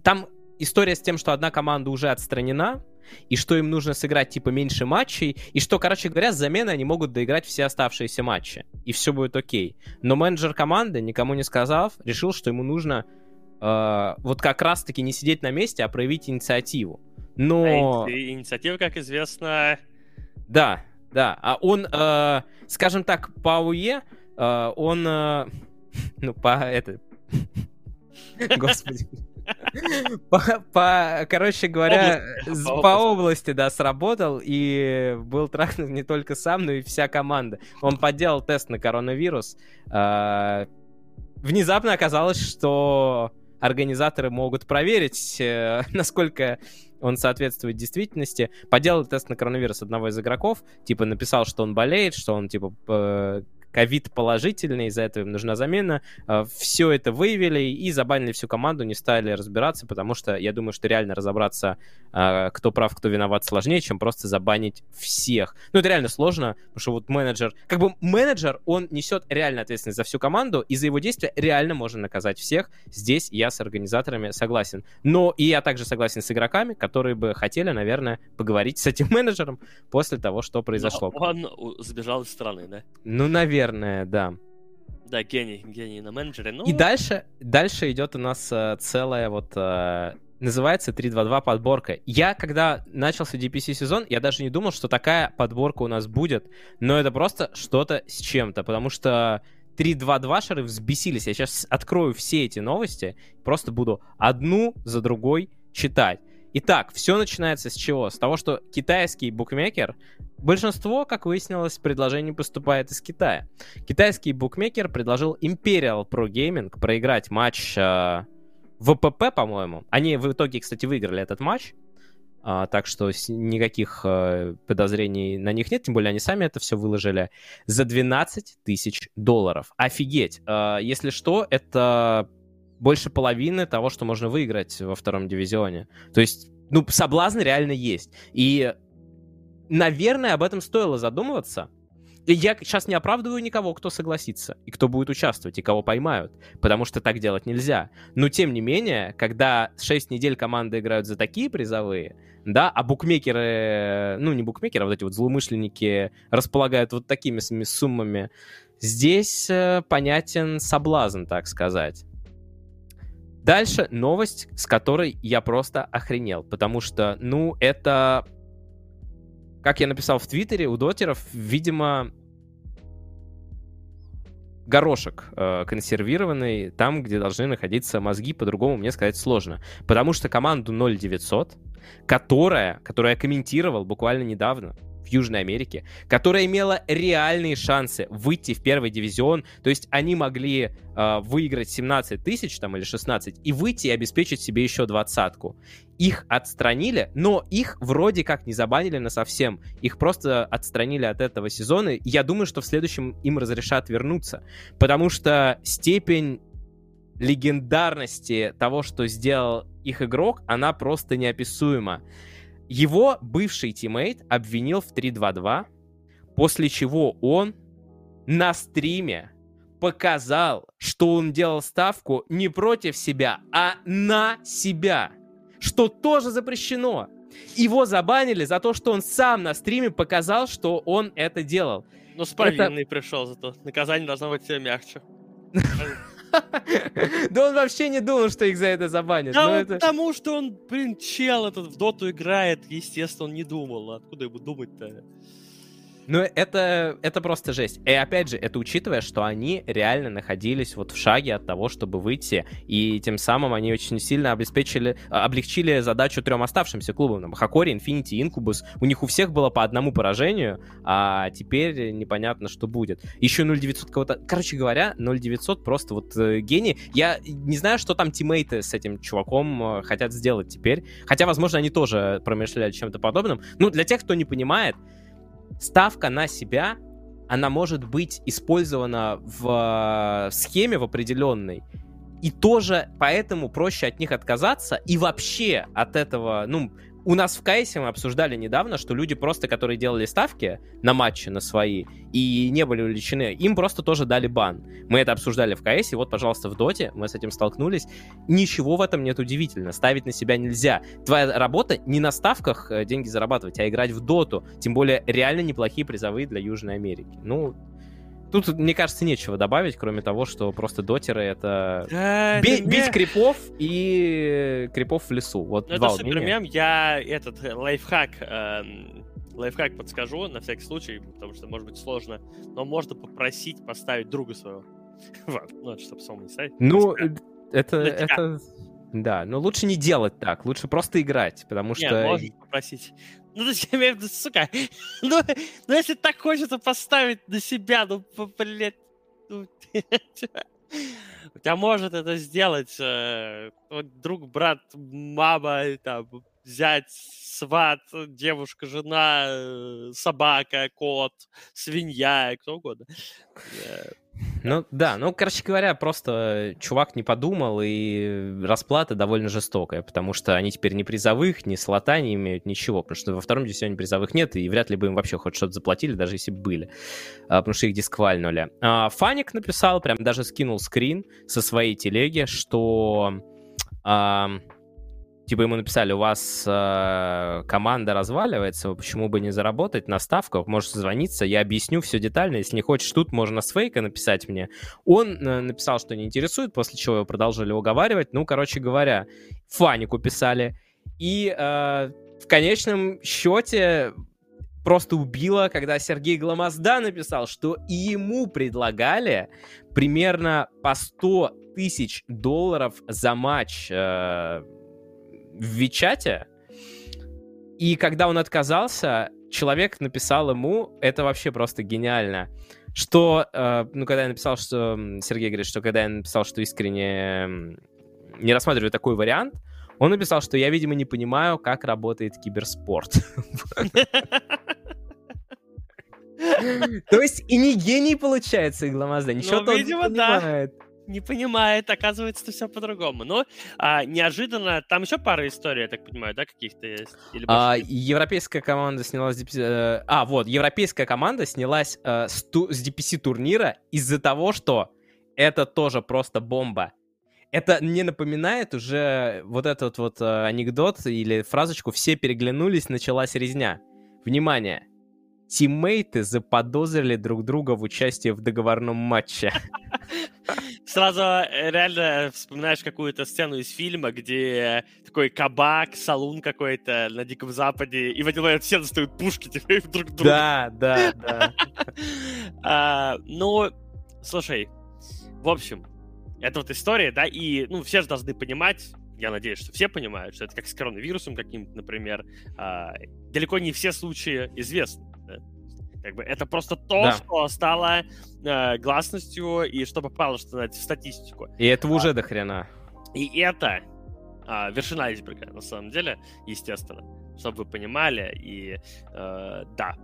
Там история с тем, что одна команда уже отстранена, и что им нужно сыграть типа меньше матчей, и что, короче говоря, с замены они могут доиграть все оставшиеся матчи, и все будет окей. Но менеджер команды, никому не сказав, решил, что ему нужно э, вот как раз-таки не сидеть на месте, а проявить инициативу. Но... А инициатива, как известно... Да, да. А он, э, скажем так, по АУЕ, э, он... Э, ну, по... это... Господи. По, по, короче говоря, области, по, по области, да, сработал, и был трахнут не только сам, но и вся команда. Он подделал тест на коронавирус. А, внезапно оказалось, что организаторы могут проверить, э, насколько он соответствует действительности. Поделал тест на коронавирус одного из игроков, типа написал, что он болеет, что он типа ковид положительный, из-за этого им нужна замена. А, Все это выявили и забанили всю команду, не стали разбираться, потому что я думаю, что реально разобраться, а, кто прав, кто виноват, сложнее, чем просто забанить всех. Ну, это реально сложно, потому что вот менеджер... Как бы менеджер, он несет реально ответственность за всю команду, и за его действия реально можно наказать всех. Здесь я с организаторами согласен. Но и я также согласен с игроками, которые бы хотели, наверное, поговорить с этим менеджером после того, что произошло. Но он сбежал из страны, да? Ну, наверное наверное, да. Да, гений, гений на менеджере. Ну... И дальше, дальше идет у нас э, целая вот... Э, называется 3-2-2 подборка. Я, когда начался DPC сезон, я даже не думал, что такая подборка у нас будет. Но это просто что-то с чем-то, потому что 3-2-2 шары взбесились. Я сейчас открою все эти новости, просто буду одну за другой читать. Итак, все начинается с чего? С того, что китайский букмекер Большинство, как выяснилось, предложений поступает из Китая. Китайский букмекер предложил Imperial Pro Gaming проиграть матч э, ВПП, по-моему. Они в итоге, кстати, выиграли этот матч. Uh, так что никаких uh, подозрений на них нет, тем более они сами это все выложили за 12 тысяч долларов. Офигеть! Uh, если что, это больше половины того, что можно выиграть во втором дивизионе. То есть, ну, соблазн реально есть. И наверное, об этом стоило задумываться. И я сейчас не оправдываю никого, кто согласится, и кто будет участвовать, и кого поймают, потому что так делать нельзя. Но, тем не менее, когда 6 недель команды играют за такие призовые, да, а букмекеры, ну, не букмекеры, а вот эти вот злоумышленники располагают вот такими суммами, здесь э, понятен соблазн, так сказать. Дальше новость, с которой я просто охренел, потому что, ну, это как я написал в Твиттере, у дотеров, видимо, горошек э, консервированный там, где должны находиться мозги, по-другому мне сказать сложно. Потому что команду 0900, которая, которую я комментировал буквально недавно, в Южной Америке, которая имела реальные шансы выйти в первый дивизион. То есть они могли э, выиграть 17 тысяч там или 16 и выйти и обеспечить себе еще двадцатку. Их отстранили, но их вроде как не забанили на совсем. Их просто отстранили от этого сезона. И я думаю, что в следующем им разрешат вернуться. Потому что степень легендарности того, что сделал их игрок, она просто неописуема. Его бывший тиммейт обвинил в 3-2-2, после чего он на стриме показал, что он делал ставку не против себя, а на себя, что тоже запрещено. Его забанили за то, что он сам на стриме показал, что он это делал. Ну, с повинной это... пришел зато. Наказание должно быть мягче. Да он вообще не думал, что их за это забанят. Да это... потому что он, блин, чел этот в доту играет, естественно, он не думал. Откуда ему думать-то? Ну, это, это просто жесть. И опять же, это учитывая, что они реально находились вот в шаге от того, чтобы выйти, и тем самым они очень сильно обеспечили, а, облегчили задачу трем оставшимся клубам. Там, Хакори, Инфинити, Инкубус. У них у всех было по одному поражению, а теперь непонятно, что будет. Еще 0900 кого-то... Короче говоря, 0900 просто вот э, гений. Я не знаю, что там тиммейты с этим чуваком э, хотят сделать теперь. Хотя, возможно, они тоже промышляли чем-то подобным. Ну, для тех, кто не понимает, ставка на себя, она может быть использована в э, схеме в определенной, и тоже поэтому проще от них отказаться, и вообще от этого, ну, у нас в КСе мы обсуждали недавно, что люди просто, которые делали ставки на матчи на свои и не были увлечены, им просто тоже дали бан. Мы это обсуждали в КСе, вот, пожалуйста, в Доте мы с этим столкнулись. Ничего в этом нет удивительно. Ставить на себя нельзя. Твоя работа не на ставках э, деньги зарабатывать, а играть в Доту. Тем более реально неплохие призовые для Южной Америки. Ну, Тут, мне кажется, нечего добавить, кроме того, что просто дотеры это... Да, Би- это бить крипов и крипов в лесу. Вот ну, два это супер мем. Я этот э, лайфхак, э, лайфхак подскажу на всякий случай, потому что может быть сложно, но можно попросить поставить друга своего. Вот, ну, чтобы самому не ставить. Ну, это, это, да, но лучше не делать так, лучше просто играть, потому что... Нет, можно попросить. Ну, я имею в виду, сука, ну, ну, если так хочется поставить на себя, ну, блядь, ну, у тебя может это сделать э, друг, брат, мама, там, взять сват, девушка, жена, э, собака, кот, свинья, кто угодно. Э, ну да, ну, короче говоря, просто чувак не подумал, и расплата довольно жестокая, потому что они теперь ни призовых, ни слота не имеют, ничего, потому что во втором дивизионе призовых нет, и вряд ли бы им вообще хоть что-то заплатили, даже если бы были, а, потому что их дисквальнули. А, Фаник написал, прям даже скинул скрин со своей телеги, что... Типа ему написали, у вас э, команда разваливается, почему бы не заработать на ставках, можешь звониться, я объясню все детально, если не хочешь тут, можно с фейка написать мне. Он э, написал, что не интересует, после чего его продолжили уговаривать, ну, короче говоря, Фанику писали, и э, в конечном счете просто убило, когда Сергей Гламозда написал, что и ему предлагали примерно по 100 тысяч долларов за матч э, в Вичате, и когда он отказался, человек написал ему, это вообще просто гениально, что, э, ну, когда я написал, что, Сергей говорит, что когда я написал, что искренне не рассматриваю такой вариант, он написал, что я, видимо, не понимаю, как работает киберспорт. То есть и не гений получается Игломазда, ничего ну, он не понимает не понимает, оказывается, все по-другому. Но а, неожиданно, там еще пара историй, я так понимаю, да, каких-то есть? Или а, европейская команда снялась... Э, а, вот, европейская команда снялась э, с, ту... с DPC турнира из-за того, что это тоже просто бомба. Это не напоминает уже вот этот вот э, анекдот или фразочку «все переглянулись, началась резня». Внимание! Тиммейты заподозрили друг друга в участии в договорном матче. Сразу э, реально вспоминаешь какую-то сцену из фильма, где такой кабак, салун какой-то на Диком Западе, и в один момент все достают пушки тебе друг друга. Да, да, да. а, ну, слушай, в общем, это вот история, да, и, ну, все же должны понимать, я надеюсь, что все понимают, что это как с коронавирусом каким-то, например, а, далеко не все случаи известны. Как бы это просто то, да. что стало э, гласностью и что попало что в статистику. И этого а, уже до хрена. И это а, вершина айсберга, на самом деле, естественно, чтобы вы понимали. И э, да,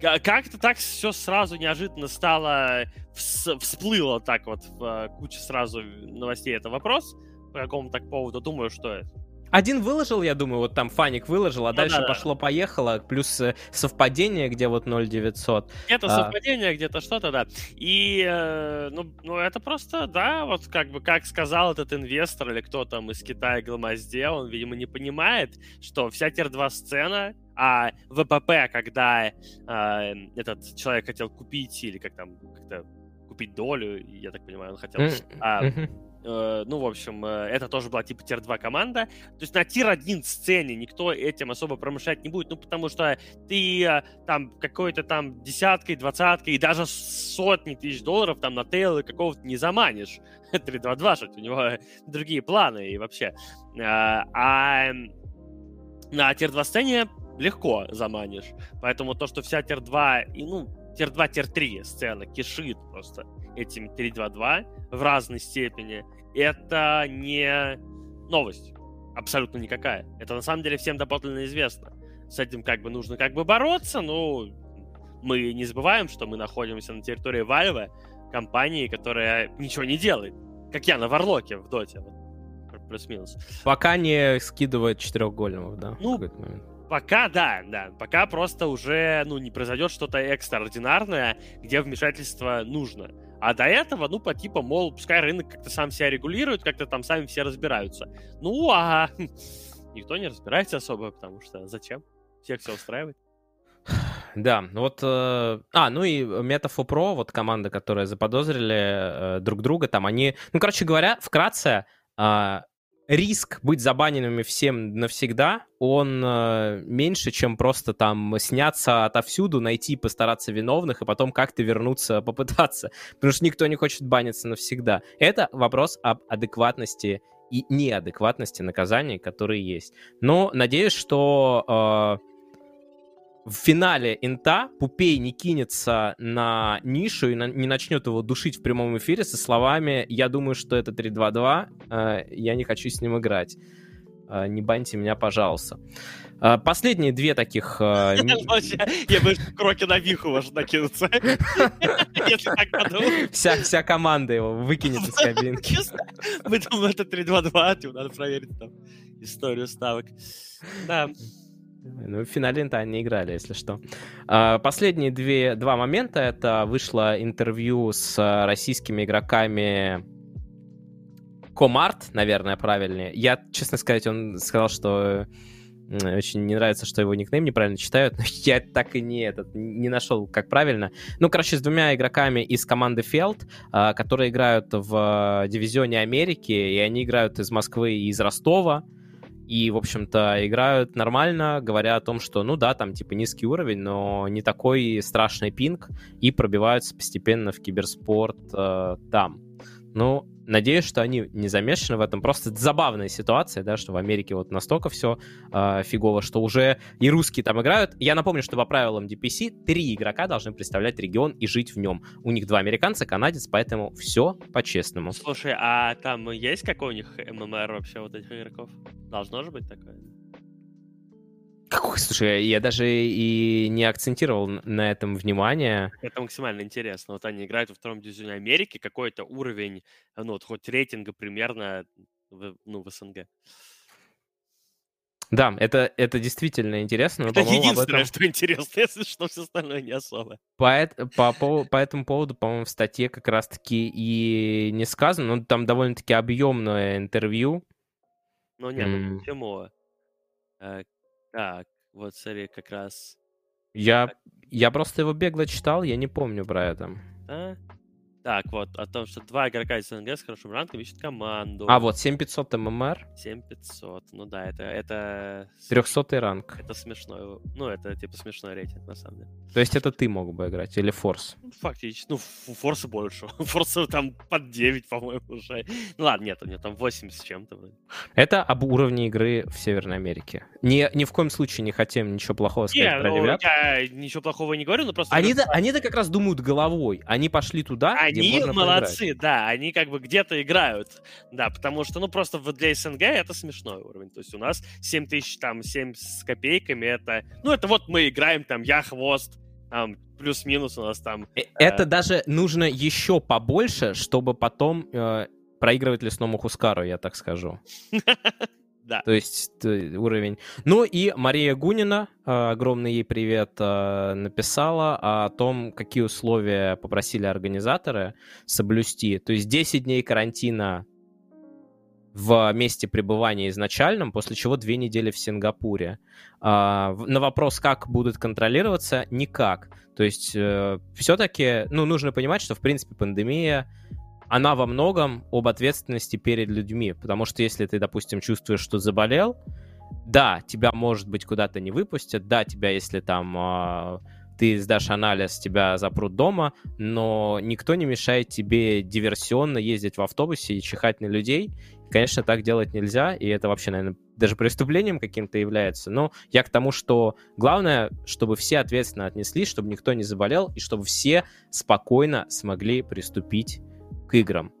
э, как-то так все сразу неожиданно стало, всплыло так вот в куче сразу новостей это вопрос по какому-то поводу. Думаю, что один выложил, я думаю, вот там Фаник выложил, а ну, дальше да, пошло-поехало, плюс э, совпадение, где вот 0,900. Это а... совпадение, где-то что-то, да. И, э, ну, ну, это просто, да, вот как бы, как сказал этот инвестор или кто там из Китая Гламазде, он, видимо, не понимает, что вся tier-2 сцена, а ВПП, когда э, этот человек хотел купить или как там, как-то купить долю, я так понимаю, он хотел... Mm-hmm. А, ну, в общем, э, это тоже была типа tier-2 команда. То есть на tier-1 сцене никто этим особо промышлять не будет, ну, потому что ты э, там какой-то там десяткой, двадцаткой и даже сотни тысяч долларов там на тейлы какого-то не заманишь. 3-2-2, что у него другие планы и вообще. А на tier-2 сцене легко заманишь. Поэтому то, что вся tier-2 и, ну, tier-2, tier-3 сцена кишит просто этими 3-2-2 в разной степени, это не новость. Абсолютно никакая. Это на самом деле всем доподлинно известно. С этим как бы нужно как бы бороться, но мы не забываем, что мы находимся на территории Valve, компании, которая ничего не делает. Как я на Варлоке в Доте. Вот, плюс-минус. Пока не скидывает четырехгольного, да? Ну, Пока да, да. Пока просто уже ну, не произойдет что-то экстраординарное, где вмешательство нужно. А до этого, ну, по типу, мол, пускай рынок как-то сам себя регулирует, как-то там сами все разбираются. Ну, а никто не разбирается особо, потому что зачем? Всех все устраивает. Да, вот... Э, а, ну и Metafor Pro, вот команда, которая заподозрили э, друг друга, там они... Ну, короче говоря, вкратце, э, риск быть забаненными всем навсегда, он э, меньше, чем просто там сняться отовсюду, найти, постараться виновных и потом как-то вернуться, попытаться. Потому что никто не хочет баниться навсегда. Это вопрос об адекватности и неадекватности наказаний, которые есть. Но надеюсь, что э, в финале инта Пупей не кинется на нишу и на, не начнет его душить в прямом эфире со словами «Я думаю, что это 3-2-2, э, я не хочу с ним играть. Э, не баньте меня, пожалуйста». Э, последние две таких... Э, я бы кроки на виху может накинуться. Вся, вся команда его выкинет из кабинки. Мы думаем, это 3-2-2, надо проверить там историю ставок. Да. Ну, в финале инта не играли, если что. А, последние две, два момента. Это вышло интервью с а, российскими игроками Комарт, наверное, правильнее. Я, честно сказать, он сказал, что очень не нравится, что его никнейм неправильно читают, но я так и не, этот, не нашел, как правильно. Ну, короче, с двумя игроками из команды Фелд, которые играют в дивизионе Америки, и они играют из Москвы и из Ростова и, в общем-то, играют нормально, говоря о том, что, ну да, там типа низкий уровень, но не такой страшный пинг, и пробиваются постепенно в киберспорт э, там. Ну, надеюсь, что они не замешаны в этом. Просто забавная ситуация, да, что в Америке вот настолько все э, фигово, что уже и русские там играют. Я напомню, что по правилам DPC три игрока должны представлять регион и жить в нем. У них два американца, канадец, поэтому все по-честному. Слушай, а там есть какой у них ММР вообще вот этих игроков? Должно же быть такое? Какой, слушай, я даже и не акцентировал на этом внимание. Это максимально интересно. Вот они играют во втором дивизионе Америки, какой-то уровень, ну вот хоть рейтинга примерно в, ну, в СНГ. Да, это, это действительно интересно. Но, это единственное, этом... что интересно, если что, все остальное не особо. По, по, по, по этому поводу, по-моему, в статье как раз-таки и не сказано, но там довольно-таки объемное интервью. Ну, не, ну почему? Так, вот смотри, как раз. Я, я просто его бегло читал, я не помню про это. А? Так, вот, о том, что два игрока из СНГ с хорошим ранком ищут команду. А, вот, 7500 ММР. 7500, ну да, это... это 300 ранг. Это смешной, ну, это типа смешной рейтинг, на самом деле. То есть это ты мог бы играть, или Форс? Ну, фактически, ну, Форса больше. Форса там под 9, по-моему, уже. Ну ладно, нет, у него там 8 с чем-то. Это об уровне игры в Северной Америке. Ни, ни в коем случае не хотим ничего плохого сказать не, про ну, ребят. я ничего плохого не говорю, но просто... Они-то, они-то как раз думают головой. Они пошли туда, они молодцы, поиграть. да, они как бы где-то играют, да, потому что, ну, просто для СНГ это смешной уровень, то есть у нас 7 тысяч, там, 7 с копейками, это, ну, это вот мы играем, там, я хвост, там, плюс-минус у нас там... Э, это э... даже нужно еще побольше, чтобы потом э, проигрывать лесному Хускару, я так скажу. Да. То есть уровень. Ну и Мария Гунина, а, огромный ей привет, а, написала о том, какие условия попросили организаторы соблюсти. То есть 10 дней карантина в месте пребывания изначальном, после чего две недели в Сингапуре. А, на вопрос, как будут контролироваться, никак. То есть э, все-таки, ну, нужно понимать, что, в принципе, пандемия она во многом об ответственности перед людьми, потому что если ты, допустим, чувствуешь, что заболел, да, тебя, может быть, куда-то не выпустят, да, тебя, если там э, ты сдашь анализ, тебя запрут дома, но никто не мешает тебе диверсионно ездить в автобусе и чихать на людей. Конечно, так делать нельзя, и это вообще, наверное, даже преступлением каким-то является. Но я к тому, что главное, чтобы все ответственно отнеслись, чтобы никто не заболел, и чтобы все спокойно смогли приступить к играм.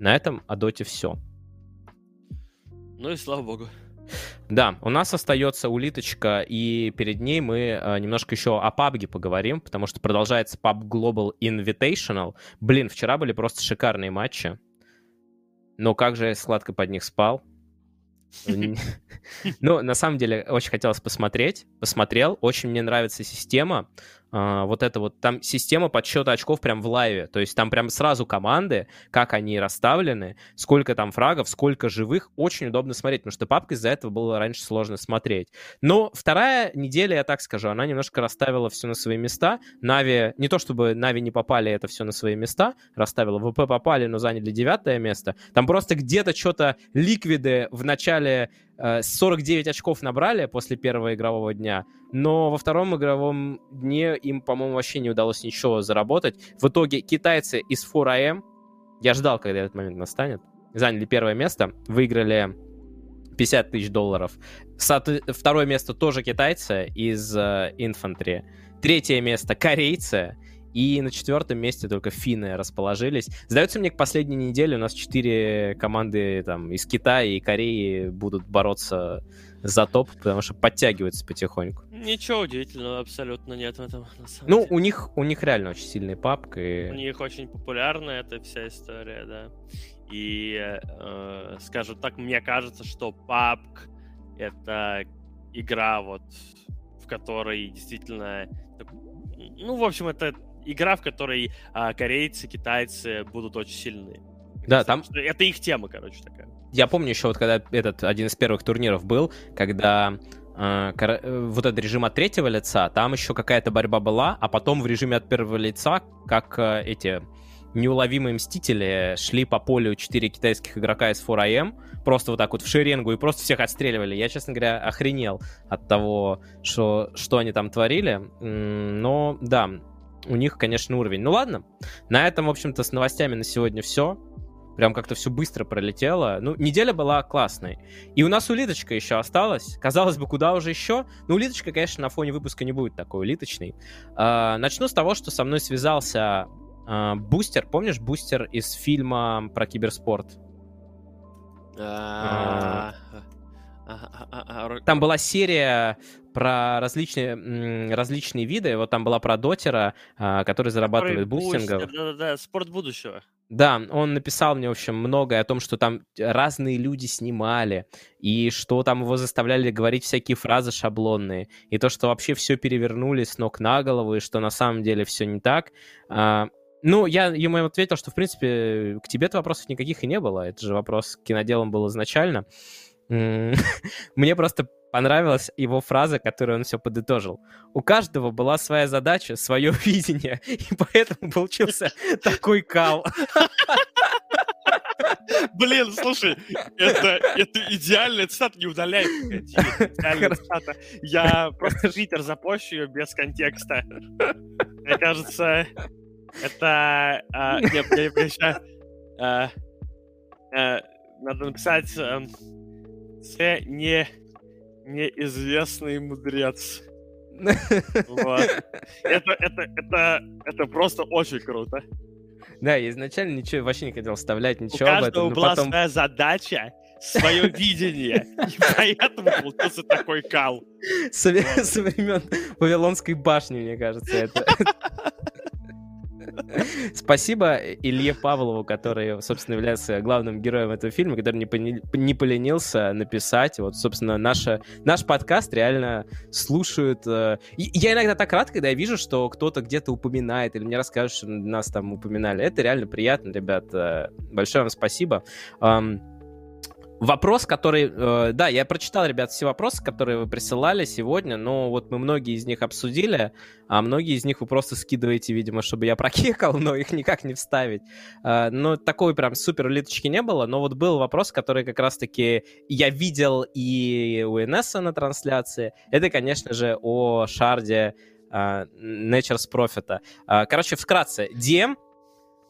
На этом о доте все. Ну и слава богу. Да, у нас остается улиточка, и перед ней мы э, немножко еще о PUBG поговорим, потому что продолжается PUBG Global Invitational. Блин, вчера были просто шикарные матчи. Но как же я сладко под них спал. Ну, на самом деле, очень хотелось посмотреть. Посмотрел. Очень мне нравится система. А, вот это вот, там система подсчета очков прям в лайве, то есть там прям сразу команды, как они расставлены, сколько там фрагов, сколько живых, очень удобно смотреть, потому что папка из-за этого было раньше сложно смотреть. Но вторая неделя, я так скажу, она немножко расставила все на свои места. Нави, не то чтобы Нави не попали это все на свои места, расставила, ВП попали, но заняли девятое место. Там просто где-то что-то ликвиды в начале 49 э, очков набрали после первого игрового дня, но во втором игровом дне им, по-моему, вообще не удалось ничего заработать. В итоге китайцы из 4AM, я ждал, когда этот момент настанет, заняли первое место, выиграли 50 тысяч долларов. Второе место тоже китайцы из Infantry. Третье место корейцы. И на четвертом месте только финны расположились. Сдается мне, к последней неделе у нас четыре команды там, из Китая и Кореи будут бороться за топ, потому что подтягиваются потихоньку. Ничего удивительного абсолютно нет в этом. ну, деле. у них, у них реально очень сильный папк. И... У них очень популярна эта вся история, да. И, э, скажем так, мне кажется, что папк это игра, вот, в которой действительно... Ну, в общем, это игра, в которой а, корейцы, китайцы будут очень сильны. Да, там... Это их тема, короче, такая. Я помню еще, вот когда этот один из первых турниров был, когда э, вот этот режим от третьего лица, там еще какая-то борьба была, а потом в режиме от первого лица, как э, эти неуловимые мстители шли по полю 4 китайских игрока из 4AM, просто вот так вот в шеренгу и просто всех отстреливали. Я, честно говоря, охренел от того, что, что они там творили. Но да, у них, конечно, уровень. Ну ладно, на этом, в общем-то, с новостями на сегодня все. Прям как-то все быстро пролетело. Ну, неделя была классной. И у нас улиточка еще осталась. Казалось бы, куда уже еще? Но улиточка, конечно, на фоне выпуска не будет такой улиточной. А, начну с того, что со мной связался а, Бустер. Помнишь Бустер из фильма про киберспорт? А, там была серия про различные, различные виды. Вот там была про дотера, а, который зарабатывает бустингом. Да-да-да, спорт будущего. Да, он написал мне, в общем, многое о том, что там разные люди снимали, и что там его заставляли говорить всякие фразы шаблонные, и то, что вообще все перевернули с ног на голову, и что на самом деле все не так. А, ну, я ему ответил, что, в принципе, к тебе-то вопросов никаких и не было. Это же вопрос к киноделам был изначально. Мне просто понравилась его фраза, которую он все подытожил. У каждого была своя задача, свое видение, и поэтому получился такой кал. Блин, слушай, это, это идеальная цитата, не удаляй. Идеальная цитата. Я просто Твиттер запощу ее без контекста. Мне кажется, это... А, нет, мне, мне а, а, надо написать... Це не неизвестный мудрец. Вот. Это, это, это, это просто очень круто. Да, я изначально ничего вообще не хотел вставлять, ничего У об этом. была потом... своя задача, свое видение. И поэтому получился такой кал. Со, со времен Вавилонской башни, мне кажется, это. Спасибо Илье Павлову, который, собственно, является главным героем этого фильма, который не, пони... не поленился написать. Вот, собственно, наша... наш подкаст реально слушают. Э... Я иногда так рад, когда я вижу, что кто-то где-то упоминает или мне расскажут, что нас там упоминали. Это реально приятно, ребят. Э, большое вам спасибо. Um, Вопрос, который... Э, да, я прочитал, ребят, все вопросы, которые вы присылали сегодня, но вот мы многие из них обсудили, а многие из них вы просто скидываете, видимо, чтобы я прокекал, но их никак не вставить. Э, но такой прям супер улиточки не было, но вот был вопрос, который как раз-таки я видел и у Инесса на трансляции. Это, конечно же, о шарде э, Nature's Profit. Э, короче, вкратце, DM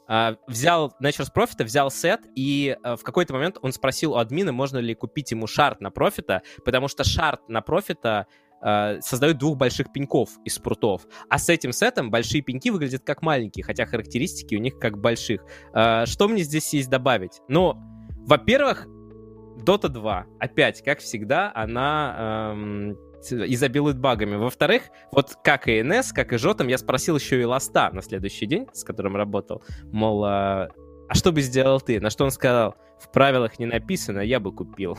Uh, взял Nature's Profit, взял сет, и uh, в какой-то момент он спросил у админа, можно ли купить ему шарт на профита, потому что шарт на профита uh, создает двух больших пеньков из спрутов. А с этим сетом большие пеньки выглядят как маленькие, хотя характеристики у них как больших. Что мне здесь есть добавить? Ну, во-первых, Dota 2, опять, как всегда, она эм, изобилует багами. Во-вторых, вот как и НС, как и Жотом, я спросил еще и Ласта на следующий день, с которым работал, мол, а, а что бы сделал ты? На что он сказал, в правилах не написано, я бы купил.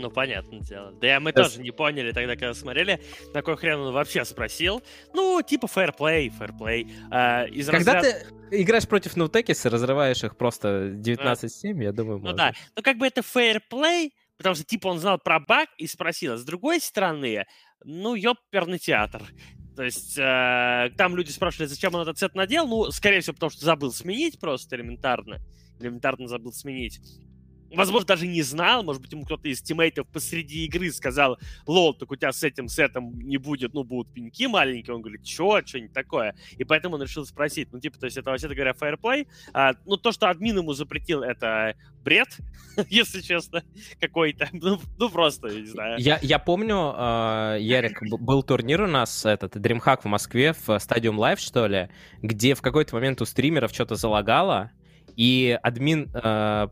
Ну, понятное дело. Да мы тоже не поняли тогда, когда смотрели, на какой хрен он вообще спросил. Ну, типа фэрплей, фэрплей. А, из когда разряд... ты играешь против ноутекиса, разрываешь их просто 19-7, а. я думаю, Ну можно. да, ну как бы это фэрплей, потому что, типа, он знал про баг и спросил. А с другой стороны, ну, ёперный театр. То есть э, там люди спрашивали, зачем он этот сет надел. Ну, скорее всего, потому что забыл сменить просто элементарно. Элементарно забыл сменить возможно, даже не знал, может быть, ему кто-то из тиммейтов посреди игры сказал, LOL, так у тебя с этим сетом не будет, ну, будут пеньки маленькие, он говорит, чё, что-нибудь такое, и поэтому он решил спросить, ну, типа, то есть это, вообще говоря, fair play, а, ну, то, что админ ему запретил, это бред, если честно, какой-то, ну, ну, просто, не знаю. Я, я помню, э, Ярик, был турнир у нас, этот, DreamHack в Москве, в Stadium Live, что ли, где в какой-то момент у стримеров что-то залагало, и админ э,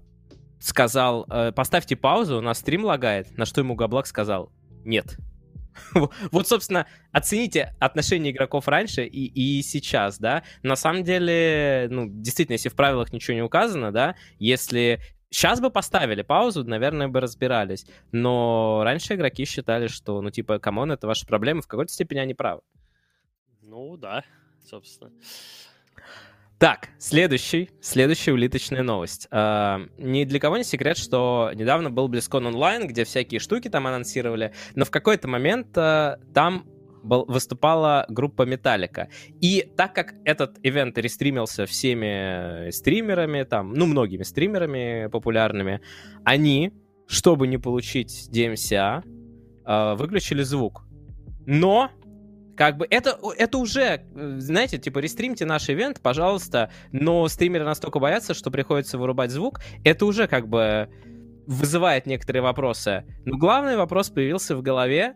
сказал, э, поставьте паузу, у нас стрим лагает, на что ему Goblak сказал, нет. Вот, собственно, оцените отношения игроков раньше и, и сейчас, да. На самом деле, ну, действительно, если в правилах ничего не указано, да, если Сейчас бы поставили паузу, наверное, бы разбирались. Но раньше игроки считали, что, ну, типа, come on, это ваши проблемы. В какой-то степени они правы. Ну, да, собственно. Так, следующий, следующая улиточная новость. Uh, ни для кого не секрет, что недавно был BlizzCon онлайн, где всякие штуки там анонсировали, но в какой-то момент uh, там был, выступала группа Металлика. И так как этот ивент рестримился всеми стримерами, там, ну, многими стримерами популярными, они, чтобы не получить DMCA, uh, выключили звук. Но как бы это, это уже, э, знаете, типа, рестримьте наш ивент, пожалуйста, но стримеры настолько боятся, что приходится вырубать звук. Это уже как бы вызывает некоторые вопросы. Но главный вопрос появился в голове,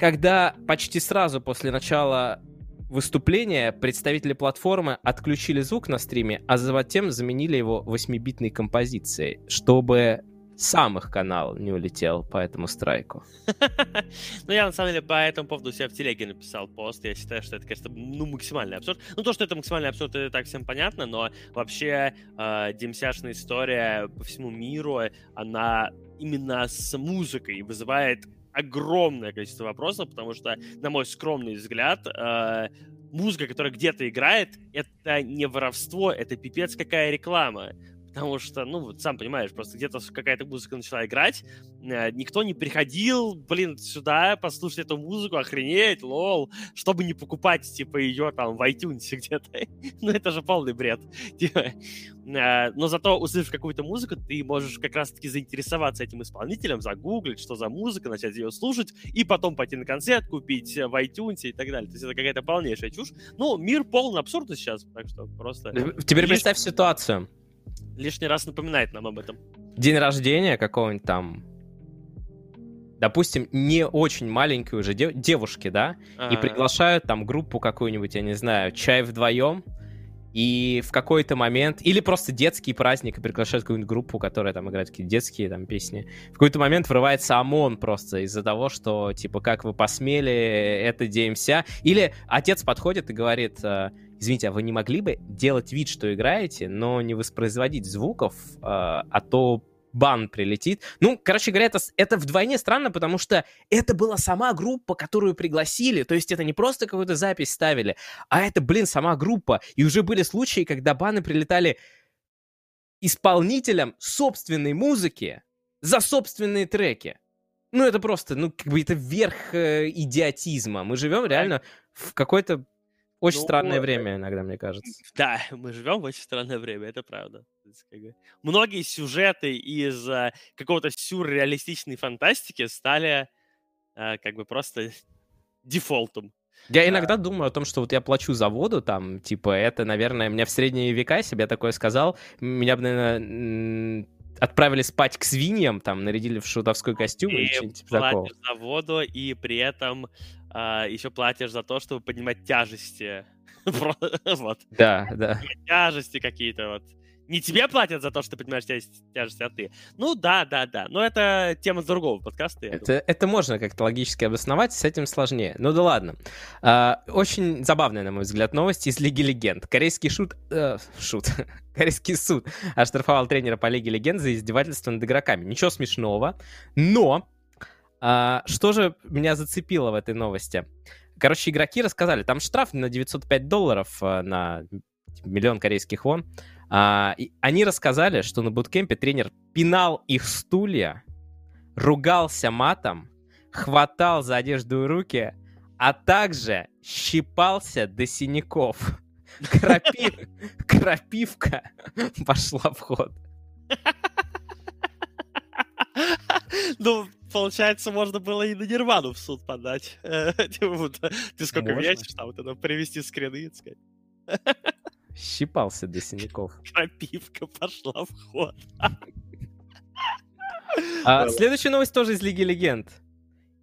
когда почти сразу после начала выступления представители платформы отключили звук на стриме, а затем заменили его 8-битной композицией, чтобы сам их канал не улетел по этому страйку. Ну, я, на самом деле, по этому поводу себя в телеге написал пост. Я считаю, что это, конечно, ну, максимальный абсурд. Ну, то, что это максимальный абсурд, это так всем понятно, но вообще э, демсяшная история по всему миру, она именно с музыкой вызывает огромное количество вопросов, потому что, на мой скромный взгляд, э, музыка, которая где-то играет, это не воровство, это пипец какая реклама. Потому что, ну, вот сам понимаешь, просто где-то какая-то музыка начала играть, э, никто не приходил, блин, сюда послушать эту музыку, охренеть, лол, чтобы не покупать, типа, ее там в iTunes где-то. ну, это же полный бред. Типа, э, но зато, услышав какую-то музыку, ты можешь как раз-таки заинтересоваться этим исполнителем, загуглить, что за музыка, начать ее слушать, и потом пойти на концерт, купить в iTunes и так далее. То есть это какая-то полнейшая чушь. Ну, мир полный абсурда сейчас, так что просто... Теперь представь ситуацию лишний раз напоминает нам об этом. День рождения какого-нибудь там, допустим, не очень маленькой уже дев- девушки, да, А-а-а. и приглашают там группу какую-нибудь, я не знаю, чай вдвоем, и в какой-то момент, или просто детский праздник, и приглашают какую-нибудь группу, которая там играет какие-то детские там песни, в какой-то момент врывается ОМОН просто из-за того, что, типа, как вы посмели, это DMC. Или отец подходит и говорит, «Э, извините, а вы не могли бы делать вид, что играете, но не воспроизводить звуков, э, а то бан прилетит. Ну, короче говоря, это, это вдвойне странно, потому что это была сама группа, которую пригласили. То есть это не просто какую-то запись ставили, а это, блин, сама группа. И уже были случаи, когда баны прилетали исполнителям собственной музыки за собственные треки. Ну, это просто, ну, как бы это верх э, идиотизма. Мы живем реально в какой-то очень ну, странное э, время иногда, мне кажется. Да, мы живем в очень странное время, это правда. Многие сюжеты из uh, какого-то сюрреалистичной фантастики стали uh, как бы просто дефолтом. Я иногда думаю о том, что вот я плачу за воду, там, типа, это, наверное, мне в средние века себе такое сказал, меня бы, наверное, отправили спать к свиньям, там, нарядили в шутовской костюм и что-нибудь типа такого. за воду, и при этом а, еще платишь за то, чтобы поднимать тяжести. вот. Да, да. Тяжести какие-то вот. Не тебе платят за то, что ты поднимаешь тяжесть, тяжесть, а ты. Ну да, да, да. Но это тема другого подкаста. Это, это можно как-то логически обосновать, с этим сложнее. Ну да ладно. А, очень забавная, на мой взгляд, новость из Лиги Легенд. Корейский шут... Э, шут. Корейский суд оштрафовал тренера по Лиге Легенд за издевательство над игроками. Ничего смешного, но а, что же меня зацепило в этой новости? Короче, игроки рассказали, там штраф на 905 долларов а, на миллион корейских вон. А, и они рассказали, что на буткемпе тренер пинал их стулья, ругался матом, хватал за одежду и руки, а также щипался до синяков. Крапив... Крапивка пошла в ход. Ну, получается, можно было и на Нирвану в суд подать. Типа, ты сколько весишь, там, это привести скрины, сказать. Щипался до синяков. Пропивка пошла в ход. А, следующая новость тоже из Лиги Легенд.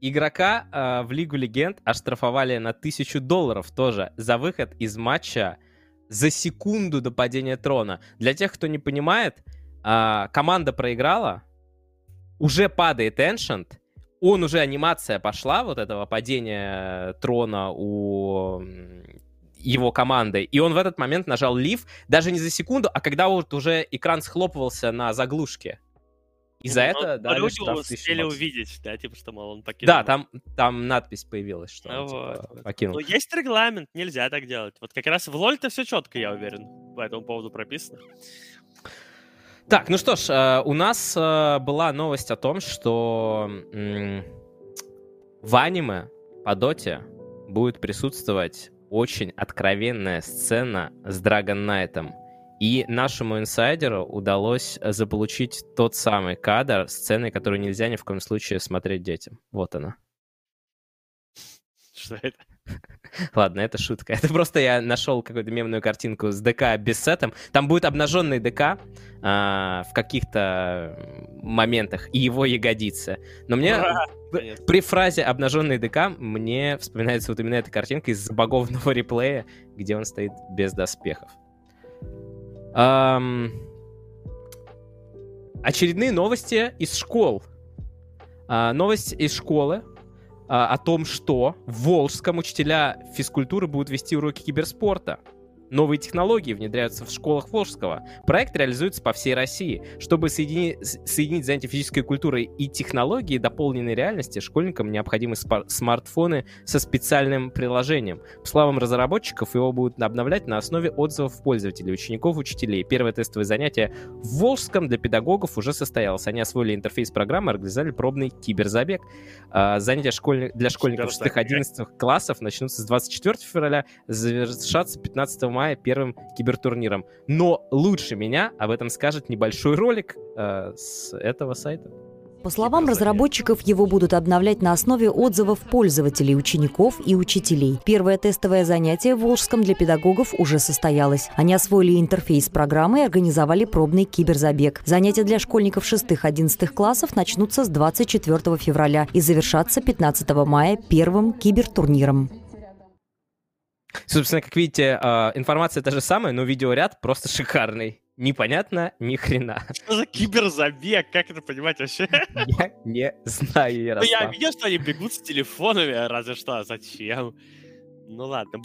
Игрока а, в Лигу Легенд оштрафовали на тысячу долларов тоже за выход из матча за секунду до падения трона. Для тех, кто не понимает, а, команда проиграла, уже падает Ancient, он уже анимация пошла, вот этого падения трона у его команды, и он в этот момент нажал лив даже не за секунду, а когда вот уже экран схлопывался на заглушке. И за ну, это дали люди успели увидеть, да, типа, что, мол, он покинул. Да, там, там надпись появилась, что он, вот, типа, покинул. Ну, есть регламент, нельзя так делать. Вот как раз в лоль-то все четко, я уверен, по этому поводу прописано. Так, ну что ж, э, у нас э, была новость о том, что в аниме по доте будет присутствовать очень откровенная сцена с Драгон Найтом. И нашему инсайдеру удалось заполучить тот самый кадр сцены, которую нельзя ни в коем случае смотреть детям. Вот она. Что это? Ладно, это шутка. Это просто я нашел какую-то мемную картинку с ДК без сетом. Там будет обнаженный ДК а, в каких-то моментах и его ягодицы. Но мне Ура! при фразе обнаженный ДК мне вспоминается вот именно эта картинка из боговного реплея, где он стоит без доспехов. Ам... Очередные новости из школ. А, новость из школы о том, что в Волжском учителя физкультуры будут вести уроки киберспорта. Новые технологии внедряются в школах Волжского. Проект реализуется по всей России. Чтобы соединить, соединить занятия физической культурой и технологии дополненной реальности, школьникам необходимы смартфоны со специальным приложением. По словам разработчиков, его будут обновлять на основе отзывов пользователей, учеников, учителей. Первое тестовое занятие в Волжском для педагогов уже состоялось. Они освоили интерфейс программы, организовали пробный киберзабег. А, занятия школьни... для школьников 6-11 классов начнутся с 24 февраля, завершатся 15 мая первым кибертурниром. Но лучше меня об этом скажет небольшой ролик э, с этого сайта. По словам разработчиков, его будут обновлять на основе отзывов пользователей, учеников и учителей. Первое тестовое занятие в Волжском для педагогов уже состоялось. Они освоили интерфейс программы и организовали пробный киберзабег. Занятия для школьников 6-11 классов начнутся с 24 февраля и завершатся 15 мая первым кибертурниром. Собственно, как видите, а, информация та же самая, но видеоряд просто шикарный. Непонятно ни хрена. Что за киберзабег? Как это понимать вообще? Я не знаю, Ярослав. Ну, я видел, что они бегут с телефонами, разве что. А зачем? Ну ладно.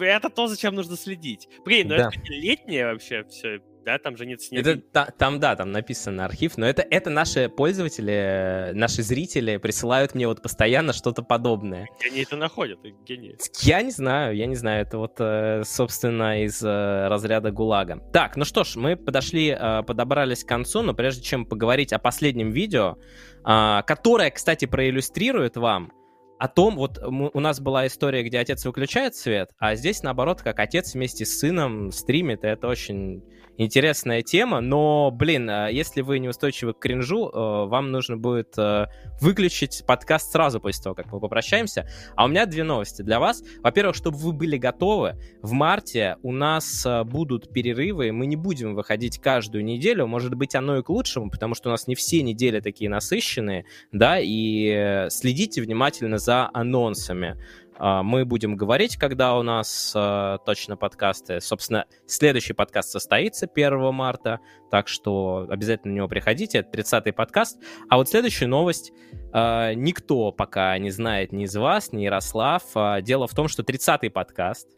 Это то, зачем нужно следить. Блин, ну да. это летнее вообще все да, там же нет снега. Это, та, там, да, там написано архив, но это, это наши пользователи, наши зрители присылают мне вот постоянно что-то подобное. Где они это находят? Где они? Я не знаю, я не знаю, это вот, э, собственно, из э, разряда ГУЛАГа. Так, ну что ж, мы подошли, э, подобрались к концу, но прежде чем поговорить о последнем видео, а, которое, кстати, проиллюстрирует вам, о том, вот у нас была история, где отец выключает свет, а здесь, наоборот, как отец вместе с сыном стримит, и это очень интересная тема, но, блин, а, если вы неустойчивы к кринжу, э, вам нужно будет э, выключить подкаст сразу после того, как мы попрощаемся. А у меня две новости для вас. Во-первых, чтобы вы были готовы, в марте у нас э, будут перерывы, мы не будем выходить каждую неделю, может быть, оно и к лучшему, потому что у нас не все недели такие насыщенные, да, и следите внимательно за анонсами. А, мы будем говорить, когда у нас э, точно подкасты. Собственно, следующий подкаст состоится 1 марта, так что обязательно на него приходите. Это 30-й подкаст. А вот следующая новость. Э, никто пока не знает ни из вас, ни Ярослав. Дело в том, что 30-й подкаст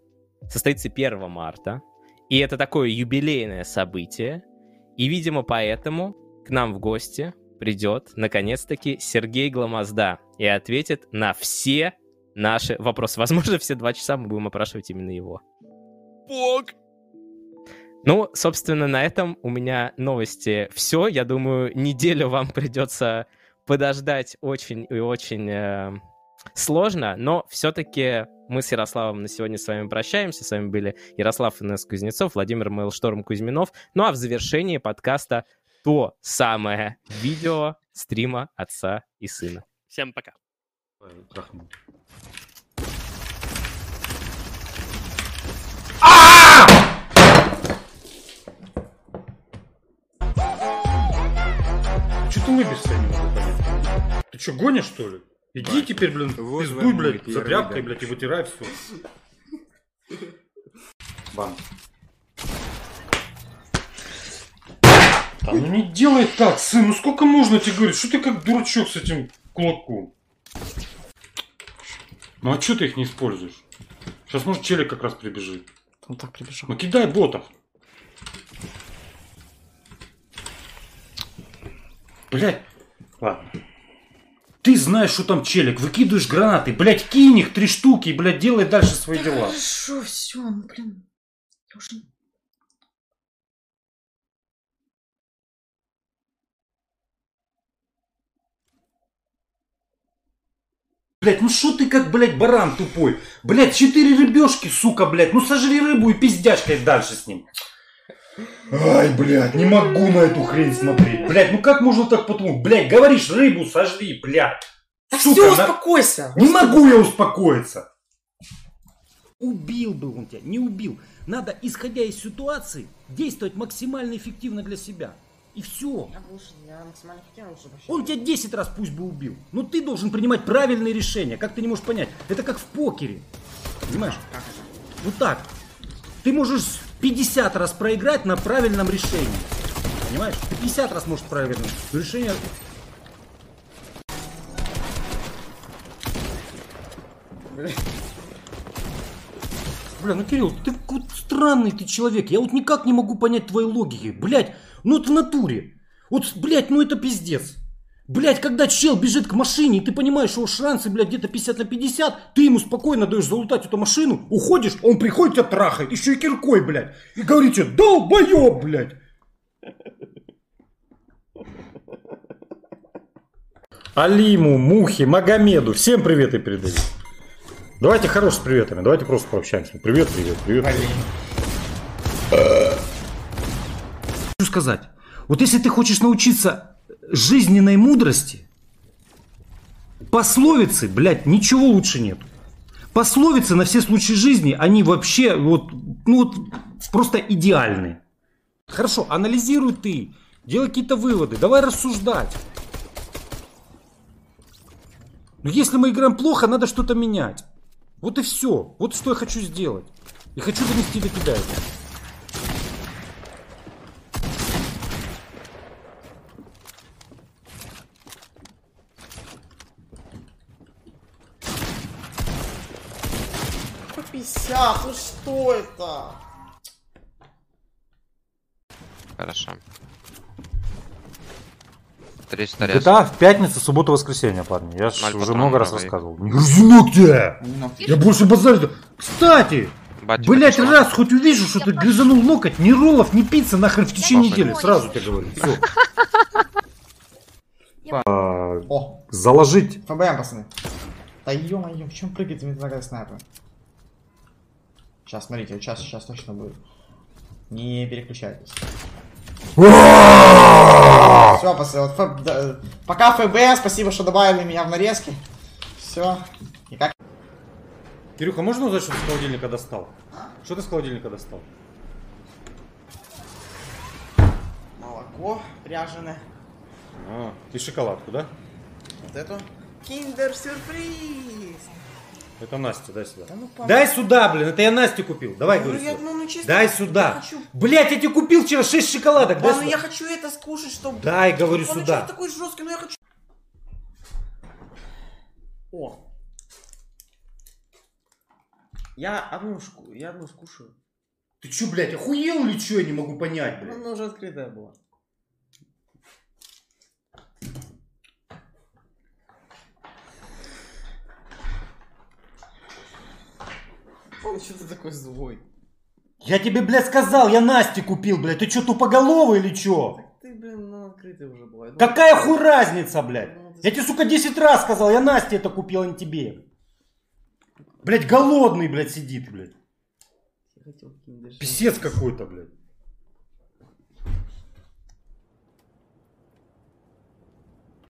состоится 1 марта. И это такое юбилейное событие. И, видимо, поэтому к нам в гости придет, наконец-таки, Сергей Гламозда и ответит на все наши вопросы. Возможно, все два часа мы будем опрашивать именно его. Бог! Ну, собственно, на этом у меня новости все. Я думаю, неделю вам придется подождать очень и очень э, сложно, но все-таки мы с Ярославом на сегодня с вами прощаемся. С вами были Ярослав Инесс Кузнецов, Владимир Мейлшторм Кузьминов. Ну а в завершении подкаста то самое видео стрима отца и сына. Всем пока. Что ты лыбишься, я не могу понять. Ты что, гонишь, что ли? Иди Бать. теперь, блин, вот пиздуй, блядь, за тряпкой, блядь, и вытирай все. Бам. Да ну не делай так, сын, ну сколько можно тебе говорить? Что ты как дурачок с этим кулаком? Ну а что ты их не используешь? Сейчас, может, челик как раз прибежит. Он так прибежал. Ну кидай ботов. Блять. Ладно. Ты знаешь, что там челик, выкидываешь гранаты, блять, кинь их три штуки и, блядь, делай дальше свои да дела. Хорошо, все, ну, блин, я уже Блять, ну что ты как, блядь, баран тупой? Блять, четыре рыбешки, сука, блядь. Ну сожри рыбу и пиздячкой дальше с ним. Ай, блядь, не могу на эту хрень смотреть. Блядь, ну как можно так подумать? Блядь, говоришь, рыбу сожри, блядь. Да Сука, все, успокойся. На... Не могу я успокоиться. Убил бы он тебя, не убил. Надо, исходя из ситуации, действовать максимально эффективно для себя. И все. Он тебя 10 раз пусть бы убил. Но ты должен принимать правильные решения. Как ты не можешь понять? Это как в покере. Понимаешь? Вот так. Ты можешь 50 раз проиграть на правильном решении. Понимаешь? Ты 50 раз можешь правильно. Решение... Бля, ну Кирилл, ты вот странный ты человек. Я вот никак не могу понять твоей логики. Блять, ну это в натуре. Вот, блядь, ну это пиздец. Блять, когда чел бежит к машине, и ты понимаешь, его шансы, блядь, где-то 50 на 50, ты ему спокойно даешь залутать эту машину, уходишь, он приходит тебя трахает, еще и киркой, блядь, и говорит тебе, долбоеб, блядь. Алиму, Мухе, Магомеду, всем приветы передаю. Давайте хорош с приветами, давайте просто пообщаемся. Привет, привет, привет. Что сказать? Вот если ты хочешь научиться жизненной мудрости, пословицы, блядь, ничего лучше нет. Пословицы на все случаи жизни, они вообще вот, ну вот просто идеальны. Хорошо, анализируй ты, делай какие-то выводы, давай рассуждать. Но если мы играем плохо, надо что-то менять. Вот и все. Вот что я хочу сделать. И хочу донести до тебя это. по 50, ну что это? Хорошо. 300 рез. GTA в пятницу, субботу, воскресенье, парни. Я ж Ноль уже много раз рассказывал. Не ну где? Я больше базарю. Кстати, Батя блять, раз хоть увижу, что ты грызанул локоть, ни роллов, ни пиццы нахрен в течение Похуй. недели. Сразу тебе говорю. Все. О, Заложить. ФБМ, пацаны. Да ё-моё, в чем прыгает такая снайпер? Сейчас, смотрите, сейчас, сейчас точно будет. Не переключайтесь. Все, Ф- да, пока ФБ, спасибо, что добавили меня в нарезки. Все. И как? Кирюха, можно узнать, что ты с холодильника достал? Что ты с холодильника достал? Молоко ряженое. А, и шоколадку, да? Вот эту. Киндер-сюрприз. Это Настя, дай сюда. Да ну, пап- Дай сюда, блин, это я Насте купил. Давай, Ну, говорю я- ну, ну, честно, Дай я сюда. хочу- Блять, я тебе купил вчера 6 шоколадок. Дай Да, ну сюда. я хочу это скушать, чтобы... Дай, говорю, Он сюда. такой жесткий, ну я хочу... О. Я одну, шку... я одну скушаю. Ты чё, блядь, охуел или чё, я не могу понять, Ну, блядь. Она уже открытая была. Он что-то такой злой. Я тебе, блядь, сказал, я Насте купил, блядь. Ты чё, тупоголовый или? Так ты, блин, ну открытая уже была. Я думал, Какая хуй разница, блядь? ну, ты Я тебе, сука, 10 раз сказал, я Насте это купил, а не тебе. Блядь, голодный, блядь, сидит, блядь. хотел киндер. Писец какой-то, блядь.